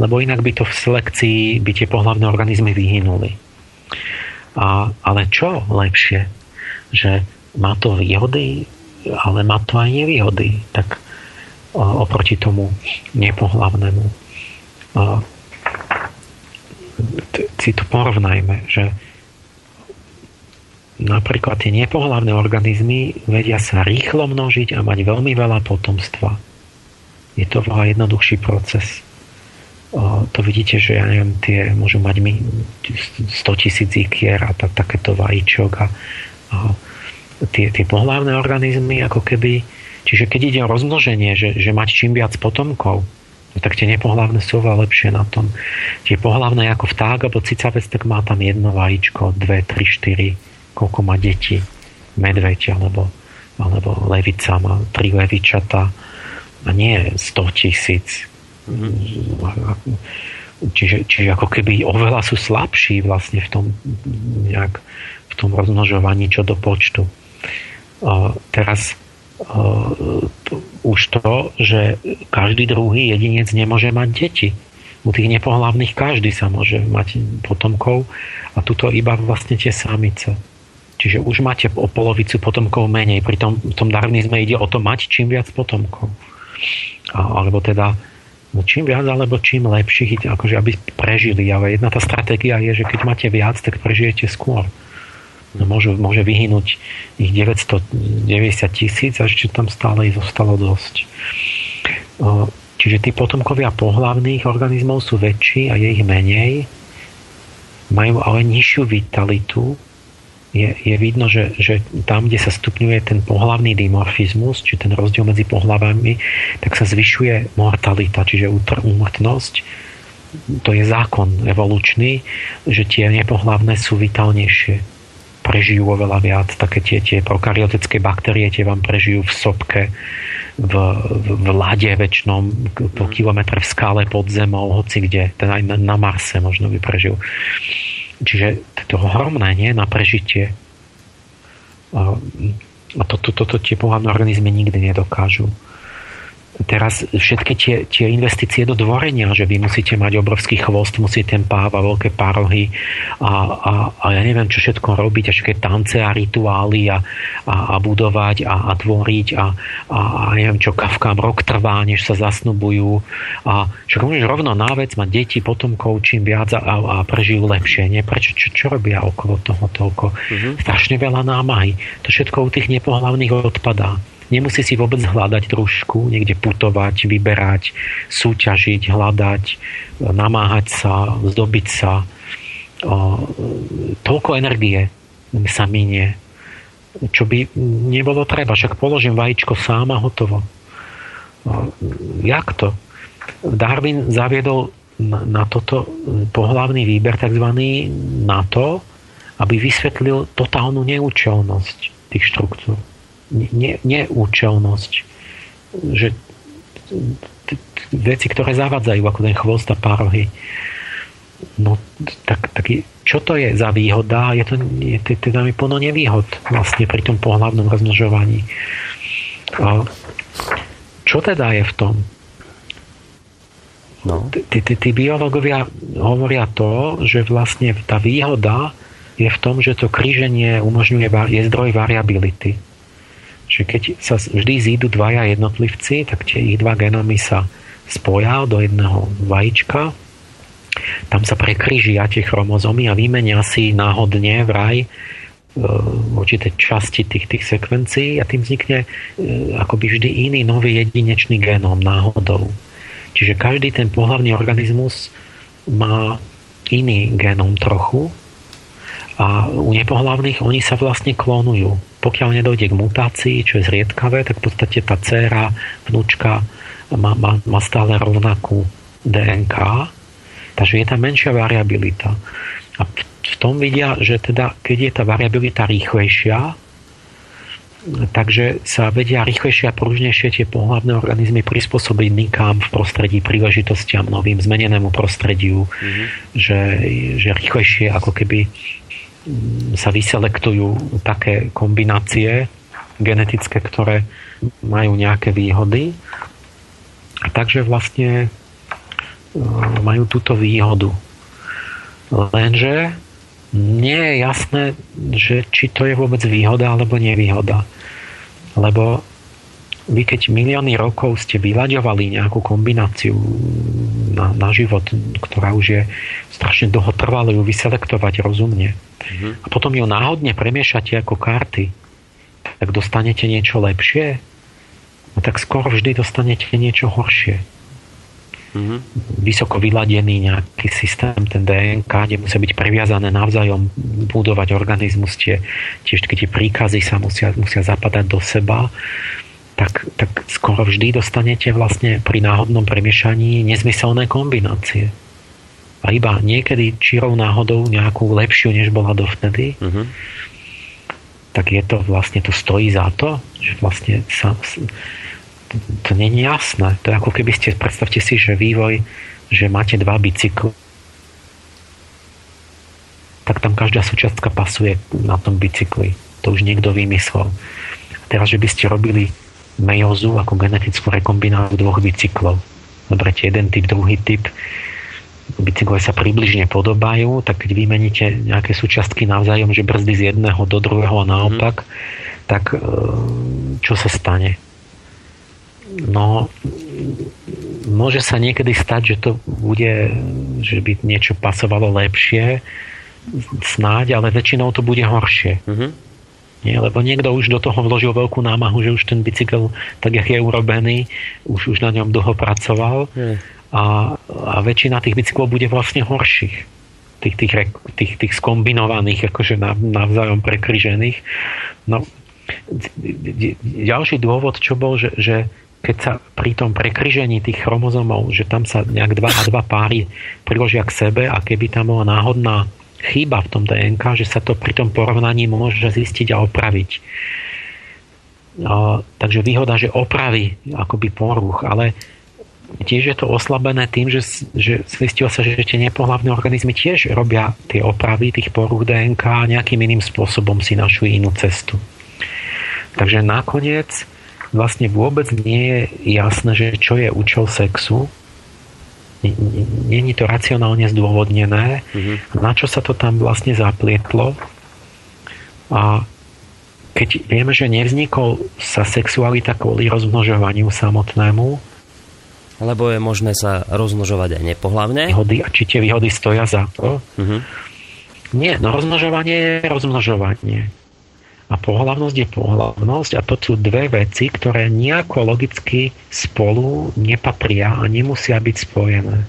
lebo inak by to v selekcii by tie pohľavné organizmy vyhynuli. A, ale čo lepšie? Že má to výhody, ale má to aj nevýhody. Tak oproti tomu nepohlavnému. Si to porovnajme, že napríklad tie nepohlavné organizmy vedia sa rýchlo množiť a mať veľmi veľa potomstva. Je to veľa jednoduchší proces. To vidíte, že ja neviem, tie môžu mať mi 100 tisíc ikier a tak, takéto vajíčok a, a tie, tie pohlavné organizmy ako keby Čiže keď ide o rozmnoženie, že, že mať čím viac potomkov, no tak tie nepohlavné sú veľa lepšie na tom. Tie pohlavné ako vták alebo cicavec, tak má tam jedno vajíčko, dve, tri, štyri, koľko má deti, medveď alebo, alebo levica má tri levičata a nie 100 tisíc. Čiže, čiže ako keby oveľa sú slabší vlastne v tom, nejak, v tom rozmnožovaní čo do počtu. O, teraz už to, že každý druhý jedinec nemôže mať deti. U tých nepohlavných každý sa môže mať potomkov a tuto iba vlastne tie samice. Čiže už máte o polovicu potomkov menej. Pri tom, v tom darvinizme ide o to mať čím viac potomkov. A, alebo teda no čím viac alebo čím lepších, akože aby prežili. Ale jedna tá stratégia je, že keď máte viac, tak prežijete skôr no môže, môže vyhynúť ich 990 tisíc a ešte tam stále zostalo dosť. Čiže tí potomkovia pohlavných organizmov sú väčší a je ich menej, majú ale nižšiu vitalitu. Je, je vidno, že, že tam, kde sa stupňuje ten pohlavný dimorfizmus, či ten rozdiel medzi pohlavami, tak sa zvyšuje mortalita, čiže úmrtnosť. To je zákon evolučný, že tie nepohlavné sú vitálnejšie prežijú oveľa viac. Také tie, tie prokaryotické baktérie tie vám prežijú v sopke, v, v, lade väčšnom, po mhm. kilometre v skále pod zemou, hoci kde, teda aj na, na Marse možno by prežil. Čiže to je ohromné, nie? Na prežitie. A, a toto to, to, to tie pohľadné organizmy nikdy nedokážu teraz všetky tie, tie investície do dvorenia, že vy musíte mať obrovský chvost, musíte ten páv a veľké párohy a, a, a ja neviem, čo všetko robiť, a všetké tance a rituály a, a, a budovať a, a tvoriť a, a, a neviem čo, kavkám rok trvá, než sa zasnubujú a však môžeš rovno na vec mať deti, potomkov, čím viac a, a prežijú lepšie, nie? Prečo, čo, čo robia okolo toho toľko? Mm-hmm. Strašne veľa námahy. To všetko u tých nepohlavných odpadá. Nemusí si vôbec hľadať trošku, niekde putovať, vyberať, súťažiť, hľadať, namáhať sa, zdobiť sa. Toľko energie sa minie, čo by nebolo treba. Však položím vajíčko sám a hotovo. Jak to? Darwin zaviedol na toto pohlavný výber tzv. na to, aby vysvetlil totálnu neúčelnosť tých štruktúr. Ne, neúčelnosť. Že veci, ktoré zavadzajú, ako ten chvost a párohy. No, tak, tak čo to je za výhoda? Je to, je, teda mi plno nevýhod vlastne pri tom pohľavnom rozmnožovaní. A čo teda je v tom? No. Tí biológovia hovoria to, že vlastne tá výhoda je v tom, že to kríženie umožňuje, je zdroj variability. Že keď sa vždy zídu dvaja jednotlivci, tak tie ich dva genómy sa spoja do jedného vajíčka, tam sa prekrížia tie chromozomy a vymenia si náhodne vraj e, určité časti tých, tých sekvencií a tým vznikne e, akoby vždy iný nový jedinečný genóm náhodou. Čiže každý ten pohlavný organizmus má iný genóm trochu a u nepohlavných oni sa vlastne klonujú. Pokiaľ nedojde k mutácii, čo je zriedkavé, tak v podstate tá dcéra, vnúčka má, má, má stále rovnakú DNK, takže je tam menšia variabilita. A v tom vidia, že teda, keď je tá variabilita rýchlejšia, takže sa vedia rýchlejšie a pružnejšie tie pohľadné organizmy prispôsobiť nikám v prostredí príležitostiam novým, zmenenému prostrediu, mm-hmm. že, že rýchlejšie ako keby sa vyselektujú také kombinácie genetické, ktoré majú nejaké výhody. Takže vlastne e, majú túto výhodu. Lenže nie je jasné, že či to je vôbec výhoda alebo nevýhoda. Lebo vy keď milióny rokov ste vyľaďovali nejakú kombináciu na, na život, ktorá už je strašne dlho trvala ju vyselektovať rozumne mm-hmm. a potom ju náhodne premiešate ako karty, tak dostanete niečo lepšie, no tak skoro vždy dostanete niečo horšie. Mm-hmm. Vysoko vyladený nejaký systém, ten DNK, kde musia byť previazané navzájom, budovať organizmus, tie, tiež tie príkazy sa musia, musia zapadať do seba tak, tak skoro vždy dostanete vlastne pri náhodnom premiešaní nezmyselné kombinácie. A iba niekedy čirou náhodou nejakú lepšiu, než bola dovtedy, uh-huh. tak je to vlastne, to stojí za to, že vlastne sa, to, to je jasné. To je ako keby ste, predstavte si, že vývoj, že máte dva bicykly, tak tam každá súčiastka pasuje na tom bicykli. To už niekto vymyslel. Teraz, že by ste robili mejozu ako genetickú rekombináciu dvoch bicyklov. Zoberete jeden typ, druhý typ, bicykle sa približne podobajú, tak keď vymeníte nejaké súčiastky navzájom, že brzdy z jedného do druhého a naopak, mm. tak e, čo sa stane? No, môže sa niekedy stať, že to bude, že by niečo pasovalo lepšie, snáď, ale väčšinou to bude horšie. Mm-hmm. Nie, lebo niekto už do toho vložil veľkú námahu, že už ten bicykel, tak jak je urobený, už, už na ňom dlho pracoval hmm. a, a väčšina tých bicyklov bude vlastne horších. Tých, tých, tých, tých skombinovaných, akože navzájom prekryžených. No, ďalší dôvod, čo bol, že, že keď sa pri tom prekryžení tých chromozomov, že tam sa nejak dva a dva páry priložia k sebe a keby tam bola náhodná chýba v tom DNK, že sa to pri tom porovnaní môže zistiť a opraviť. A, takže výhoda, že opraví akoby poruch, ale tiež je to oslabené tým, že, že zistilo sa, že tie nepohlavné organizmy tiež robia tie opravy tých poruch DNK a nejakým iným spôsobom si našli inú cestu. Takže nakoniec vlastne vôbec nie je jasné, že čo je účel sexu, není to racionálne zdôvodnené, mm-hmm. na čo sa to tam vlastne zaplietlo. A keď vieme, že nevznikol sa sexualita kvôli rozmnožovaniu samotnému, lebo je možné sa rozmnožovať aj nepohlavne. Výhody, a či tie výhody stoja za to? Mm-hmm. Nie, no rozmnožovanie je rozmnožovanie. A pohlavnosť je pohlavnosť a to sú dve veci, ktoré nejako logicky spolu nepatria a nemusia byť spojené.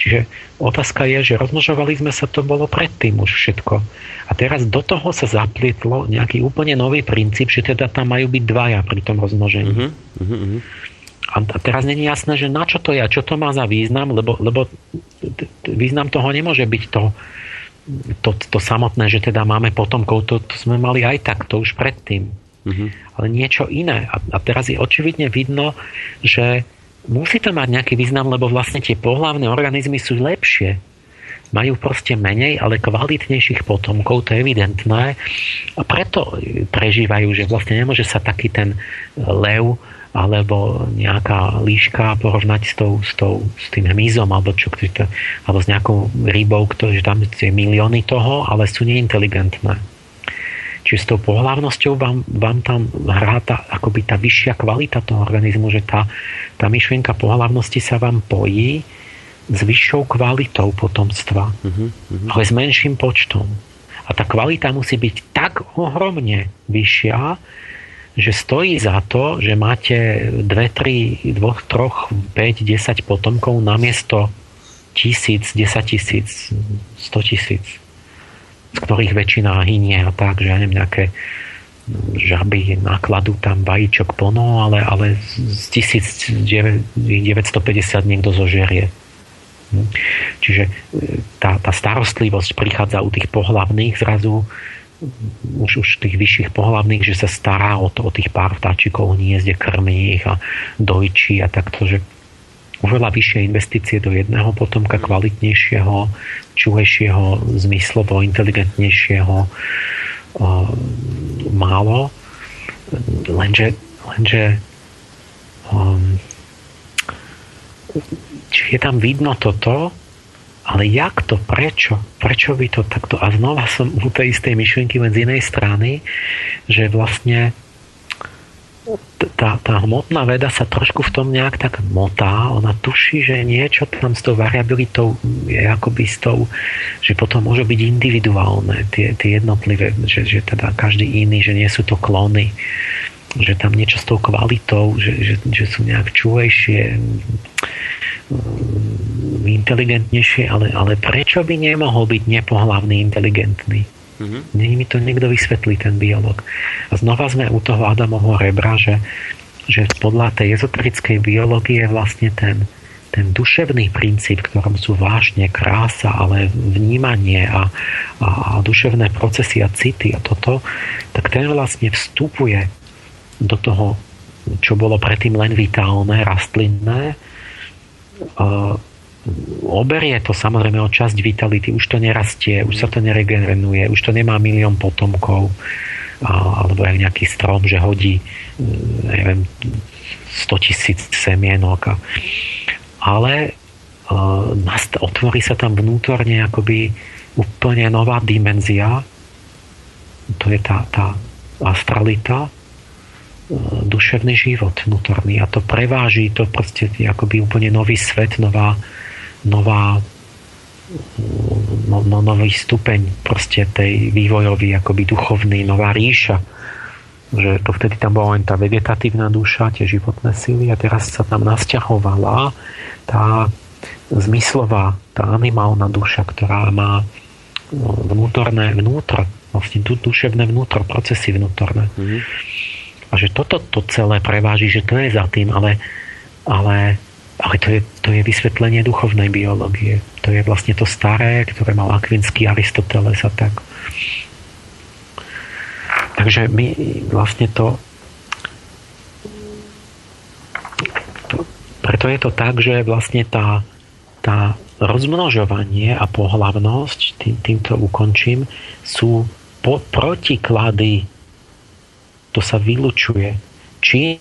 Čiže otázka je, že rozmnožovali sme sa, to bolo predtým už všetko. A teraz do toho sa zaplietlo nejaký úplne nový princíp, že teda tam majú byť dvaja pri tom rozmnožení. Uh-huh, uh-huh. A teraz není jasné, že na čo to je čo to má za význam, lebo, lebo význam toho nemôže byť to, to, to samotné, že teda máme potomkov, to, to sme mali aj tak, to už predtým. Mm-hmm. Ale niečo iné. A, a teraz je očividne vidno, že musí to mať nejaký význam, lebo vlastne tie pohlavné organizmy sú lepšie. Majú proste menej, ale kvalitnejších potomkov, to je evidentné. A preto prežívajú, že vlastne nemôže sa taký ten lev alebo nejaká líška porovnať s, tou, s, tou, s tým hmyzom alebo, čo, to, alebo s nejakou rybou, ktoré tam je milióny toho, ale sú neinteligentné. Čiže s tou pohľavnosťou vám, vám tam hrá tá, akoby tá vyššia kvalita toho organizmu, že tá, tá myšlienka pohľavnosti sa vám pojí s vyššou kvalitou potomstva, uh-huh, ale s menším počtom. A tá kvalita musí byť tak ohromne vyššia, že stojí za to, že máte 2, 3, 2, 3, 5, 10 potomkov namiesto tisíc, 10 tisíc, 100 tisíc, z ktorých väčšina hynie a tak, že ja neviem, nejaké žaby nakladú tam vajíčok plno, ale, ale z 1950 niekto zožerie. Hm. Čiže e, tá, tá starostlivosť prichádza u tých pohlavných zrazu už, už tých vyšších pohľavných, že sa stará o, to, o tých pár vtáčikov hniezde, krmí ich a dojčí a takto, že oveľa vyššie investície do jedného potomka kvalitnejšieho, čuhejšieho, zmyslovo inteligentnejšieho málo. Lenže, lenže um, či je tam vidno toto, ale jak to, prečo, prečo by to takto, a znova som u tej istej myšlienky len z inej strany, že vlastne tá, tá hmotná veda sa trošku v tom nejak tak motá, ona tuší, že niečo tam s tou variabilitou je akoby s tou, že potom môže byť individuálne tie, tie jednotlivé, že, že teda každý iný, že nie sú to klony, že tam niečo s tou kvalitou, že, že, že sú nejak čúvejšie, Mm, inteligentnejšie, ale, ale prečo by nemohol byť nepohlavný inteligentný? Mm-hmm. Nech mi to niekto vysvetlí, ten biolog. A znova sme u toho Adamovho rebra, že, že podľa tej ezoterickej biológie vlastne ten, ten duševný princíp, ktorom sú vážne krása, ale vnímanie a, a, a duševné procesy a city a toto, tak ten vlastne vstupuje do toho, čo bolo predtým len vitálne, rastlinné oberie to samozrejme o časť vitality, už to nerastie, už sa to neregeneruje, už to nemá milión potomkov, alebo aj nejaký strom, že hodí neviem, 100 tisíc semienok. Ale otvorí sa tam vnútorne akoby úplne nová dimenzia, to je tá, tá astralita, duševný život vnútorný. A to preváži, to proste je akoby úplne nový svet, nová, nová no, no, nový stupeň proste tej vývojový, akoby duchovný, nová ríša. Že to vtedy tam bola len tá vegetatívna duša, tie životné sily a teraz sa tam nasťahovala tá zmyslová, tá animálna duša, ktorá má vnútorné vnútro, vlastne duševné vnútro, procesy vnútorné. Mm-hmm a že toto to celé preváži, že to je za tým, ale, ale, ale to, je, to je vysvetlenie duchovnej biológie. To je vlastne to staré, ktoré mal Akvinský Aristoteles a tak. Takže my vlastne to, to preto je to tak, že vlastne tá, tá rozmnožovanie a pohlavnosť, tým, týmto ukončím, sú po, protiklady to sa vylučuje. Čím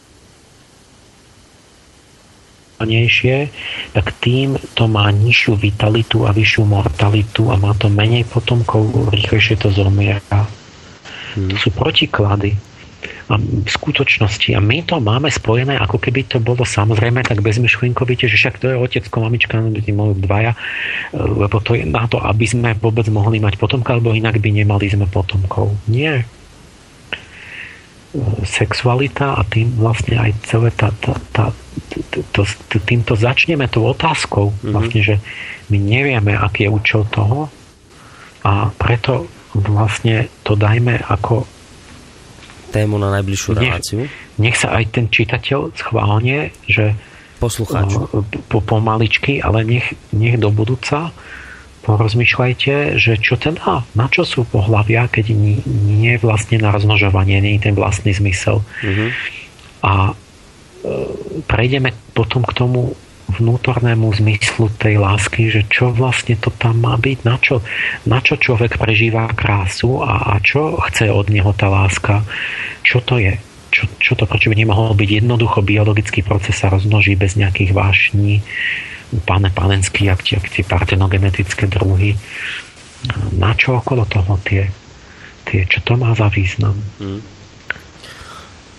tak tým to má nižšiu vitalitu a vyššiu mortalitu a má to menej potomkov, rýchlejšie to zomiera. Hmm. To sú protiklady a v skutočnosti. A my to máme spojené, ako keby to bolo samozrejme tak bezmyšlienkovite, že však to je otecko, mamička, majú dvaja, lebo to je na to, aby sme vôbec mohli mať potomka, alebo inak by nemali sme potomkov. Nie sexualita a tým vlastne aj celé tá, tá, tá, to, to, týmto začneme tou otázkou mm-hmm. vlastne, že my nevieme, aký je účel toho a preto vlastne to dajme ako tému na najbližšiu reláciu. Nech, nech sa aj ten čitateľ schválne, že poslucháč. Po, pomaličky, ale nech, nech do budúca porozmýšľajte, že čo teda, na čo sú pohľavia, keď nie, nie je vlastne na rozmnožovanie, nie je ten vlastný zmysel. Mm-hmm. A e, prejdeme potom k tomu vnútornému zmyslu tej lásky, že čo vlastne to tam má byť, na čo, na čo človek prežíva krásu a, a čo chce od neho tá láska, čo to je. Čo, čo to, prečo by nemohol byť jednoducho biologický proces sa rozmnoží bez nejakých vášní, pane panenský, ak tie, tie partenogenetické druhy. Na čo okolo toho tie, tie čo to má za význam? Hmm.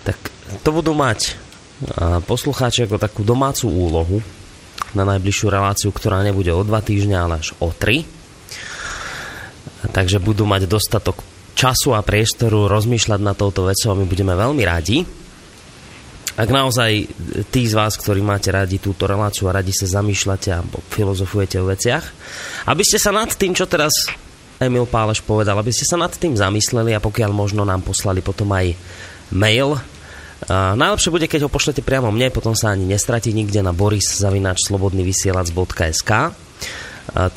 Tak to budú mať poslucháči ako takú domácu úlohu na najbližšiu reláciu, ktorá nebude o dva týždňa, ale až o tri. Takže budú mať dostatok času a priestoru rozmýšľať na touto vecou a my budeme veľmi radi. Ak naozaj tí z vás, ktorí máte radi túto reláciu a radi sa zamýšľate a filozofujete o veciach, aby ste sa nad tým, čo teraz Emil Páleš povedal, aby ste sa nad tým zamysleli a pokiaľ možno nám poslali potom aj mail. A najlepšie bude, keď ho pošlete priamo mne, potom sa ani nestratí nikde na boris.slobodnyvysielac.sk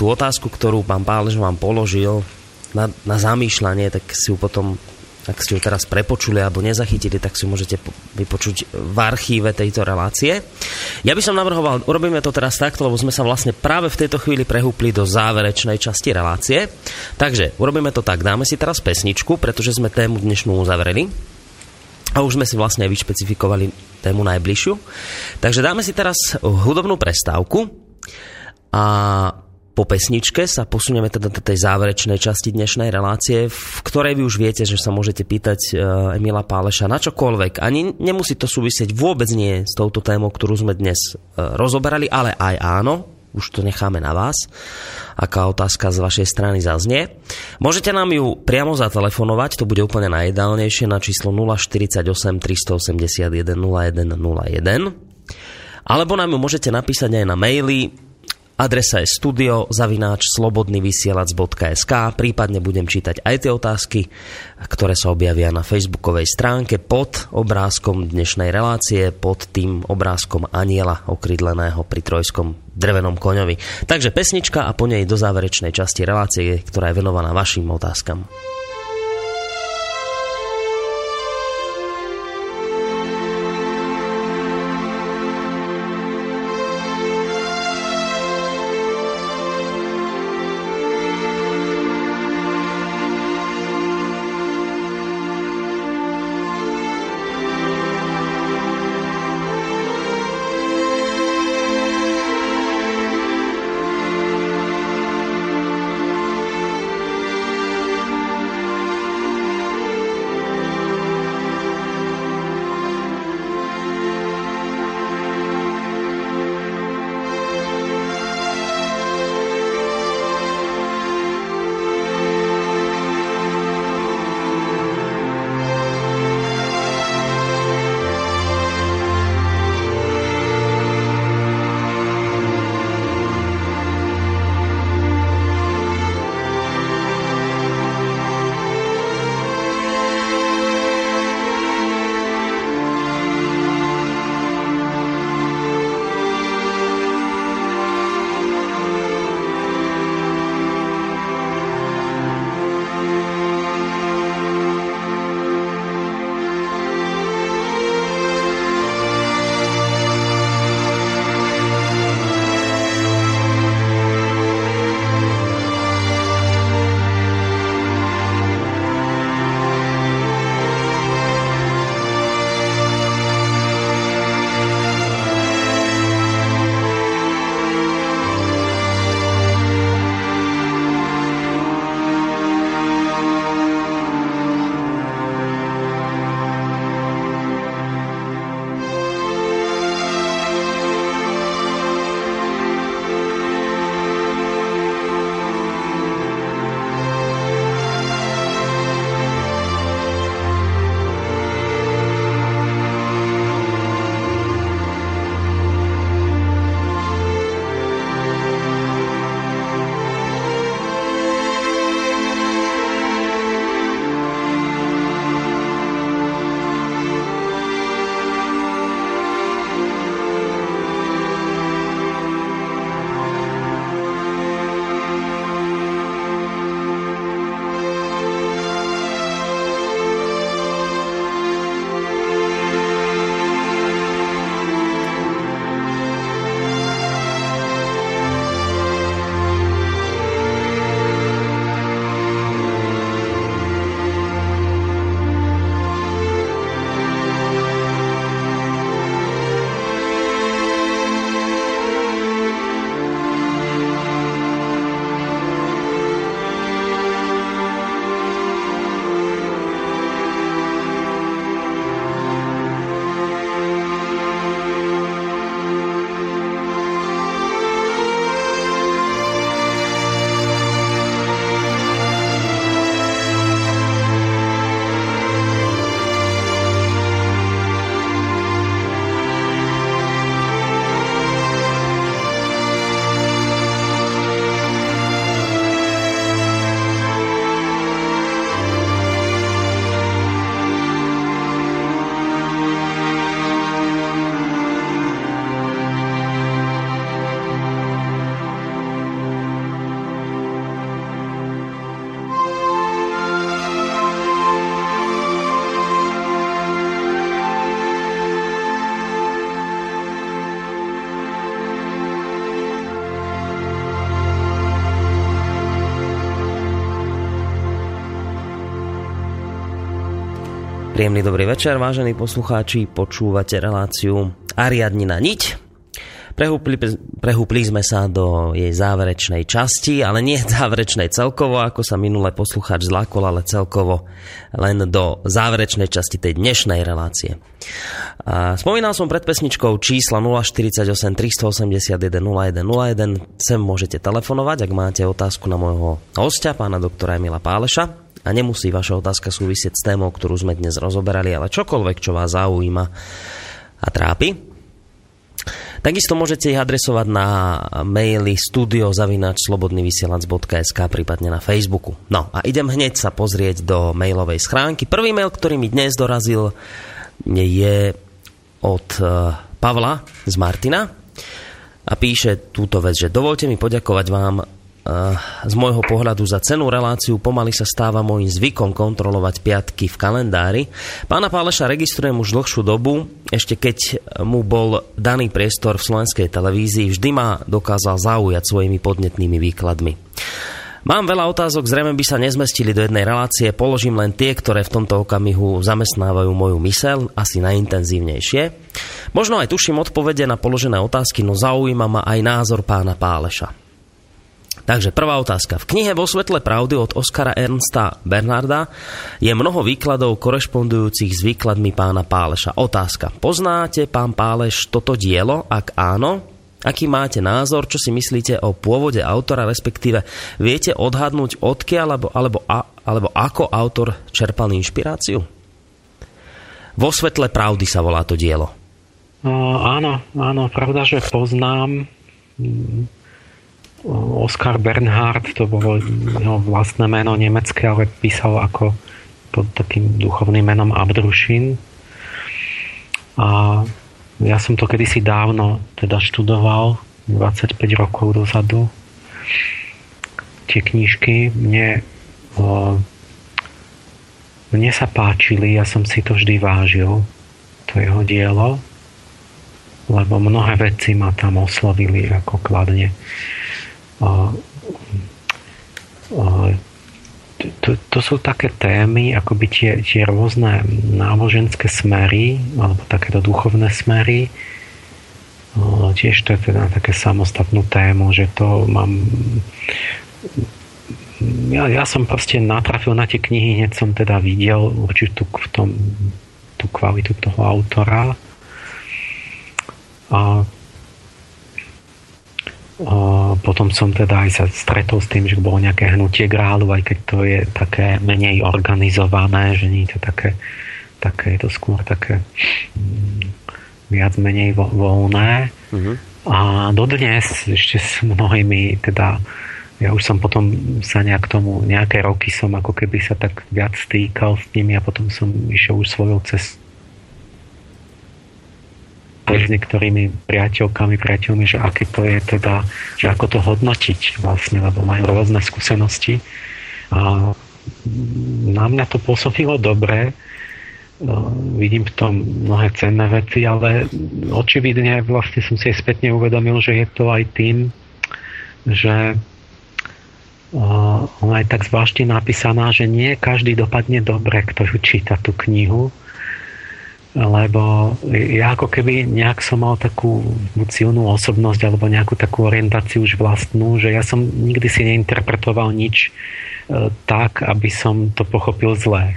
Tú otázku, ktorú pán Pálež vám položil na, na zamýšľanie, tak si ju potom ak ste ju teraz prepočuli alebo nezachytili, tak si môžete vypočuť v archíve tejto relácie. Ja by som navrhoval, urobíme to teraz takto, lebo sme sa vlastne práve v tejto chvíli prehúpli do záverečnej časti relácie. Takže urobíme to tak, dáme si teraz pesničku, pretože sme tému dnešnú uzavreli. A už sme si vlastne vyšpecifikovali tému najbližšiu. Takže dáme si teraz hudobnú prestávku a po pesničke sa posunieme teda do tej záverečnej časti dnešnej relácie, v ktorej vy už viete, že sa môžete pýtať uh, Emila Páleša na čokoľvek. Ani nemusí to súvisieť vôbec nie s touto témou, ktorú sme dnes uh, rozoberali, ale aj áno, už to necháme na vás, aká otázka z vašej strany zaznie. Môžete nám ju priamo zatelefonovať, to bude úplne najideálnejšie na číslo 048 381 0101 alebo nám ju môžete napísať aj na maily Adresa je studio zavináč slobodnyvysielac.sk prípadne budem čítať aj tie otázky, ktoré sa objavia na facebookovej stránke pod obrázkom dnešnej relácie, pod tým obrázkom aniela okrydleného pri trojskom drevenom koňovi. Takže pesnička a po nej do záverečnej časti relácie, ktorá je venovaná vašim otázkam. Dobrý večer, vážení poslucháči. Počúvate reláciu Ariadnina niť. Prehúpli, prehúpli sme sa do jej záverečnej časti, ale nie (laughs) záverečnej celkovo, ako sa minule poslucháč zlákol, ale celkovo len do záverečnej časti tej dnešnej relácie. Spomínal som pred pesničkou čísla 048 381 0101. Sem môžete telefonovať, ak máte otázku na môjho hostia, pána doktora Emila Páleša a nemusí vaša otázka súvisieť s témou, ktorú sme dnes rozoberali, ale čokoľvek, čo vás zaujíma a trápi. Takisto môžete ich adresovať na maily studiozavinačslobodnyvysielac.sk prípadne na Facebooku. No a idem hneď sa pozrieť do mailovej schránky. Prvý mail, ktorý mi dnes dorazil, je od e, Pavla z Martina a píše túto vec, že dovolte mi poďakovať vám z môjho pohľadu za cenú reláciu pomaly sa stáva môjim zvykom kontrolovať piatky v kalendári. Pána Páleša registrujem už dlhšiu dobu, ešte keď mu bol daný priestor v slovenskej televízii, vždy ma dokázal zaujať svojimi podnetnými výkladmi. Mám veľa otázok, zrejme by sa nezmestili do jednej relácie, položím len tie, ktoré v tomto okamihu zamestnávajú moju mysel, asi najintenzívnejšie. Možno aj tuším odpovede na položené otázky, no zaujíma ma aj názor pána Páleša. Takže prvá otázka. V knihe Vo svetle pravdy od Oskara Ernsta Bernarda je mnoho výkladov korešpondujúcich s výkladmi pána Páleša. Otázka. Poznáte, pán Páleš, toto dielo? Ak áno, aký máte názor? Čo si myslíte o pôvode autora, respektíve viete odhadnúť odkiaľ alebo, alebo, alebo ako autor čerpal inšpiráciu? Vo svetle pravdy sa volá to dielo. Uh, áno, áno, pravda, že poznám Oskar Bernhard, to bolo jeho vlastné meno nemecké, ale písal ako pod takým duchovným menom Abdrušin. A ja som to kedysi dávno teda študoval, 25 rokov dozadu. Tie knižky mne, mne sa páčili, ja som si to vždy vážil, to jeho dielo, lebo mnohé veci ma tam oslovili ako kladne to, to sú také témy, akoby tie, tie rôzne náboženské smery, alebo takéto duchovné smery. Tiež to je teda také samostatnú tému, že to mám... Ja, ja som proste natrafil na tie knihy, hneď som teda videl určitú v tom, tú kvalitu toho autora. A potom som teda aj sa stretol s tým, že bolo nejaké hnutie grálu, aj keď to je také menej organizované, že nie je to také, také je to skôr také mm, viac menej vo, voľné. Uh-huh. A dodnes ešte s mnohými teda ja už som potom sa nejak tomu, nejaké roky som ako keby sa tak viac stýkal s nimi a potom som išiel už svojou cestou s niektorými priateľkami, priateľmi, že aké to je teda, že ako to hodnotiť vlastne, lebo majú rôzne skúsenosti. A na mňa to pôsobilo dobre, vidím v tom mnohé cenné veci, ale očividne vlastne som si aj spätne uvedomil, že je to aj tým, že ona je tak zvláštne napísaná, že nie každý dopadne dobre, kto číta tú knihu lebo ja ako keby nejak som mal takú silnú osobnosť alebo nejakú takú orientáciu už vlastnú, že ja som nikdy si neinterpretoval nič e, tak, aby som to pochopil zle.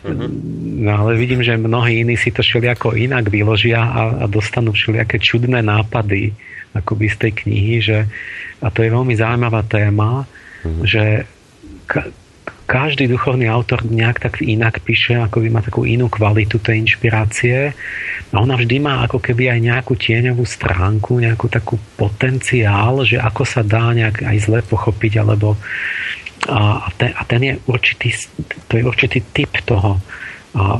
Uh-huh. (laughs) No ale vidím, že mnohí iní si to ako inak vyložia a, a dostanú všelijaké čudné nápady akoby z tej knihy, že, a to je veľmi zaujímavá téma, uh-huh. že ka, každý duchovný autor nejak tak inak píše, ako by má takú inú kvalitu tej inšpirácie a ona vždy má ako keby aj nejakú tieňovú stránku, nejakú takú potenciál, že ako sa dá nejak aj zle pochopiť, alebo a ten, a ten je určitý, to je určitý typ toho. A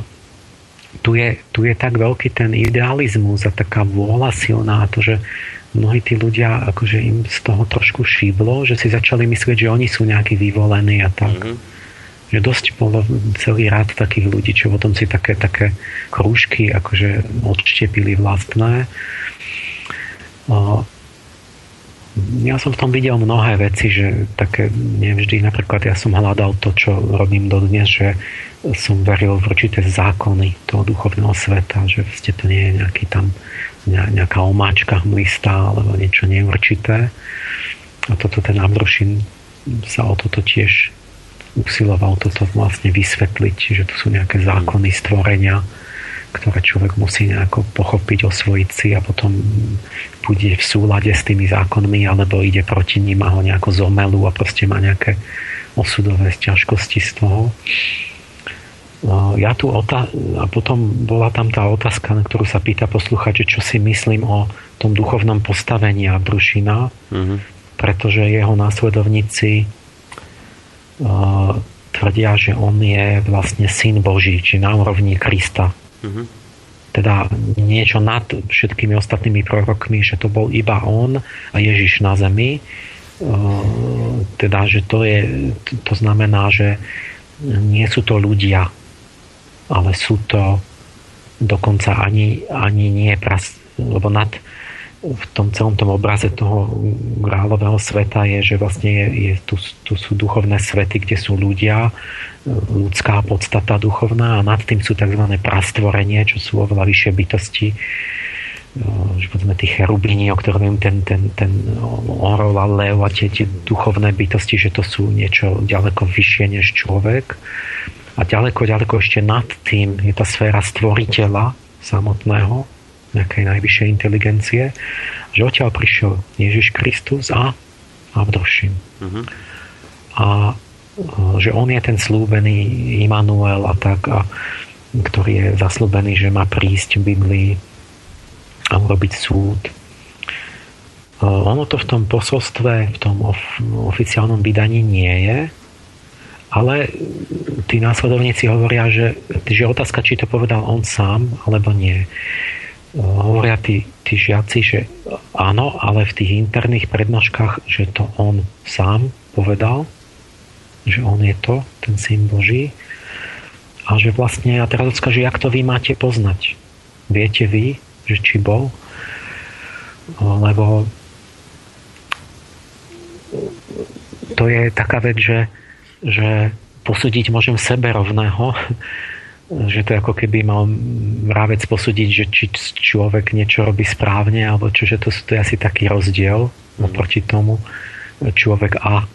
tu je, tu je tak veľký ten idealizmus a taká vôľa silná, to, že mnohí tí ľudia, akože im z toho trošku šiblo, že si začali myslieť, že oni sú nejakí vyvolení a tak. Mm-hmm že dosť bolo celý rád takých ľudí, čo potom si také, také krúžky akože odštepili vlastné. ja som v tom videl mnohé veci, že také nevždy, napríklad ja som hľadal to, čo robím dodnes, že som veril v určité zákony toho duchovného sveta, že ste to nie je nejaký tam nejaká omáčka hmlistá alebo niečo neurčité. A toto ten Abrušin sa o toto tiež usiloval toto vlastne vysvetliť, že tu sú nejaké zákony stvorenia, ktoré človek musí nejako pochopiť, osvojiť si a potom bude v súlade s tými zákonmi alebo ide proti ním a ho nejako zomelú a proste má nejaké osudové ťažkosti z toho. No, ja tu otá- a potom bola tam tá otázka, na ktorú sa pýta posluchač, čo si myslím o tom duchovnom postavení Abrušina, mm-hmm. pretože jeho následovníci uh, tvrdia, že on je vlastne syn Boží, či na úrovni Krista. Mm-hmm. Teda niečo nad všetkými ostatnými prorokmi, že to bol iba on a Ježiš na zemi. Teda, že to je, to znamená, že nie sú to ľudia, ale sú to dokonca ani, ani nie pras, lebo nad, v tom celom tom obraze toho kráľového sveta je, že vlastne je, je, tu, tu sú duchovné svety, kde sú ľudia, ľudská podstata duchovná a nad tým sú tzv. prastvorenie, čo sú oveľa vyššie bytosti, že povedzme tí cherubíni, o ktorých ten, ten, ten orol a lev a tie, tie duchovné bytosti, že to sú niečo ďaleko vyššie než človek. A ďaleko, ďaleko ešte nad tým je tá sféra stvoriteľa samotného, nejakej najvyššej inteligencie, že odtiaľ prišiel Ježiš Kristus a Abdošin. Uh-huh. A že on je ten slúbený Immanuel a tak, a, ktorý je zaslúbený, že má prísť v Biblii a urobiť súd. Ono to v tom posolstve, v tom of- oficiálnom vydaní nie je, ale tí následovníci hovoria, že, že otázka, či to povedal on sám, alebo nie hovoria tí, tí žiaci, že áno, ale v tých interných prednáškach, že to on sám povedal, že on je to, ten syn Boží. A že vlastne, a teraz otázka, že jak to vy máte poznať? Viete vy, že či bol? Lebo to je taká vec, že, že posúdiť môžem sebe rovného, že to je ako keby mal mravec posúdiť, že či človek niečo robí správne, alebo čo, že to, to je asi taký rozdiel mm. oproti tomu človek a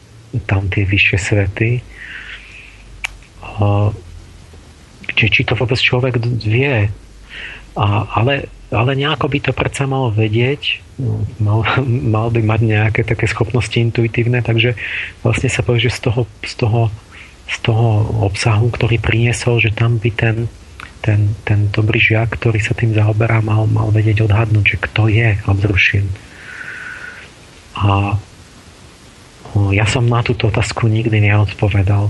tam tie vyššie svety. Či, či to vôbec človek vie. A, ale, ale nejako by to predsa mal vedieť, (laughs) mal, mal by mať nejaké také schopnosti intuitívne, takže vlastne sa povie, že z toho, z toho z toho obsahu, ktorý priniesol, že tam by ten, ten, ten dobrý žiak, ktorý sa tým zaoberá, mal, mal vedieť odhadnúť, že kto je Abdrušin. A ja som na túto otázku nikdy neodpovedal.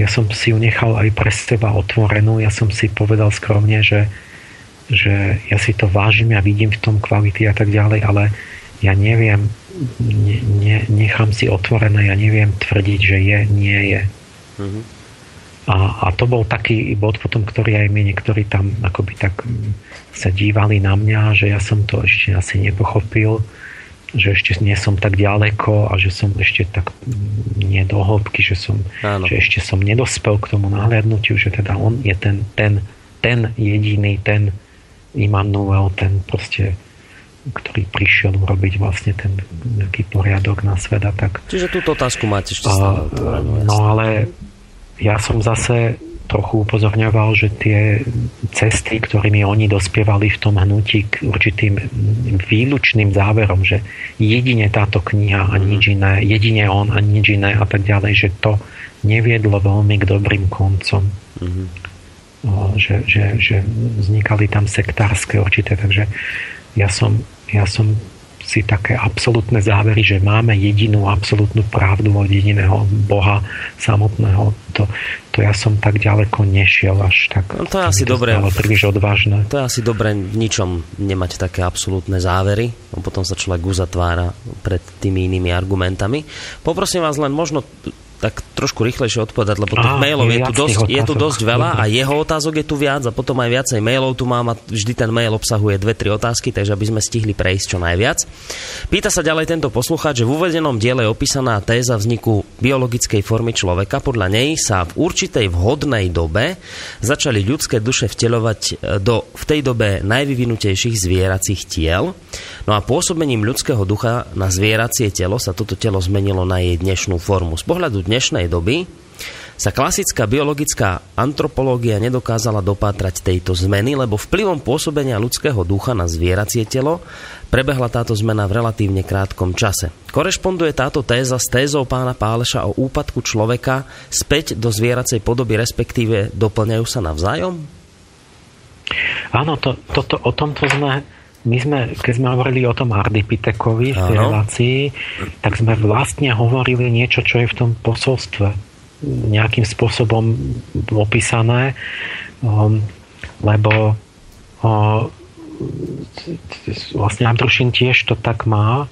Ja som si ju nechal aj pre seba otvorenú. Ja som si povedal skromne, že, že ja si to vážim, ja vidím v tom kvality a tak ďalej, ale ja neviem, ne, ne, nechám si otvorené, ja neviem tvrdiť, že je, nie je. Mm-hmm. A, a to bol taký bod potom, ktorý aj my niektorí tam akoby tak sa dívali na mňa, že ja som to ešte asi nepochopil, že ešte nie som tak ďaleko a že som ešte tak nie do hĺbky, že, som, že ešte som nedospel k tomu nahliadnutiu, že teda on je ten, ten, ten jediný, ten Immanuel, ten proste ktorý prišiel urobiť vlastne ten nejaký poriadok na sveta. Tak, Čiže túto otázku máte ešte stále No ale ja som zase trochu upozorňoval, že tie cesty, ktorými oni dospievali v tom hnutí k určitým výlučným záverom, že jedine táto kniha a nič mhm. iné, jedine on a nič iné a tak ďalej, že to neviedlo veľmi k dobrým koncom. Mm-hmm. Že, že, že vznikali tam sektárske určité, takže ja som, ja som si také absolútne závery, že máme jedinú absolútnu pravdu od jediného Boha samotného. To, to ja som tak ďaleko nešiel až tak. No to je asi dobré. príliš odvážne. To je asi dobré v ničom nemať také absolútne závery. No potom sa človek uzatvára pred tými inými argumentami. Poprosím vás len možno tak trošku rýchlejšie odpovedať, lebo tých mailov je, je, tu dosť, je tu dosť veľa a jeho otázok je tu viac a potom aj viacej mailov tu mám a vždy ten mail obsahuje dve, tri otázky, takže aby sme stihli prejsť čo najviac. Pýta sa ďalej tento poslucháč, že v uvedenom diele je opísaná téza vzniku biologickej formy človeka. Podľa nej sa v určitej vhodnej dobe začali ľudské duše vteľovať e, do v tej dobe najvyvinutejších zvieracích tiel. No a pôsobením ľudského ducha na zvieracie telo sa toto telo zmenilo na jej dnešnú formu. Z pohľadu dnešnej doby sa klasická biologická antropológia nedokázala dopátrať tejto zmeny, lebo vplyvom pôsobenia ľudského ducha na zvieracie telo prebehla táto zmena v relatívne krátkom čase. Korešponduje táto téza s tézou pána Páleša o úpadku človeka späť do zvieracej podoby, respektíve doplňajú sa navzájom? Áno, to, to, to, o tomto sme my sme, keď sme hovorili o tom Ardipitekovi v tej relácii, tak sme vlastne hovorili niečo, čo je v tom posolstve nejakým spôsobom opísané, um, lebo uh, vlastne Andrušin tiež to tak má,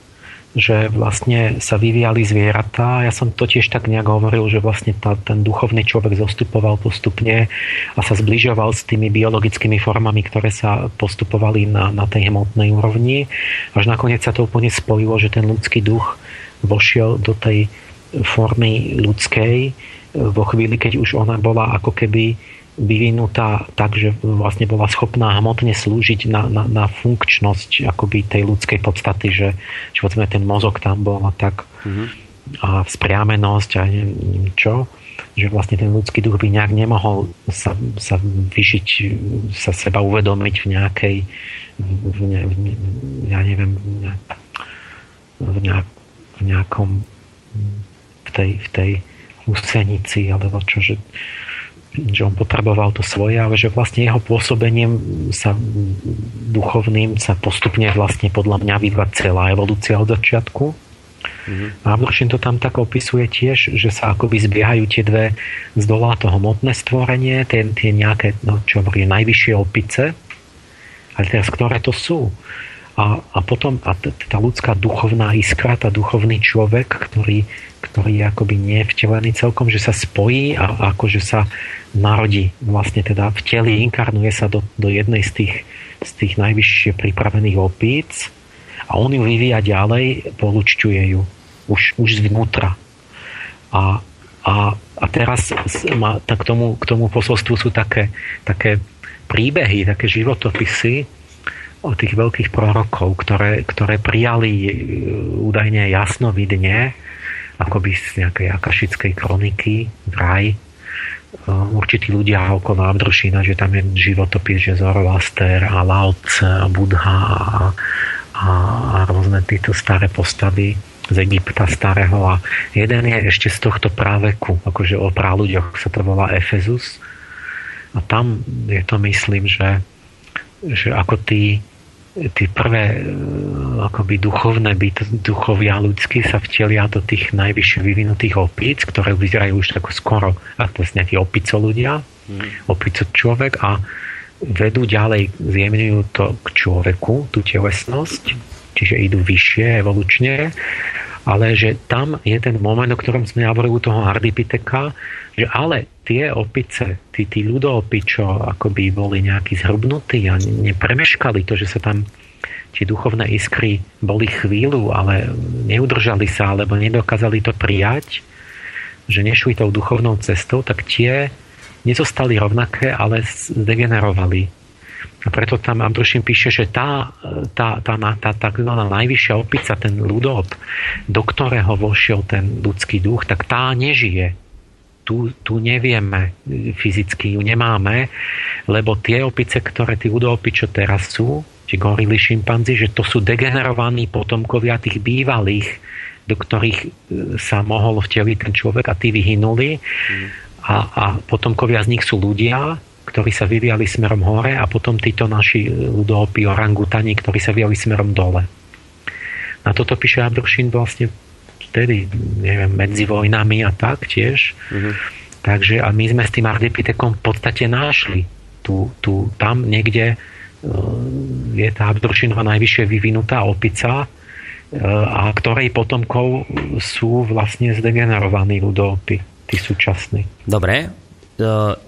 že vlastne sa vyvíjali zvieratá. Ja som to tiež tak nejak hovoril, že vlastne tá, ten duchovný človek zostupoval postupne a sa zbližoval s tými biologickými formami, ktoré sa postupovali na, na tej hmotnej úrovni. Až nakoniec sa to úplne spojilo, že ten ľudský duch vošiel do tej formy ľudskej vo chvíli, keď už ona bola ako keby vyvinutá tak, že vlastne bola schopná hmotne slúžiť na, na, na funkčnosť akoby tej ľudskej podstaty, že, že povedzme ten mozog tam bol a tak mm-hmm. a vzpriamenosť a neviem čo, že vlastne ten ľudský duch by nejak nemohol sa, sa vyžiť, sa seba uvedomiť v nejakej v ne, v, ja neviem v, nejak, v nejakom v tej, v tej úsenici alebo čo, že že on potreboval to svoje, ale že vlastne jeho pôsobením sa duchovným sa postupne vlastne podľa mňa vyvíja celá evolúcia od začiatku. Mm-hmm. A Abduršin to tam tak opisuje tiež, že sa akoby zbiehajú tie dve z dola to hmotné stvorenie, tie, tie nejaké, no, čo hovorí, najvyššie opice, ale teraz ktoré to sú? A, a potom a tá ľudská duchovná iskra, tá duchovný človek, ktorý, ktorý je akoby nevtelený celkom, že sa spojí a, a akože sa narodí vlastne teda v teli, inkarnuje sa do, do jednej z tých, z tých najvyššie pripravených opíc a on ju vyvíja ďalej, polučťuje ju už, už zvnútra. A, a, a teraz má, tak k, tomu, k tomu posolstvu sú také, také príbehy, také životopisy tých veľkých prorokov, ktoré, ktoré prijali e, údajne jasnovidne, akoby z nejakej akašickej kroniky v raj, určití ľudia okolo Abdrušina, že tam je životopis, že Zoroaster a Lao Tse a Budha a, a, a rôzne títo staré postavy z Egypta starého. A jeden je ešte z tohto práveku, akože o ľuďoch sa to volá Efezus. A tam je to myslím, že, že ako tí tí prvé e, akoby duchovné byt, duchovia ľudskí sa vtelia do tých najvyššie vyvinutých opíc, ktoré vyzerajú už tako skoro ako nejakí opico ľudia, mm. opico človek a vedú ďalej, zjemňujú to k človeku, tú telesnosť, čiže idú vyššie evolučne, ale že tam je ten moment, o ktorom sme hovorili u toho Ardipiteka, že ale tie opice, tí, tí čo akoby boli nejakí zhrubnutí a nepremeškali to, že sa tam tie duchovné iskry boli chvíľu, ale neudržali sa, alebo nedokázali to prijať, že nešli tou duchovnou cestou, tak tie nezostali rovnaké, ale zdegenerovali. A preto tam Abdušin píše, že tá, tá, tá, tá, tá, tá najvyššia opica, ten ľudop, do ktorého vošiel ten ľudský duch, tak tá nežije tu, tu nevieme fyzicky, ju nemáme, lebo tie opice, ktoré tí udopy, čo teraz sú, či gorily, šimpanzi, že to sú degenerovaní potomkovia tých bývalých, do ktorých e, sa mohol vteliť ten človek a tí vyhynuli. Mm. A, a potomkovia z nich sú ľudia, ktorí sa vyvíjali smerom hore a potom títo naši ľudopy, orangutani, ktorí sa vyvíjali smerom dole. Na toto píše Abduršin vlastne vtedy, neviem, medzi vojnami a tak tiež. Mm-hmm. Takže a my sme s tým Ardipitekom v podstate našli. Tu, tu, tam niekde e, je tá Abduršinova najvyššie vyvinutá opica, a ktorej potomkov sú vlastne zdegenerovaní ľudovci, tí súčasní. Dobre,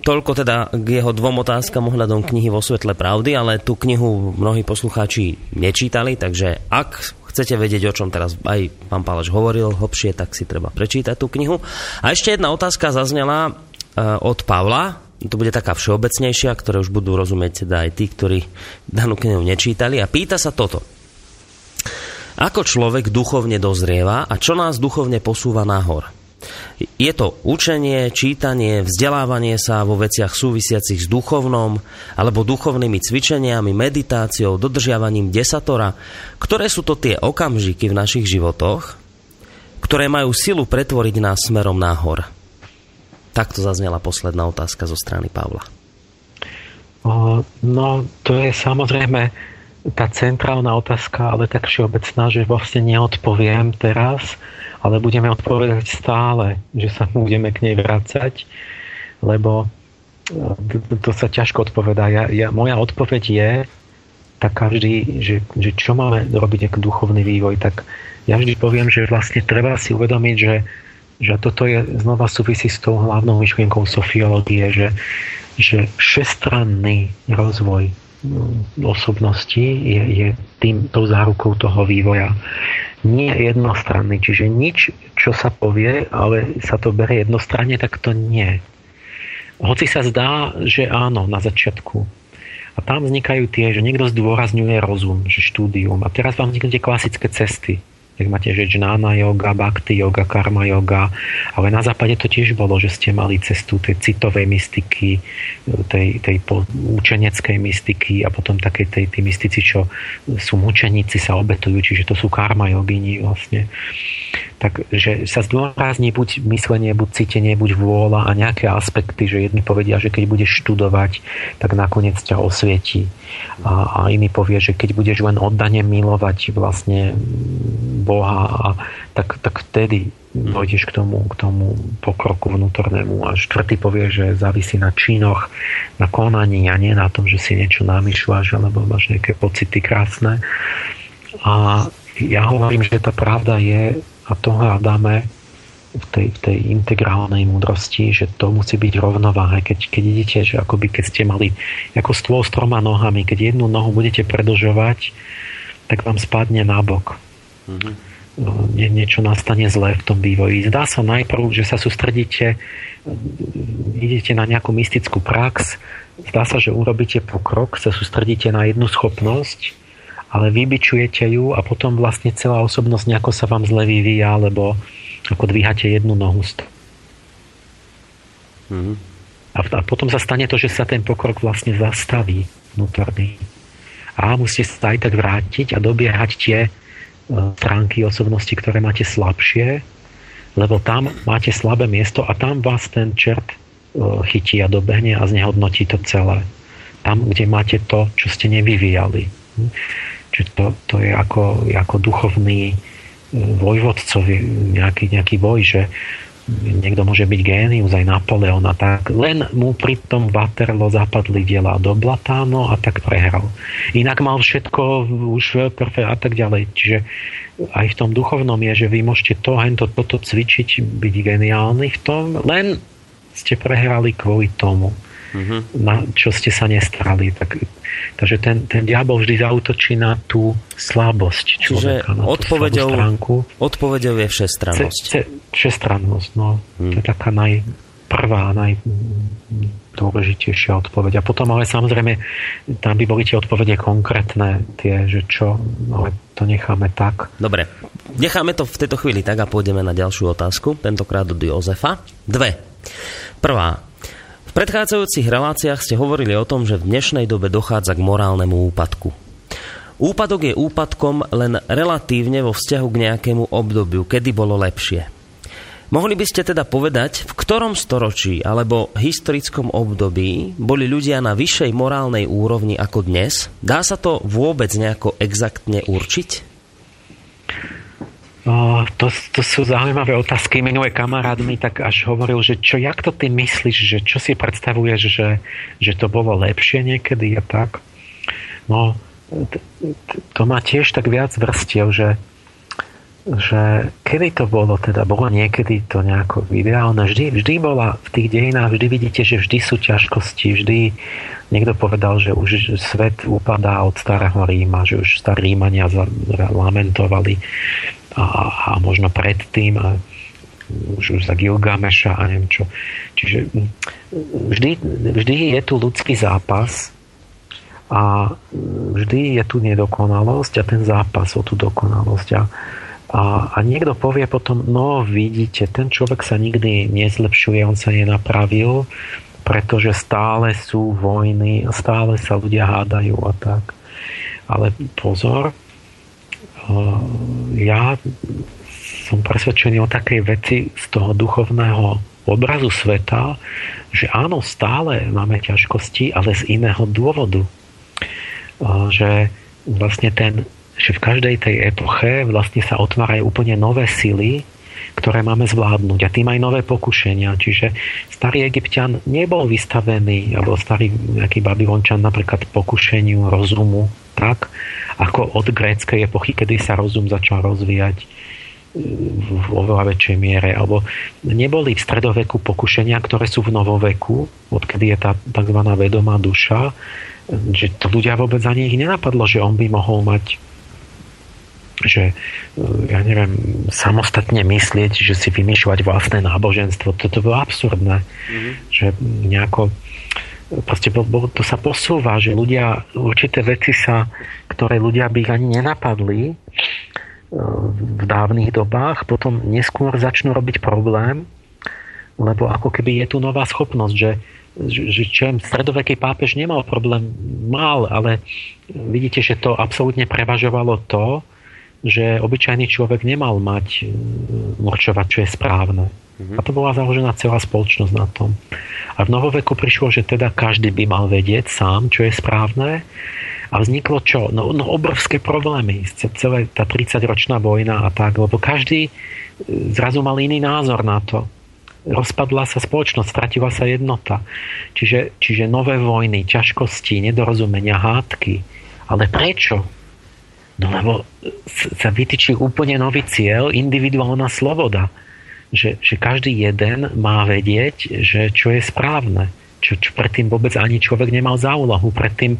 toľko teda k jeho dvom otázkam ohľadom knihy vo svetle pravdy, ale tú knihu mnohí poslucháči nečítali, takže ak chcete vedieť, o čom teraz aj pán Páleš hovoril hlbšie, tak si treba prečítať tú knihu. A ešte jedna otázka zaznela od Pavla, to bude taká všeobecnejšia, ktoré už budú rozumieť teda aj tí, ktorí danú knihu nečítali. A pýta sa toto. Ako človek duchovne dozrieva a čo nás duchovne posúva nahor? Je to učenie, čítanie, vzdelávanie sa vo veciach súvisiacich s duchovnom alebo duchovnými cvičeniami, meditáciou, dodržiavaním desatora. Ktoré sú to tie okamžiky v našich životoch, ktoré majú silu pretvoriť nás smerom nahor? Takto zaznela posledná otázka zo strany Pavla. No, to je samozrejme tá centrálna otázka, ale tak všeobecná, že vlastne neodpoviem teraz, ale budeme odpovedať stále, že sa budeme k nej vrácať, lebo to, to sa ťažko odpovedá. Ja, ja, moja odpoveď je taká vždy, že, že čo máme robiť ako duchovný vývoj, tak ja vždy poviem, že vlastne treba si uvedomiť, že že toto je znova súvisí s tou hlavnou myšlienkou sofiológie, že, že všestranný rozvoj osobnosti je, je tým, tou zárukou toho vývoja. Nie jednostranný, čiže nič, čo sa povie, ale sa to berie jednostranne, tak to nie. Hoci sa zdá, že áno, na začiatku. A tam vznikajú tie, že niekto zdôrazňuje rozum, že štúdium. A teraz vám vzniknú tie klasické cesty tak máte, že džnána yoga, bhakti yoga, karma yoga, ale na západe to tiež bolo, že ste mali cestu tej citovej mystiky, tej, tej učeneckej mystiky a potom také tej, tej mystici, čo sú mučeníci, sa obetujú, čiže to sú karma yogini vlastne. Takže sa zdôrazní buď myslenie, buď cítenie, buď vôľa a nejaké aspekty, že jedni povedia, že keď budeš študovať, tak nakoniec ťa osvietí. A, a iný povie, že keď budeš len oddane milovať vlastne Boha, a, tak, tak vtedy dojdeš k tomu, k tomu pokroku vnútornému. A štvrtý povie, že závisí na činoch, na konaní a nie na tom, že si niečo namýšľaš alebo máš nejaké pocity krásne. A ja hovorím, že tá pravda je a to hľadáme v tej, v tej integrálnej múdrosti, že to musí byť rovnováha. Keď, keď idete, že akoby keď ste mali ako stôl s troma nohami, keď jednu nohu budete predlžovať, tak vám spadne nabok. Mm-hmm. Nie, niečo nastane zlé v tom vývoji. Zdá sa najprv, že sa sústredíte, idete na nejakú mystickú prax, zdá sa, že urobíte pokrok, sa sústredíte na jednu schopnosť ale vybičujete ju a potom vlastne celá osobnosť nejako sa vám zle vyvíja, alebo ako dvíhate jednu nohu mm-hmm. a, a potom sa stane to, že sa ten pokrok vlastne zastaví vnútorný. A musíte sa aj tak vrátiť a dobiehať tie e, stránky osobnosti, ktoré máte slabšie, lebo tam máte slabé miesto a tam vás ten čert e, chytí a dobehne a znehodnotí to celé. Tam, kde máte to, čo ste nevyvíjali. Čiže to, to je ako, ako duchovný e, vojvodcov, nejaký, nejaký boj, že niekto môže byť génius aj Napoleon a tak, len mu pri tom Waterloo zapadli diela do blata, no a tak prehral. Inak mal všetko už perfekt a tak ďalej. Čiže aj v tom duchovnom je, že vy môžete to, to, toto cvičiť, byť geniálny v tom, len ste prehrali kvôli tomu mm-hmm. na čo ste sa nestarali. Tak, takže ten, ten diabol vždy zautočí na tú slabosť človeka. Čiže na odpovedou, odpovedou je všestrannosť. Ce, ce, všestrannosť, no. Mm. To je taká naj, prvá, najdôležitejšia odpoveď. A potom ale samozrejme tam by boli tie odpovede konkrétne, tie, že čo, ale to necháme tak. Dobre, necháme to v tejto chvíli tak a pôjdeme na ďalšiu otázku, tentokrát od Jozefa. Dve. Prvá, v predchádzajúcich reláciách ste hovorili o tom, že v dnešnej dobe dochádza k morálnemu úpadku. Úpadok je úpadkom len relatívne vo vzťahu k nejakému obdobiu, kedy bolo lepšie. Mohli by ste teda povedať, v ktorom storočí alebo historickom období boli ľudia na vyššej morálnej úrovni ako dnes? Dá sa to vôbec nejako exaktne určiť? No, to, to sú zaujímavé otázky. Minulé kamarát mi tak až hovoril, že čo, jak to ty myslíš, že čo si predstavuješ, že, že to bolo lepšie niekedy a tak. No, to má tiež tak viac vrstiev, že že kedy to bolo, teda bolo niekedy to nejako ideálne, vždy, vždy bola v tých dejinách, vždy vidíte, že vždy sú ťažkosti, vždy niekto povedal, že už svet upadá od starého Ríma, že už starí Rímania lamentovali a, a možno predtým a už, už za Gilgameša a neviem čo. Čiže vždy, vždy je tu ľudský zápas a vždy je tu nedokonalosť a ten zápas o tú dokonalosť. A, a, a niekto povie potom, no vidíte, ten človek sa nikdy nezlepšuje, on sa nenapravil, pretože stále sú vojny, stále sa ľudia hádajú a tak. Ale pozor, ja som presvedčený o takej veci z toho duchovného obrazu sveta, že áno, stále máme ťažkosti, ale z iného dôvodu že vlastne ten, že v každej tej epoche vlastne sa otvárajú úplne nové sily, ktoré máme zvládnuť a tým aj nové pokušenia. Čiže starý egyptian nebol vystavený, alebo starý nejaký babylončan napríklad pokušeniu rozumu, tak ako od gréckej epochy, kedy sa rozum začal rozvíjať v oveľa väčšej miere, alebo neboli v stredoveku pokušenia, ktoré sú v novoveku, odkedy je tá tzv. vedomá duša, že to ľudia vôbec ani ich nenapadlo, že on by mohol mať že ja neviem, samostatne myslieť, že si vymýšľať vlastné náboženstvo, toto bolo absurdné. Mm-hmm. Že nejako proste bo, bo, to sa posúva, že ľudia, určité veci sa, ktoré ľudia by ani nenapadli e, v dávnych dobách, potom neskôr začnú robiť problém, lebo ako keby je tu nová schopnosť, že že čo stredoveký pápež nemal problém, mal, ale vidíte, že to absolútne prevažovalo to, že obyčajný človek nemal mať určovať, čo je správne. Mm-hmm. A to bola založená celá spoločnosť na tom. A v novoveku prišlo, že teda každý by mal vedieť sám, čo je správne. A vzniklo čo? No, no obrovské problémy. Celá tá 30-ročná vojna a tak, lebo každý zrazu mal iný názor na to rozpadla sa spoločnosť, stratila sa jednota. Čiže, čiže nové vojny, ťažkosti, nedorozumenia, hádky. Ale prečo? No lebo sa vytýči úplne nový cieľ, individuálna sloboda. Že, že každý jeden má vedieť, že čo je správne čo, čo predtým vôbec ani človek nemal za úlohu. Predtým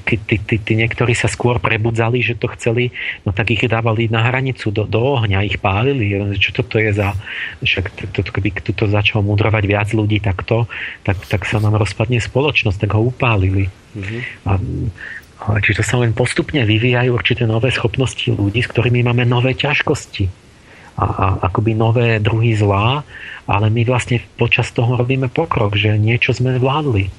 tí, tí, tí, tí niektorí sa skôr prebudzali, že to chceli, no tak ich dávali na hranicu do, do ohňa, ich pálili. Čo toto je za... Však to, to, keby tuto začalo mudrovať viac ľudí takto, tak, tak sa nám rozpadne spoločnosť, tak ho upálili. Mm-hmm. A, Čiže sa len postupne vyvíjajú určité nové schopnosti ľudí, s ktorými máme nové ťažkosti a, a akoby nové druhy zlá, ale my vlastne počas toho robíme pokrok, že niečo sme zvládli,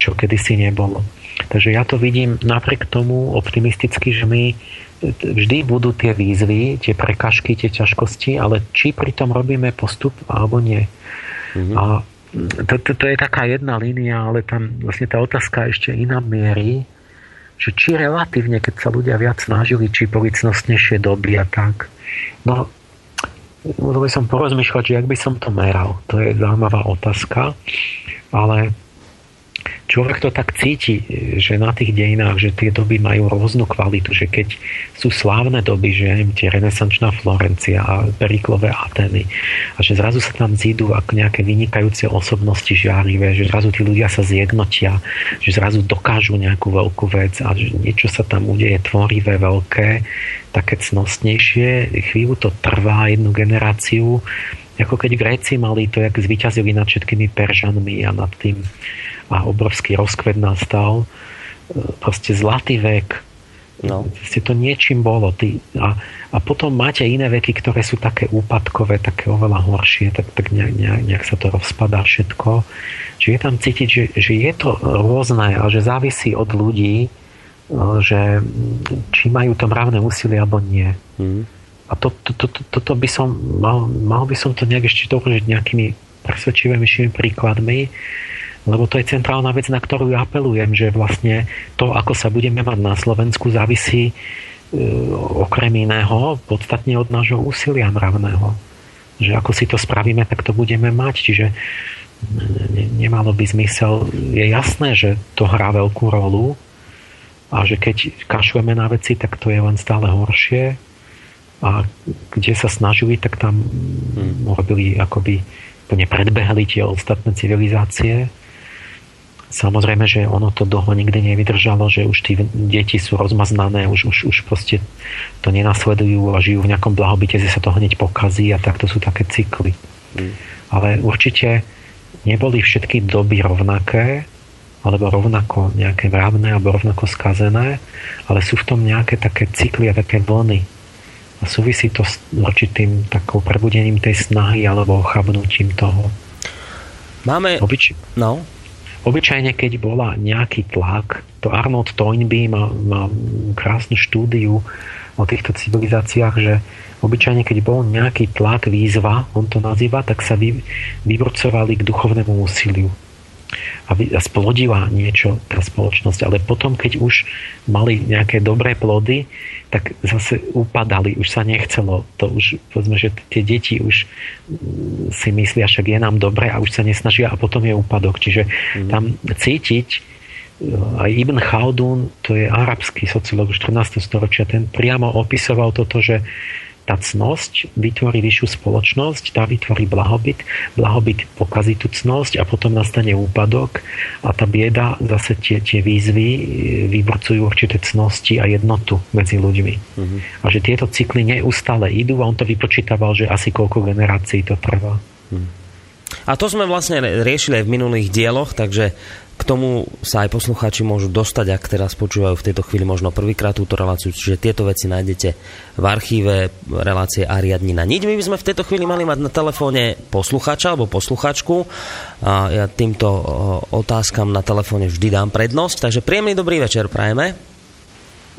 čo kedysi nebolo. Takže ja to vidím napriek tomu optimisticky, že my vždy budú tie výzvy, tie prekažky, tie ťažkosti, ale či pri tom robíme postup alebo nie. Mm-hmm. A to, to, to je taká jedna línia, ale tam vlastne tá otázka ešte iná mierí, že či relatívne, keď sa ľudia viac snažili, či boli cnostnejšie doby a tak. No musel by som porozmýšľať, že jak by som to meral. To je zaujímavá otázka, ale človek to tak cíti, že na tých dejinách, že tie doby majú rôznu kvalitu, že keď sú slávne doby, že neviem, tie renesančná Florencia a Periklové Ateny a že zrazu sa tam zídu ako nejaké vynikajúce osobnosti žiarivé, že zrazu tí ľudia sa zjednotia, že zrazu dokážu nejakú veľkú vec a že niečo sa tam udeje tvorivé, veľké, také cnostnejšie. Chvíľu to trvá, jednu generáciu, ako keď Gréci mali to, jak zvyťazili nad všetkými Peržanmi a nad tým a obrovský rozkvet nastal. E, proste zlatý vek. No. Proste to niečím bolo. Ty, a, a potom máte iné veky, ktoré sú také úpadkové, také oveľa horšie, tak, tak nejak, nejak, nejak sa to rozpadá všetko. Čiže je tam cítiť, že, že je to rôzne a že závisí od ľudí, No, že či majú to mravné úsilie alebo nie. Mm. A to, to, to, to, toto by som mal, mal by som to nejak ešte dokončiť nejakými presvedčivými príkladmi, lebo to je centrálna vec, na ktorú ja apelujem, že vlastne to, ako sa budeme mať na Slovensku, závisí e, okrem iného podstatne od nášho úsilia mravného. Že ako si to spravíme, tak to budeme mať. Čiže ne, nemalo by zmysel. Je jasné, že to hrá veľkú rolu, a že keď kašleme na veci, tak to je len stále horšie a kde sa snažili, tak tam hmm. robili akoby úplne predbehli tie ostatné civilizácie. Samozrejme, že ono to dlho nikdy nevydržalo, že už tí deti sú rozmaznané, už, už, už proste to nenasledujú a žijú v nejakom blahobite, že sa to hneď pokazí a takto sú také cykly. Hmm. Ale určite neboli všetky doby rovnaké, alebo rovnako nejaké mravné, alebo rovnako skazené, ale sú v tom nejaké také cykly a také vlny. A súvisí to s určitým takou prebudením tej snahy alebo chabnutím toho. Máme... Obyč... No. Obyčajne, keď bola nejaký tlak, to Arnold Toynbee má, má krásnu štúdiu o týchto civilizáciách, že obyčajne, keď bol nejaký tlak, výzva, on to nazýva, tak sa vy, vyvrcovali k duchovnému úsiliu a splodila niečo tá spoločnosť. Ale potom, keď už mali nejaké dobré plody, tak zase upadali, už sa nechcelo. To už, povedzme, že tie deti už mm, si myslia, však je nám dobre a už sa nesnažia a potom je úpadok. Čiže mm. tam cítiť e, aj Ibn Khaldun, to je arabský sociológ 14. storočia, ten priamo opisoval toto, že tá cnosť vytvorí vyššiu spoločnosť, tá vytvorí blahobyt, blahobyt pokazí tú cnosť a potom nastane úpadok a tá bieda zase tie, tie výzvy e, vyvrcujú určité cnosti a jednotu medzi ľuďmi. Mm-hmm. A že tieto cykly neustále idú a on to vypočítaval, že asi koľko generácií to trvá. Mm. A to sme vlastne riešili aj v minulých dieloch, takže k tomu sa aj poslucháči môžu dostať, ak teraz počúvajú v tejto chvíli možno prvýkrát túto reláciu, čiže tieto veci nájdete v archíve relácie Ariadnina. Niť my by sme v tejto chvíli mali mať na telefóne poslucháča alebo posluchačku a ja týmto otázkam na telefóne vždy dám prednosť, takže príjemný dobrý večer prajeme.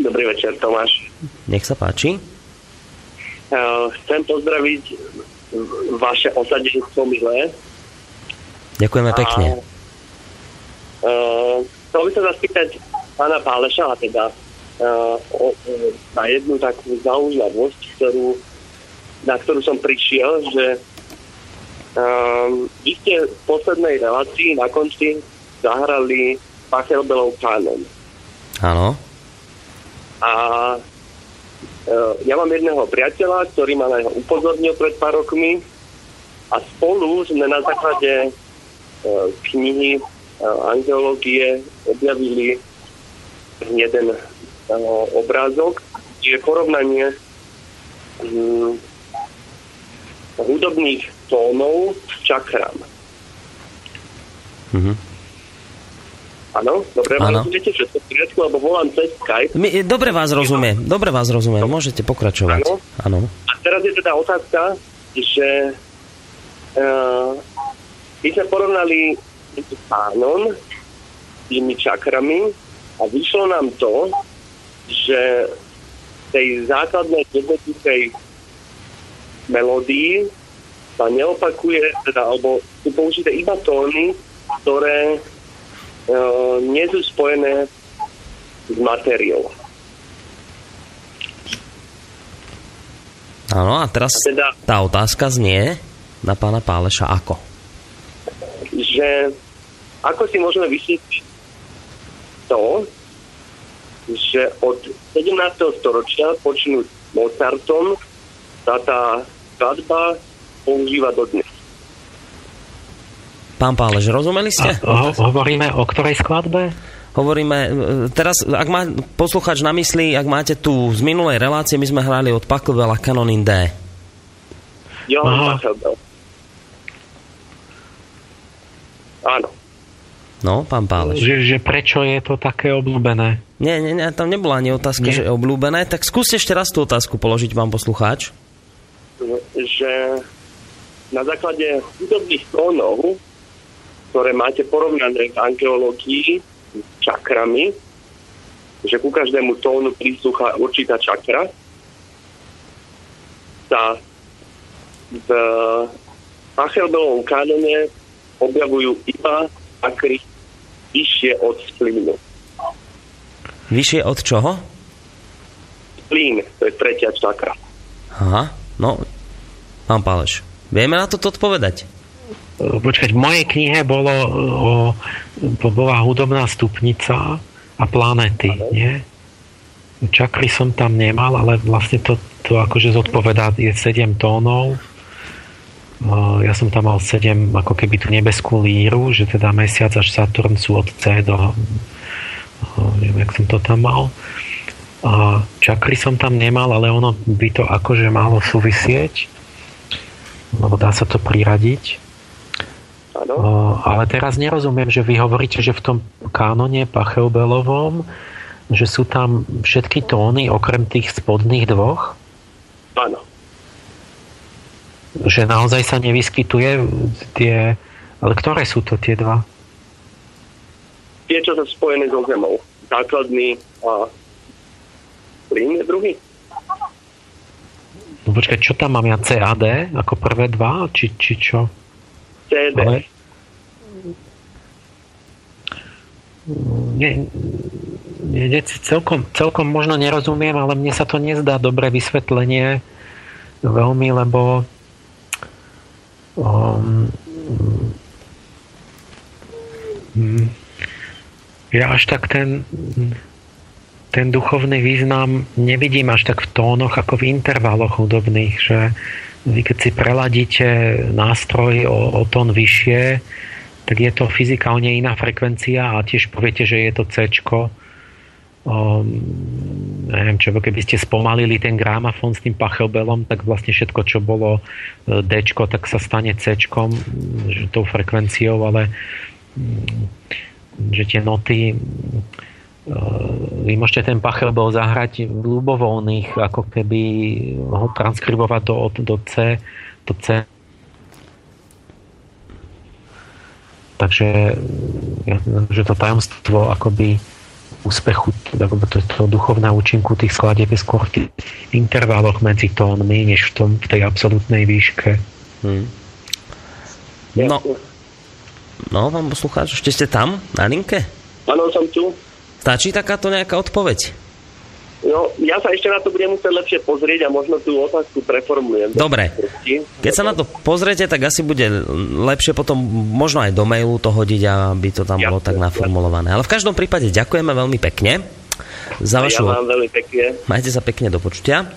Dobrý večer, Tomáš. Nech sa páči. chcem pozdraviť vaše osadenstvo milé. Ďakujeme pekne. A Uh, chcel by sa spýtať pána Páleša, teda uh, o, na jednu takú zaujímavosť, ktorú, na ktorú som prišiel, že uh, vy ste v poslednej relácii na konci zahrali Pachelbelov kánon. Áno. A uh, ja mám jedného priateľa, ktorý ma na neho upozornil pred pár rokmi a spolu sme na základe knihy angeológie objavili jeden obrázok, je porovnanie hm, hudobných tónov s čakrám. Mm-hmm. Áno, dobre, ano. rozumiete všetko v poriadku, alebo volám cez Skype. My, dobre vás rozumiem, dobre vás rozumiem, no. môžete pokračovať. Áno. A teraz je teda otázka, že uh, my sme porovnali pánom, tými čakrami a vyšlo nám to, že tej základnej jednoduchej melódii sa neopakuje, teda, alebo sú použité iba tóny, ktoré e, nie sú spojené s materiou. Áno, a teraz teda, tá otázka znie na pána Páleša ako? Že ako si môžeme vysvetliť to, že od 17. storočia počnúť Mozartom sa tá skladba používa dodnes. Pán Pálež, rozumeli ste? A, ho, hovoríme o ktorej skladbe? Hovoríme, e, teraz, ak má posluchač na mysli, ak máte tu z minulej relácie, my sme hrali od Pachelbela Canon in D. Jo, Pachelbel. Áno. No, pán Páleš. Že, že prečo je to také obľúbené? Nie, nie, nie, tam nebola ani otázka, nie. že je obľúbené. Tak skúste ešte raz tú otázku položiť vám poslucháč. Že na základe hudobných tónov, ktoré máte porovnané v angeológii s čakrami, že ku každému tónu príslucha určitá čakra, sa v Pachelbelovom kánone objavujú iba akry vyššie od splínu. Vyššie od čoho? Splín, to je tretia čakra. Aha, no, pán Páleš, vieme na to odpovedať? Počkať, v mojej knihe bolo o, bola hudobná stupnica a planéty, nie? čakry som tam nemal, ale vlastne to, to akože zodpovedá, je 7 tónov. Ja som tam mal 7, ako keby tú nebeskú líru, že teda mesiac až Saturn sú od C do... Neviem, jak som to tam mal. A čakry som tam nemal, ale ono by to akože malo súvisieť, lebo dá sa to priradiť. Ano. Ale teraz nerozumiem, že vy hovoríte, že v tom kánone Pachelbelovom že sú tam všetky tóny okrem tých spodných dvoch? Áno. Že naozaj sa nevyskytuje tie... Ale ktoré sú to tie dva? Tie, čo sú spojené so zemou. Základný a plyn je druhý. No počkaj, čo tam mám ja? CAD ako prvé dva? Či, či čo? CD. Ale... Nie, nie, celkom, celkom možno nerozumiem, ale mne sa to nezdá dobré vysvetlenie veľmi, lebo um, um, ja až tak ten ten duchovný význam nevidím až tak v tónoch ako v intervaloch hudobných, že vy keď si preladíte nástroj o, o tón vyššie, tak je to fyzikálne iná frekvencia a tiež poviete, že je to C, um, neviem čo, keby ste spomalili ten gramafón s tým pachelbelom, tak vlastne všetko, čo bolo e, D, tak sa stane C, že tou frekvenciou, ale že tie noty e, vy môžete ten pachelbel zahrať v ľubovoľných, ako keby ho transkribovať do, do C, do C. Takže že to tajomstvo akoby úspechu, to, to duchovná účinku tých skladieb je skôr v tých intervaloch medzi tónmi, než v, tom, v tej absolútnej výške. Hmm. No, no, pán poslucháč, ešte ste tam, na linke? Áno, som tu. Stačí takáto nejaká odpoveď? No, ja sa ešte na to budem musieť lepšie pozrieť a možno tú otázku preformulujem. Dobre. Keď sa na to pozriete, tak asi bude lepšie potom možno aj do mailu to hodiť, aby to tam ja, bolo tak naformulované. Ale v každom prípade ďakujeme veľmi pekne za vašu... Ja vám veľmi pekne. Majte sa pekne do počutia.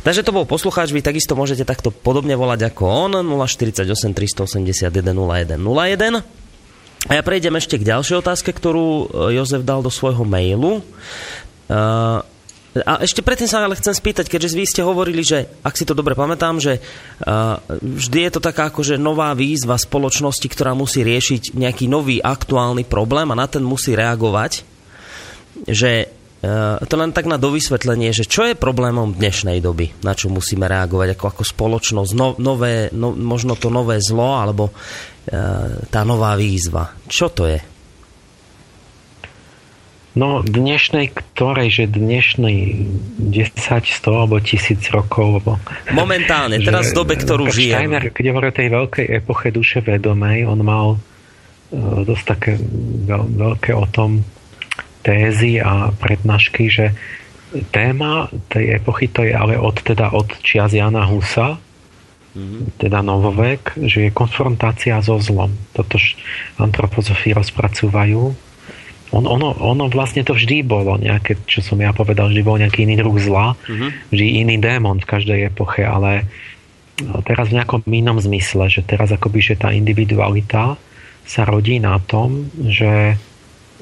Takže to bol poslucháč, vy takisto môžete takto podobne volať ako on, 048 381 0101. A ja prejdem ešte k ďalšej otázke, ktorú Jozef dal do svojho mailu. Uh, a ešte predtým sa ale chcem spýtať, keďže vy ste hovorili, že, ak si to dobre pamätám, že uh, vždy je to taká akože nová výzva spoločnosti, ktorá musí riešiť nejaký nový aktuálny problém a na ten musí reagovať, že uh, to len tak na dovysvetlenie, že čo je problémom dnešnej doby, na čo musíme reagovať ako, ako spoločnosť, no, nové, no, možno to nové zlo, alebo uh, tá nová výzva. Čo to je? No dnešnej, ktorej, že dnešnej 10, 100 alebo 1000 rokov. Alebo, Momentálne, (laughs) teraz v dobe, ktorú žijem. Steiner, keď hovorí o tej veľkej epoche duše vedomej, on mal uh, dosť také veľ, veľké o tom tézy a prednášky, že téma tej epochy to je ale od, teda od čias Jana Husa, mm-hmm. teda novovek, že je konfrontácia so zlom. Toto antropozofii rozpracúvajú on, ono, ono vlastne to vždy bolo nejaké, čo som ja povedal, vždy bol nejaký iný druh zla, uh-huh. vždy iný démon v každej epoche, ale no, teraz v nejakom inom zmysle, že teraz akoby, že tá individualita sa rodí na tom, že,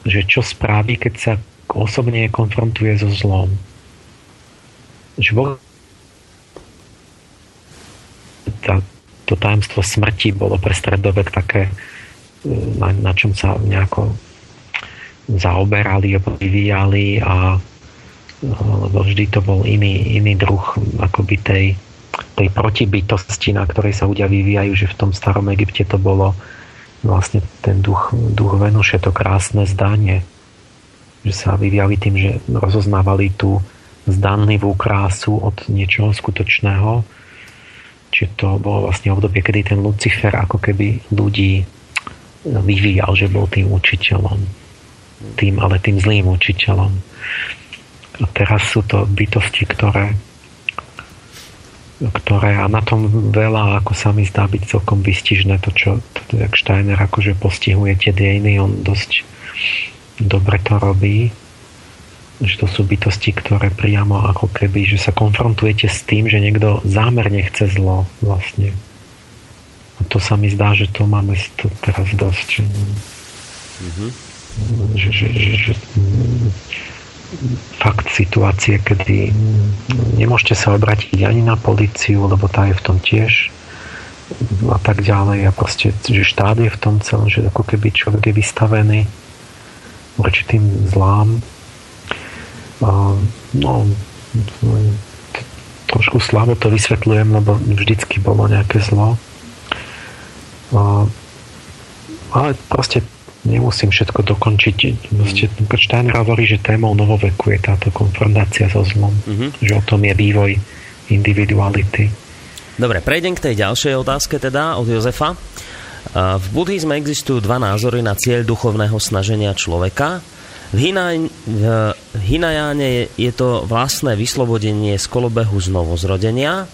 že čo spraví, keď sa osobne konfrontuje so zlom. Že vo... tá, to tajemstvo smrti bolo pre stredovek také, na, na čom sa nejako zaoberali vyvíjali a lebo vždy to bol iný, iný druh akoby tej, tej protibytosti, na ktorej sa ľudia vyvíjajú, že v tom starom Egypte to bolo vlastne ten duch, duch Venuše, to krásne zdanie, že sa vyvíjali tým, že rozoznávali tú zdanlivú krásu od niečoho skutočného. Čiže to bolo vlastne obdobie, kedy ten Lucifer ako keby ľudí vyvíjal, že bol tým učiteľom tým, ale tým zlým učiteľom. A teraz sú to bytosti, ktoré ktoré a na tom veľa, ako sa mi zdá byť celkom vystižné, to čo to, jak Steiner akože postihuje tie dejiny, on dosť dobre to robí. že to sú bytosti, ktoré priamo ako keby, že sa konfrontujete s tým, že niekto zámerne chce zlo vlastne. A to sa mi zdá, že to máme teraz dosť. Mm-hmm. Že, že, že, že, fakt situácie, kedy nemôžete sa obrátiť ani na policiu, lebo tá je v tom tiež a tak ďalej a proste, že štát je v tom celom, že ako keby človek je vystavený určitým zlám no, trošku slabo to vysvetľujem, lebo vždycky bolo nejaké zlo. Ale proste nemusím všetko dokončiť. Proste, Steiner hovorí, že témou novoveku je táto konfrontácia so zlom. Mm-hmm. Že o tom je vývoj individuality. Dobre, prejdem k tej ďalšej otázke teda od Jozefa. V buddhizme existujú dva názory na cieľ duchovného snaženia človeka. V, Hinaj, v Hinajáne je to vlastné vyslobodenie z kolobehu znovuzrodenia.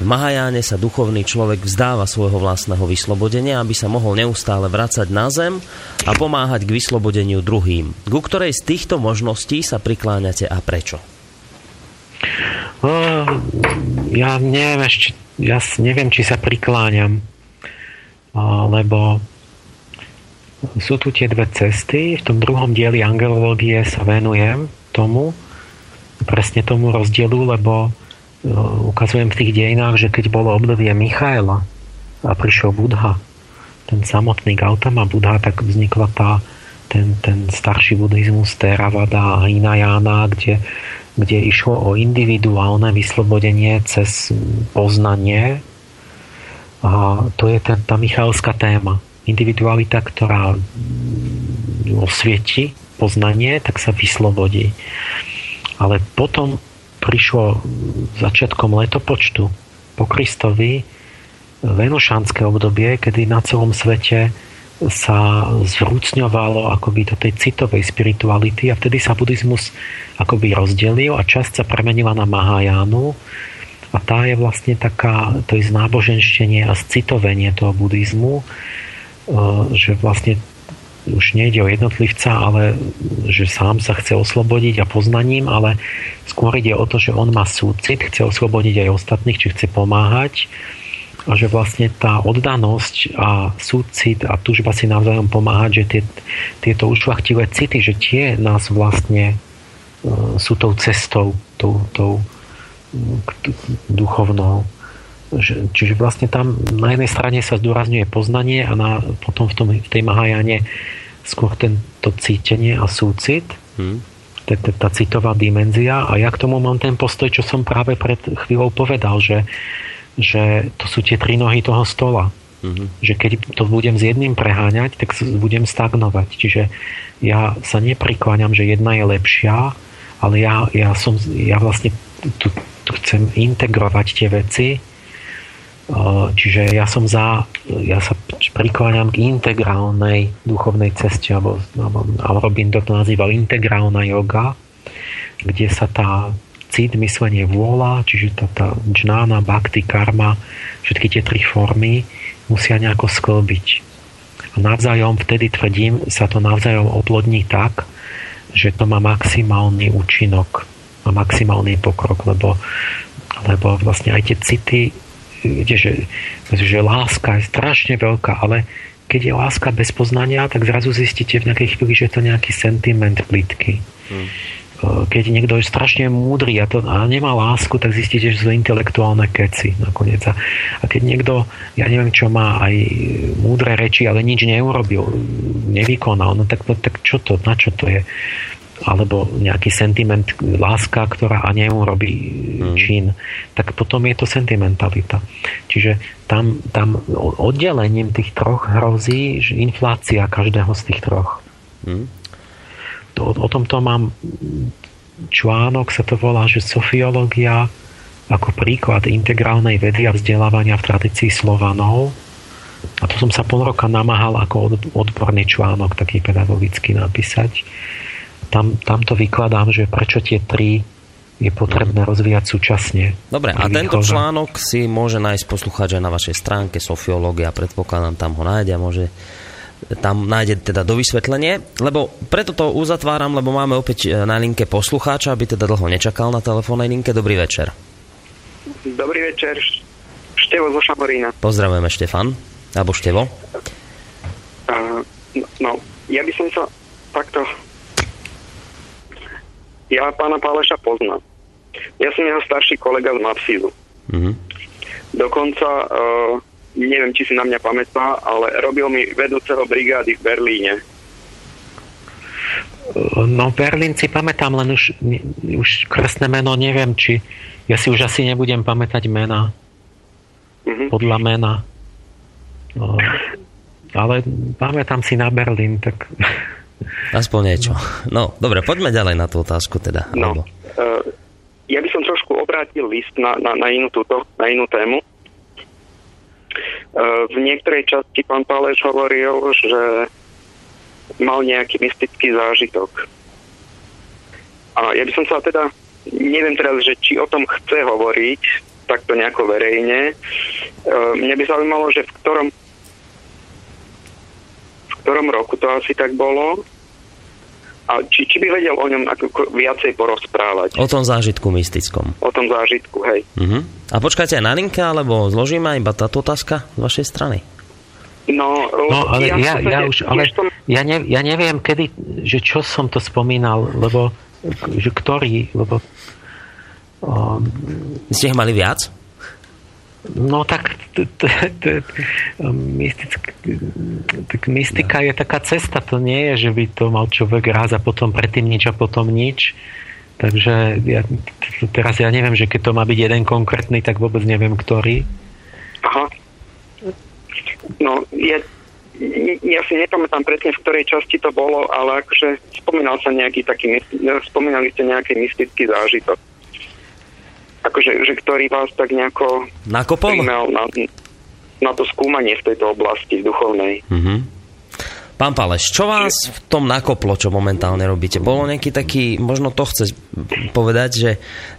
V Mahajáne sa duchovný človek vzdáva svojho vlastného vyslobodenia, aby sa mohol neustále vracať na zem a pomáhať k vyslobodeniu druhým. Ku ktorej z týchto možností sa prikláňate a prečo? Ja neviem ešte, ja neviem, či sa prikláňam, uh, lebo sú tu tie dve cesty. V tom druhom dieli angelológie sa venujem tomu, presne tomu rozdielu, lebo ukazujem v tých dejinách, že keď bolo obdobie Michaela a prišiel Budha, ten samotný Gautama Budha, tak vznikla tá, ten, ten starší buddhizmus Theravada a Hinayana, kde, kde išlo o individuálne vyslobodenie cez poznanie. A to je ten, tá Michalská téma individualita, ktorá osvieti poznanie, tak sa vyslobodí. Ale potom prišlo začiatkom letopočtu po Kristovi venošanské obdobie, kedy na celom svete sa zvrúcňovalo akoby do tej citovej spirituality a vtedy sa buddhizmus akoby rozdelil a časť sa premenila na Mahajánu. A tá je vlastne taká, to je znáboženštenie a citovenie toho buddhizmu, že vlastne už nejde o jednotlivca, ale že sám sa chce oslobodiť a poznaním, ale skôr ide o to, že on má súcit, chce oslobodiť aj ostatných, či chce pomáhať a že vlastne tá oddanosť a súcit a túžba si navzájom pomáhať, že tie, tieto ušlachtilé city, že tie nás vlastne sú tou cestou, tou, tou duchovnou. Čiže vlastne tam na jednej strane sa zdôrazňuje poznanie a na, potom v, tom, v tej Mahajane skôr tento cítenie a súcit, hmm. tá citová dimenzia a ja k tomu mám ten postoj, čo som práve pred chvíľou povedal, že, že to sú tie tri nohy toho stola. Mm-hmm. Že keď to budem s jedným preháňať, tak budem stagnovať. Čiže ja sa neprikláňam, že jedna je lepšia, ale ja, ja, som, ja vlastne tu, tu chcem integrovať tie veci Čiže ja som za, ja sa prikláňam k integrálnej duchovnej ceste, alebo, alebo Robin to nazýval integrálna yoga, kde sa tá cit, myslenie, vôľa, čiže tá, tá džnána, bhakti, karma, všetky tie tri formy musia nejako sklbiť. A navzájom, vtedy tvrdím, sa to navzájom oplodní tak, že to má maximálny účinok, má maximálny pokrok, lebo, lebo vlastne aj tie city viete, že, že láska je strašne veľká, ale keď je láska bez poznania, tak zrazu zistíte v nejakej chvíli, že je to nejaký sentiment plitky. Hmm. Keď niekto je strašne múdry a, to, a nemá lásku, tak zistíte, že sú intelektuálne keci nakoniec. A keď niekto, ja neviem čo má, aj múdre reči, ale nič neurobil, nevykonal, no tak, no, tak čo to, na čo to je? Alebo nejaký sentiment, láska, ktorá a neurobí mm. čin, tak potom je to sentimentalita. Čiže tam, tam oddelením tých troch hrozí inflácia každého z tých troch. Mm. To, o tomto mám článok, sa to volá, že sofiológia ako príklad integrálnej vedy a vzdelávania v tradícii Slovanov. A to som sa pol roka namáhal ako odborný článok taký pedagogický napísať tam, tam to vykladám, že prečo tie tri je potrebné rozvíjať súčasne. Dobre, a tento článok si môže nájsť poslucháč aj na vašej stránke Sofiológia, predpokladám, tam ho nájde a môže tam nájde teda do vysvetlenie, lebo preto to uzatváram, lebo máme opäť e, na linke poslucháča, aby teda dlho nečakal na telefónnej linke. Dobrý večer. Dobrý večer, Števo zo Šamorína. Pozdravujeme Štefan, alebo Števo. Uh, no, ja by som sa takto... Ja pána Páleša poznám. Ja som jeho starší kolega z Mapsizu. Mm-hmm. Dokonca, uh, neviem, či si na mňa pamätá, ale robil mi vedúceho brigády v Berlíne. No Berlín si pamätám, len už, už krásne meno neviem, či ja si už asi nebudem pamätať mena. Mm-hmm. Podľa mena. No, ale pamätám si na Berlín, tak... Aspoň niečo. No, dobre, poďme ďalej na tú otázku teda. No, uh, ja by som trošku obrátil list na, na, na, inú, túto, na inú tému. E, v niektorej časti pán Páleš hovoril, že mal nejaký mystický zážitok. A ja by som sa teda, neviem teraz, že či o tom chce hovoriť, takto nejako verejne. E, mne by zaujímalo, že v ktorom v ktorom roku to asi tak bolo a či, či by vedel o ňom ako viacej porozprávať. O tom zážitku mystickom. O tom zážitku, hej. Uh-huh. A počkáte aj na linke, alebo zložíme iba táto otázka z vašej strany? No, no ale ja, ja, ja už, ale tom... ja, ne, ja neviem, kedy, že čo som to spomínal, lebo, že ktorý, lebo... Um, Ste ich mali viac? No tak, t, t, t, tak mystika je taká cesta, to nie je, že by to mal človek raz a potom predtým nič a potom nič. Takže ja, teraz ja neviem, že keď to má byť jeden konkrétny, tak vôbec neviem, ktorý. Aha. No, ja, ja si nepamätám presne, v ktorej časti to bolo, ale akože spomínal sa nejaký taký, spomínali ste nejaký mystický zážitok akože, že ktorý vás tak nejako nakopol na, na to skúmanie v tejto oblasti duchovnej. Mm-hmm. Pán Paleš, čo vás v tom nakoplo, čo momentálne robíte? Bolo nejaký taký, možno to chce povedať, že,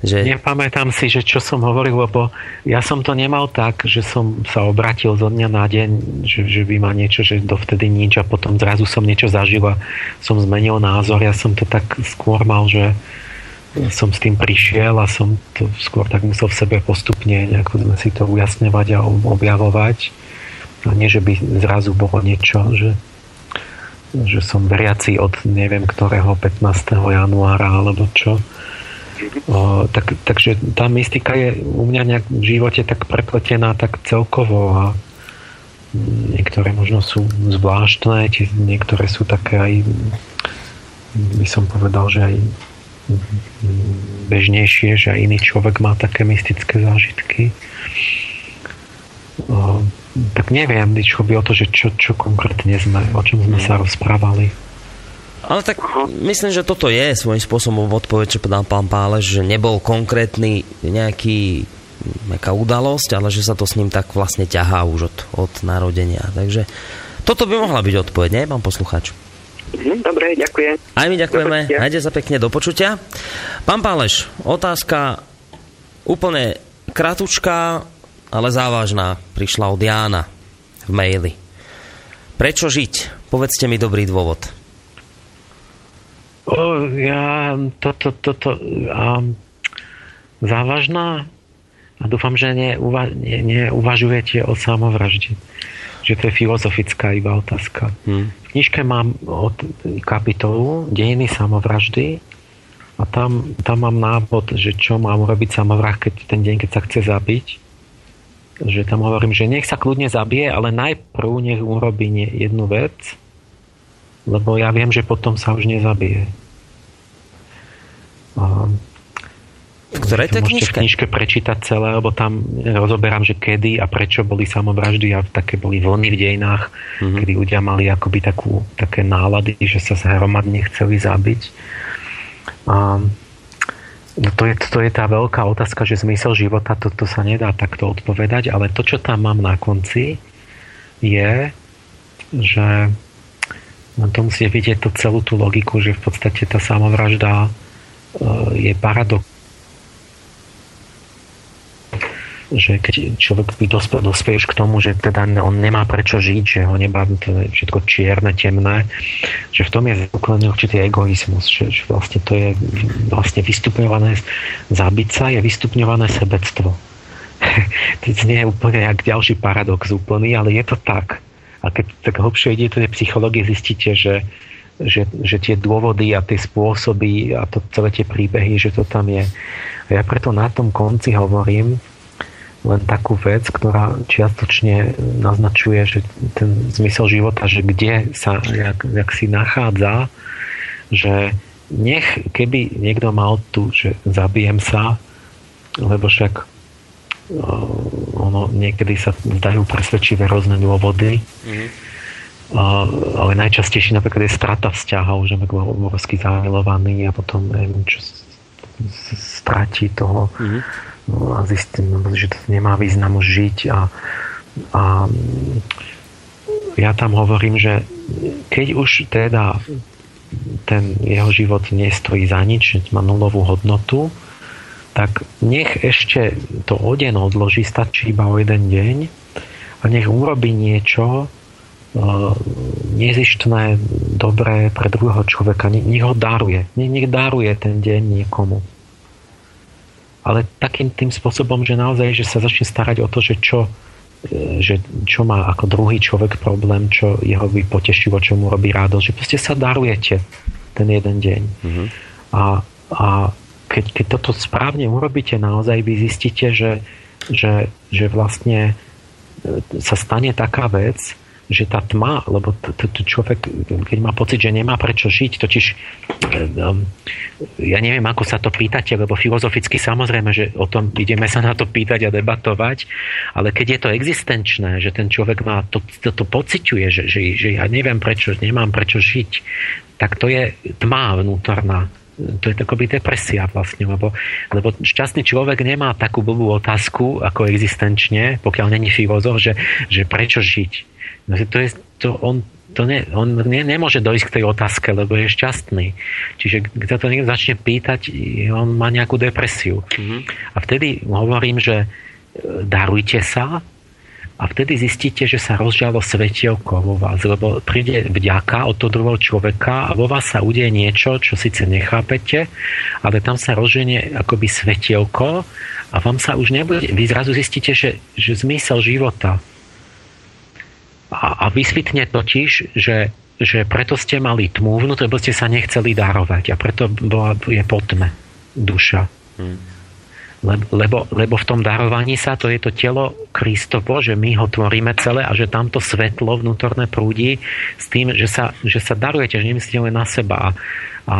že... Nepamätám si, že čo som hovoril, lebo ja som to nemal tak, že som sa obratil zo dňa na deň, že, že by ma niečo, že dovtedy nič a potom zrazu som niečo zažil a som zmenil názor. Ja som to tak skôr mal, že som s tým prišiel a som to skôr tak musel v sebe postupne nejako si to ujasňovať a objavovať. A nie, že by zrazu bolo niečo, že, že som veriaci od neviem ktorého 15. januára alebo čo. O, tak, takže tá mystika je u mňa nejak v živote tak prepletená tak celkovo a niektoré možno sú zvláštne, niektoré sú také aj by som povedal, že aj bežnejšie, že aj iný človek má také mystické zážitky. O, tak neviem, čo by o to, že čo, čo konkrétne sme, o čom sme sa rozprávali. Ale tak myslím, že toto je svojím spôsobom odpoveď, čo povedal pán Páleš, že nebol konkrétny nejaký nejaká udalosť, ale že sa to s ním tak vlastne ťahá už od, od narodenia. Takže toto by mohla byť odpoveď, nie, pán poslucháč? Mhm, dobre, ďakujem. Aj my ďakujeme. Hajde sa pekne do počutia. Pán Páleš, otázka úplne kratučká, ale závažná. Prišla od Jána v maili. Prečo žiť? Povedzte mi dobrý dôvod. O, ja toto, to, to, um, závažná a dúfam, že neuva, ne, neuvažujete o samovražde že to je filozofická iba otázka. Hmm. V knižke mám od kapitolu Dejiny samovraždy a tam, tam mám návod, že čo mám urobiť samovrah, keď ten deň, keď sa chce zabiť. Že tam hovorím, že nech sa kľudne zabije, ale najprv nech urobí jednu vec, lebo ja viem, že potom sa už nezabije. V ktorej to knižke? v knižke prečítať celé, lebo tam rozoberám, že kedy a prečo boli samovraždy a také boli vlny v dejinách, mm-hmm. kedy ľudia mali akoby takú, také nálady, že sa hromadne chceli zabiť. A no to, je, to je tá veľká otázka, že zmysel života, toto to sa nedá takto odpovedať, ale to, čo tam mám na konci, je, že no to musíte vidieť to celú tú logiku, že v podstate tá samovražda e, je paradox že keď človek by dospel, dospieš k tomu, že teda on nemá prečo žiť, že ho nebá to všetko čierne, temné, že v tom je zakladný určitý egoizmus, že, že vlastne to je vlastne vystupňované zabiť sa, je vystupňované sebectvo. (laughs) to nie je úplne jak ďalší paradox úplný, ale je to tak. A keď tak hlbšie idete do psychológie, zistíte, že, že, že tie dôvody a tie spôsoby a to celé tie príbehy, že to tam je. A ja preto na tom konci hovorím len takú vec, ktorá čiastočne naznačuje, že ten zmysel života, že kde sa jak, jak si nachádza, že nech, keby niekto mal tu, že zabijem sa, lebo však ono, niekedy sa dajú presvedčivé rôzne dôvody, mm-hmm. ale najčastejšie napríklad je strata vzťahov, že bol obrovský zamilovaný a potom neviem, čo stratí toho mm-hmm. No, a zistí, no, že to nemá význam žiť a, a ja tam hovorím, že keď už teda ten jeho život nestojí za nič, má nulovú hodnotu, tak nech ešte to o deň odloží, stačí iba o jeden deň a nech urobí niečo uh, nezištné, dobré pre druhého človeka. Nech ho daruje. Nech daruje ten deň niekomu. Ale takým tým spôsobom, že naozaj, že sa začne starať o to, že čo, e, že čo má ako druhý človek problém, čo jeho by potešilo, čo mu robí radosť, že proste sa darujete ten jeden deň. Mm-hmm. A, a keď, keď toto správne urobíte, naozaj vy zistíte, že, že, že vlastne e, sa stane taká vec, že tá tma, lebo človek, keď má pocit, že nemá prečo žiť, totiž e, um, ja neviem, ako sa to pýtate, lebo filozoficky samozrejme, že o tom ideme sa na to pýtať a debatovať, ale keď je to existenčné, že ten človek má to, to, to pociťuje, že, že, že ja neviem prečo, nemám prečo žiť, tak to je tma vnútorná to je takoby depresia vlastne, lebo, lebo šťastný človek nemá takú blbú otázku ako existenčne, pokiaľ není filozof, že, že prečo žiť. No, to je, to on, to ne, on ne, nemôže dojsť k tej otázke, lebo je šťastný. Čiže keď sa to niekto začne pýtať, on má nejakú depresiu. Mm-hmm. A vtedy hovorím, že e, darujte sa, a vtedy zistíte, že sa rozžialo svetielko vo vás, lebo príde vďaka od toho druhého človeka a vo vás sa udeje niečo, čo síce nechápete, ale tam sa rozženie akoby svetielko a vám sa už nebude, vy zrazu zistíte, že, že zmysel života a, a vysvytne totiž, že, že preto ste mali tmu vnútri, lebo ste sa nechceli darovať a preto bola, je potme duša. Hmm lebo, lebo v tom darovaní sa to je to telo Kristovo, že my ho tvoríme celé a že tamto svetlo vnútorné prúdi s tým, že sa, že sa darujete, že nemyslíte len na seba. A, a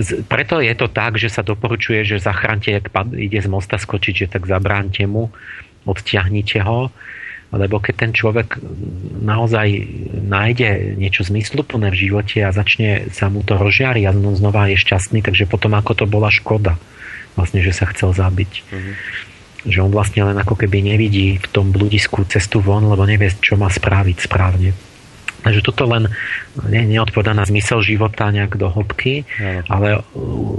z, preto je to tak, že sa doporučuje, že zachránte, ak ide z mosta skočiť, že tak zabránte mu, odtiahnite ho, lebo keď ten človek naozaj nájde niečo zmysluplné v živote a začne sa mu to rozžiari a znova je šťastný, takže potom ako to bola škoda vlastne, že sa chcel zabiť. Mm-hmm. Že on vlastne len ako keby nevidí v tom bludisku cestu von, lebo nevie, čo má spraviť správne. Takže toto len ne, neodpovedá na zmysel života nejak do hĺbky, ale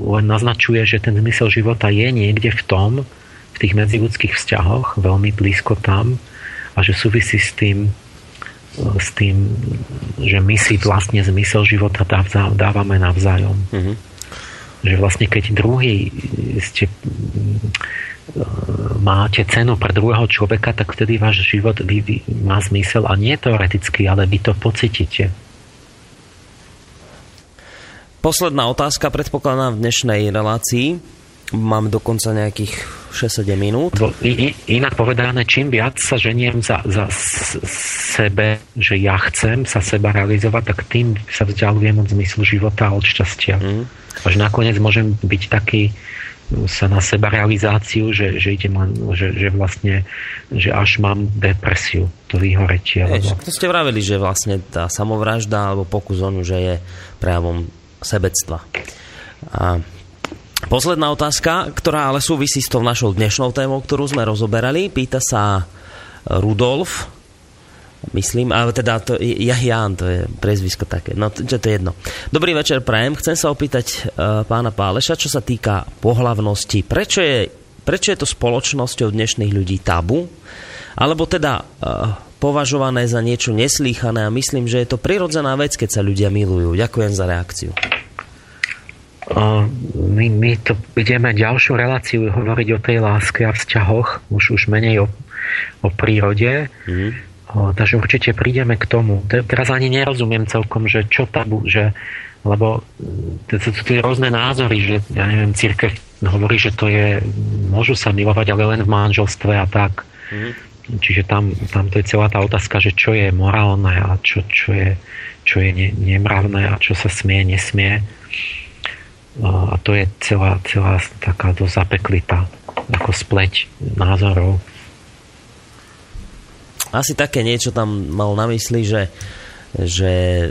len naznačuje, že ten zmysel života je niekde v tom, v tých medziludských vzťahoch, veľmi blízko tam a že súvisí s tým, s tým, že my si vlastne zmysel života dávame navzájom. Mm-hmm že vlastne keď druhý ste e, máte cenu pre druhého človeka, tak vtedy váš život má zmysel a nie teoreticky, ale vy to pocitíte. Posledná otázka predpokladám v dnešnej relácii. Mám dokonca nejakých 6-7 minút. Inak povedané, čím viac sa ženiem za, za sebe, že ja chcem sa seba realizovať, tak tým sa vzdialujem od zmyslu života a od šťastia. Mm. Až nakoniec môžem byť taký sa na seba realizáciu, že, že, idem len, že, že vlastne, že až mám depresiu, to vyhoretie. Lebo... to ste vravili, že vlastne tá samovražda alebo pokus onu, že je prejavom sebectva. A posledná otázka, ktorá ale súvisí s tou našou dnešnou témou, ktorú sme rozoberali, pýta sa Rudolf, myslím, ale teda to Jahian, to je prezvisko také, no to, to je jedno. Dobrý večer, Prajem. Chcem sa opýtať uh, pána Páleša, čo sa týka pohlavnosti. Prečo je prečo je to spoločnosťou dnešných ľudí tabu, alebo teda uh, považované za niečo neslýchané a myslím, že je to prirodzená vec, keď sa ľudia milujú. Ďakujem za reakciu. My, my to ideme ďalšiu reláciu hovoriť o tej láske a vzťahoch, už, už menej o, o prírode. Mm. O, takže určite prídeme k tomu. Teraz ani nerozumiem celkom, že čo tabu, že lebo sú tu rôzne názory, že ja neviem, církev hovorí, že to je, môžu sa milovať, ale len v manželstve a tak. Mm. Čiže tam, tam to je celá tá otázka, že čo je morálne a čo, čo je, čo je ne, nemravné a čo sa smie, nesmie. A to je celá, celá taká dosť zapeklitá ako spleť názorov. Asi také niečo tam mal na mysli, že že e,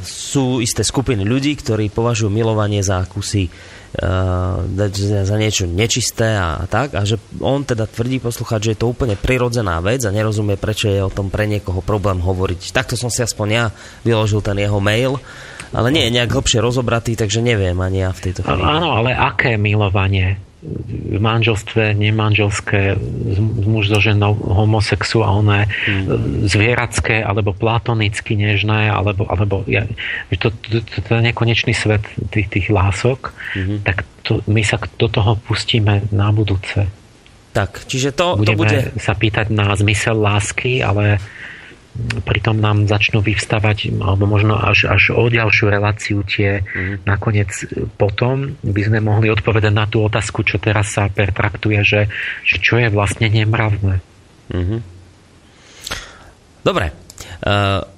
sú isté skupiny ľudí, ktorí považujú milovanie za akúsi uh, za niečo nečisté a tak a že on teda tvrdí poslúchať, že je to úplne prirodzená vec a nerozumie, prečo je o tom pre niekoho problém hovoriť. Takto som si aspoň ja vyložil ten jeho mail, ale nie je nejak hlbšie rozobratý, takže neviem ani ja v tejto chvíli. Áno, ale aké milovanie? v manželstve nemanželské, muž so ženou homosexuálne, mm. zvieracké alebo platonicky nežné, alebo, alebo ja, to, to, to, to je nekonečný svet tých, tých lások, mm-hmm. tak to, my sa do toho pustíme na budúce. Tak, čiže to, Budeme to bude... sa pýtať na zmysel lásky, ale pritom nám začnú vyvstávať, alebo možno až, až o ďalšiu reláciu tie mm. nakoniec potom by sme mohli odpovedať na tú otázku, čo teraz sa pertraktuje, že, že čo je vlastne nemravné. Mm-hmm. Dobre. Uh,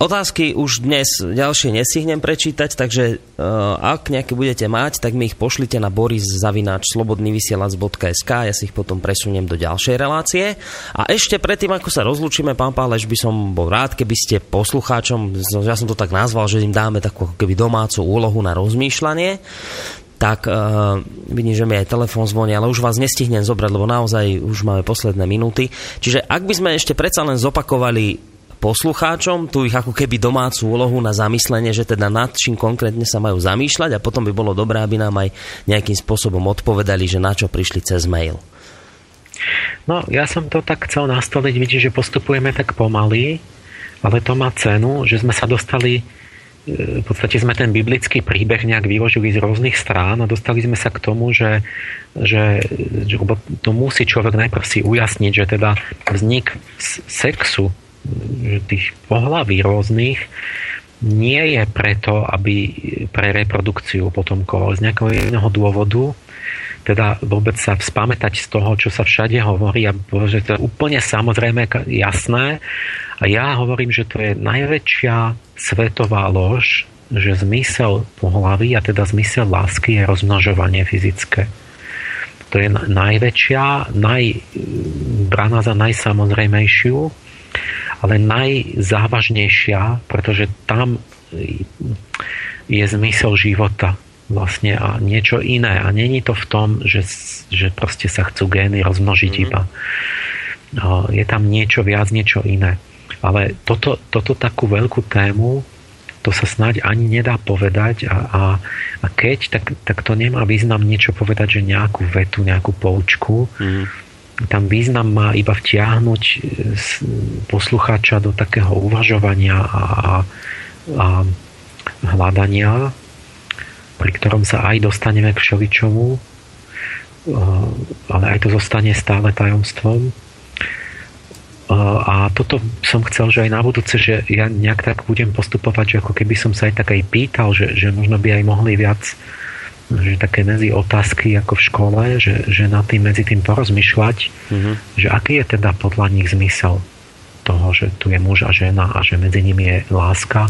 Otázky už dnes ďalšie nestihnem prečítať, takže uh, ak nejaké budete mať, tak mi ich pošlite na boris.slobodnyvysielac.sk ja si ich potom presuniem do ďalšej relácie. A ešte predtým, ako sa rozlúčime, pán Páleš, by som bol rád, keby ste poslucháčom, ja som to tak nazval, že im dáme takú keby domácu úlohu na rozmýšľanie, tak uh, vidím, že mi aj telefón zvoní, ale už vás nestihnem zobrať, lebo naozaj už máme posledné minúty. Čiže ak by sme ešte predsa len zopakovali poslucháčom tu ich ako keby domácu úlohu na zamyslenie, že teda nad čím konkrétne sa majú zamýšľať a potom by bolo dobré, aby nám aj nejakým spôsobom odpovedali, že na čo prišli cez mail. No, ja som to tak chcel nastoliť, vidíte, že postupujeme tak pomaly, ale to má cenu, že sme sa dostali e, v podstate sme ten biblický príbeh nejak vyložili z rôznych strán a dostali sme sa k tomu, že, že, že to musí človek najprv si ujasniť, že teda vznik sexu tých pohlaví rôznych nie je preto, aby pre reprodukciu potomkov, z nejakého iného dôvodu, teda vôbec sa vzpamätať z toho, čo sa všade hovorí a že to je úplne samozrejme jasné. A ja hovorím, že to je najväčšia svetová lož, že zmysel pohlavy a teda zmysel lásky je rozmnožovanie fyzické. To je najväčšia, naj, braná za najsamozrejmejšiu ale najzávažnejšia, pretože tam je zmysel života vlastne a niečo iné. A není to v tom, že, že proste sa chcú gény rozmnožiť mm-hmm. iba. Je tam niečo viac, niečo iné. Ale toto, toto takú veľkú tému, to sa snáď ani nedá povedať a, a, a keď, tak, tak to nemá význam niečo povedať, že nejakú vetu, nejakú poučku, mm tam význam má iba vtiahnuť e, poslucháča do takého uvažovania a, a hľadania, pri ktorom sa aj dostaneme k všeličomu, e, ale aj to zostane stále tajomstvom. E, a toto som chcel, že aj na budúce, že ja nejak tak budem postupovať, že ako keby som sa aj tak aj pýtal, že, že možno by aj mohli viac že také medzi otázky ako v škole, že, že na tým medzi tým porozmýšľať, mm-hmm. že aký je teda podľa nich zmysel toho, že tu je muž a žena a že medzi nimi je láska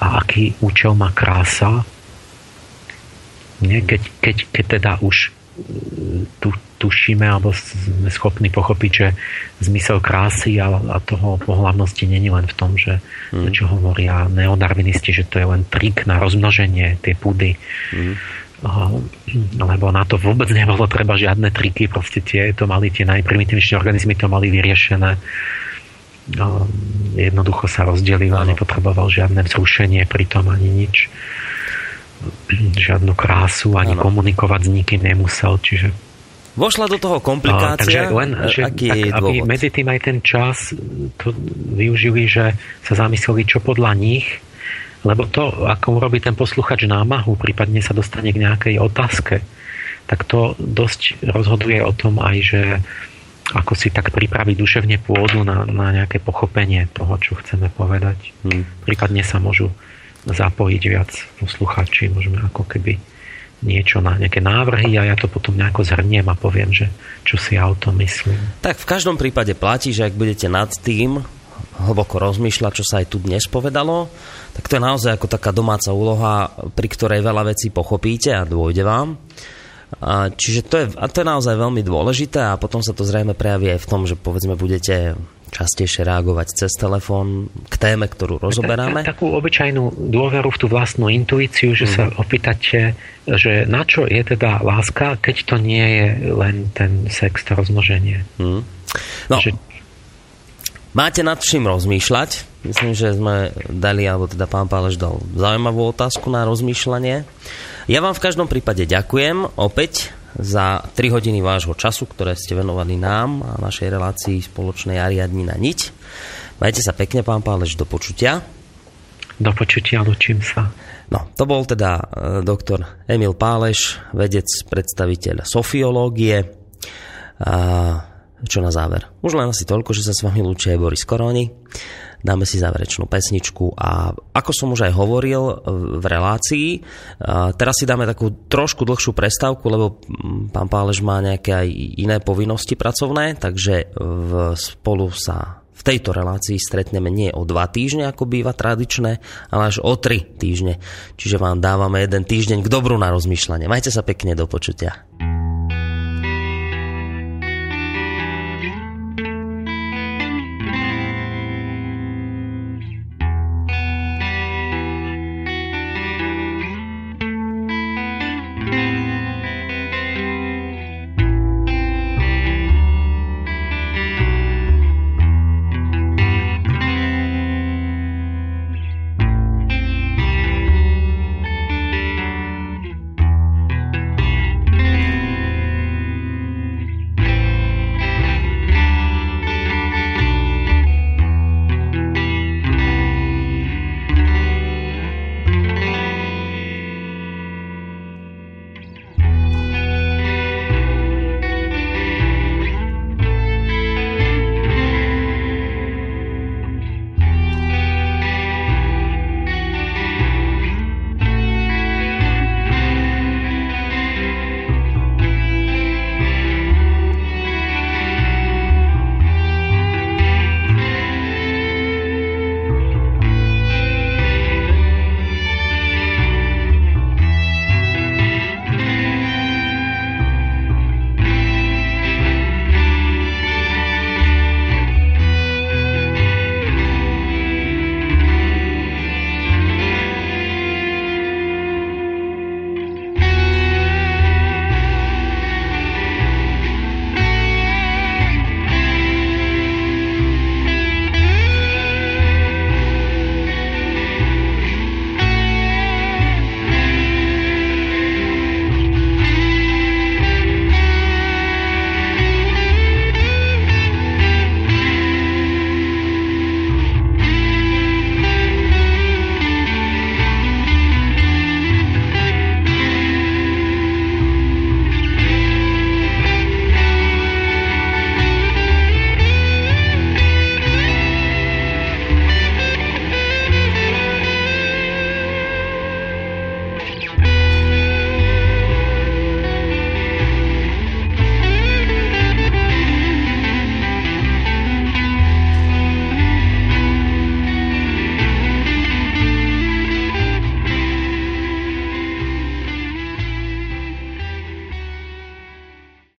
a aký účel má krása. Nie? Keď, keď, keď teda už tu, tušíme alebo sme schopní pochopiť, že zmysel krásy a, a toho pohľavnosti není len v tom, že mm. čo hovoria neodarvinisti, že to je len trik na rozmnoženie tie púdy. Mm (clears throat) lebo na to vôbec nebolo treba žiadne triky, proste tie to mali tie najprimitívnejšie organizmy to mali vyriešené. Jednoducho sa rozdelil a nepotreboval žiadne vzrušenie pritom ani nič. (clears throat) Žiadnu krásu ani ano. komunikovať s nikým nemusel čiže vošla do toho komplikácia. No, takže len, že, aký tak, je aby medzi tým aj ten čas to využili, že sa zamysleli, čo podľa nich lebo to, ako urobí ten posluchač námahu, prípadne sa dostane k nejakej otázke, tak to dosť rozhoduje o tom aj, že ako si tak pripraviť duševne pôdu na, na nejaké pochopenie toho, čo chceme povedať. Hmm. Prípadne sa môžu zapojiť viac posluchači, môžeme ako keby niečo na nejaké návrhy a ja to potom nejako zhrniem a poviem, že čo si ja o tom myslím. Tak v každom prípade platí, že ak budete nad tým hlboko rozmýšľať, čo sa aj tu dnes povedalo, tak to je naozaj ako taká domáca úloha, pri ktorej veľa vecí pochopíte a dôjde vám. A čiže to je, a to je naozaj veľmi dôležité a potom sa to zrejme prejaví aj v tom, že povedzme budete častejšie reagovať cez telefón k téme, ktorú rozoberáme? Tak, takú obyčajnú dôveru v tú vlastnú intuíciu, že mm. sa mhm. opýtate, že na čo je teda láska, keď to nie je len ten sex, to rozmnoženie. Mm. No, že... máte nad čím rozmýšľať. Myslím, že sme dali, alebo teda pán Páleš dal zaujímavú otázku na rozmýšľanie. Ja vám v každom prípade ďakujem opäť za 3 hodiny vášho času, ktoré ste venovali nám a našej relácii spoločnej Ariadni na niť. Majte sa pekne, pán Páleš, do počutia. Do počutia, lučím sa. No, to bol teda e, doktor Emil Páleš, vedec, predstaviteľ sofiológie. A čo na záver? Už len asi toľko, že sa s vami lúči aj Boris Koroni dáme si záverečnú pesničku a ako som už aj hovoril v relácii, teraz si dáme takú trošku dlhšiu prestávku, lebo pán Pálež má nejaké aj iné povinnosti pracovné, takže v, spolu sa v tejto relácii stretneme nie o dva týždne, ako býva tradičné, ale až o tri týždne. Čiže vám dávame jeden týždeň k dobru na rozmýšľanie. Majte sa pekne do počutia.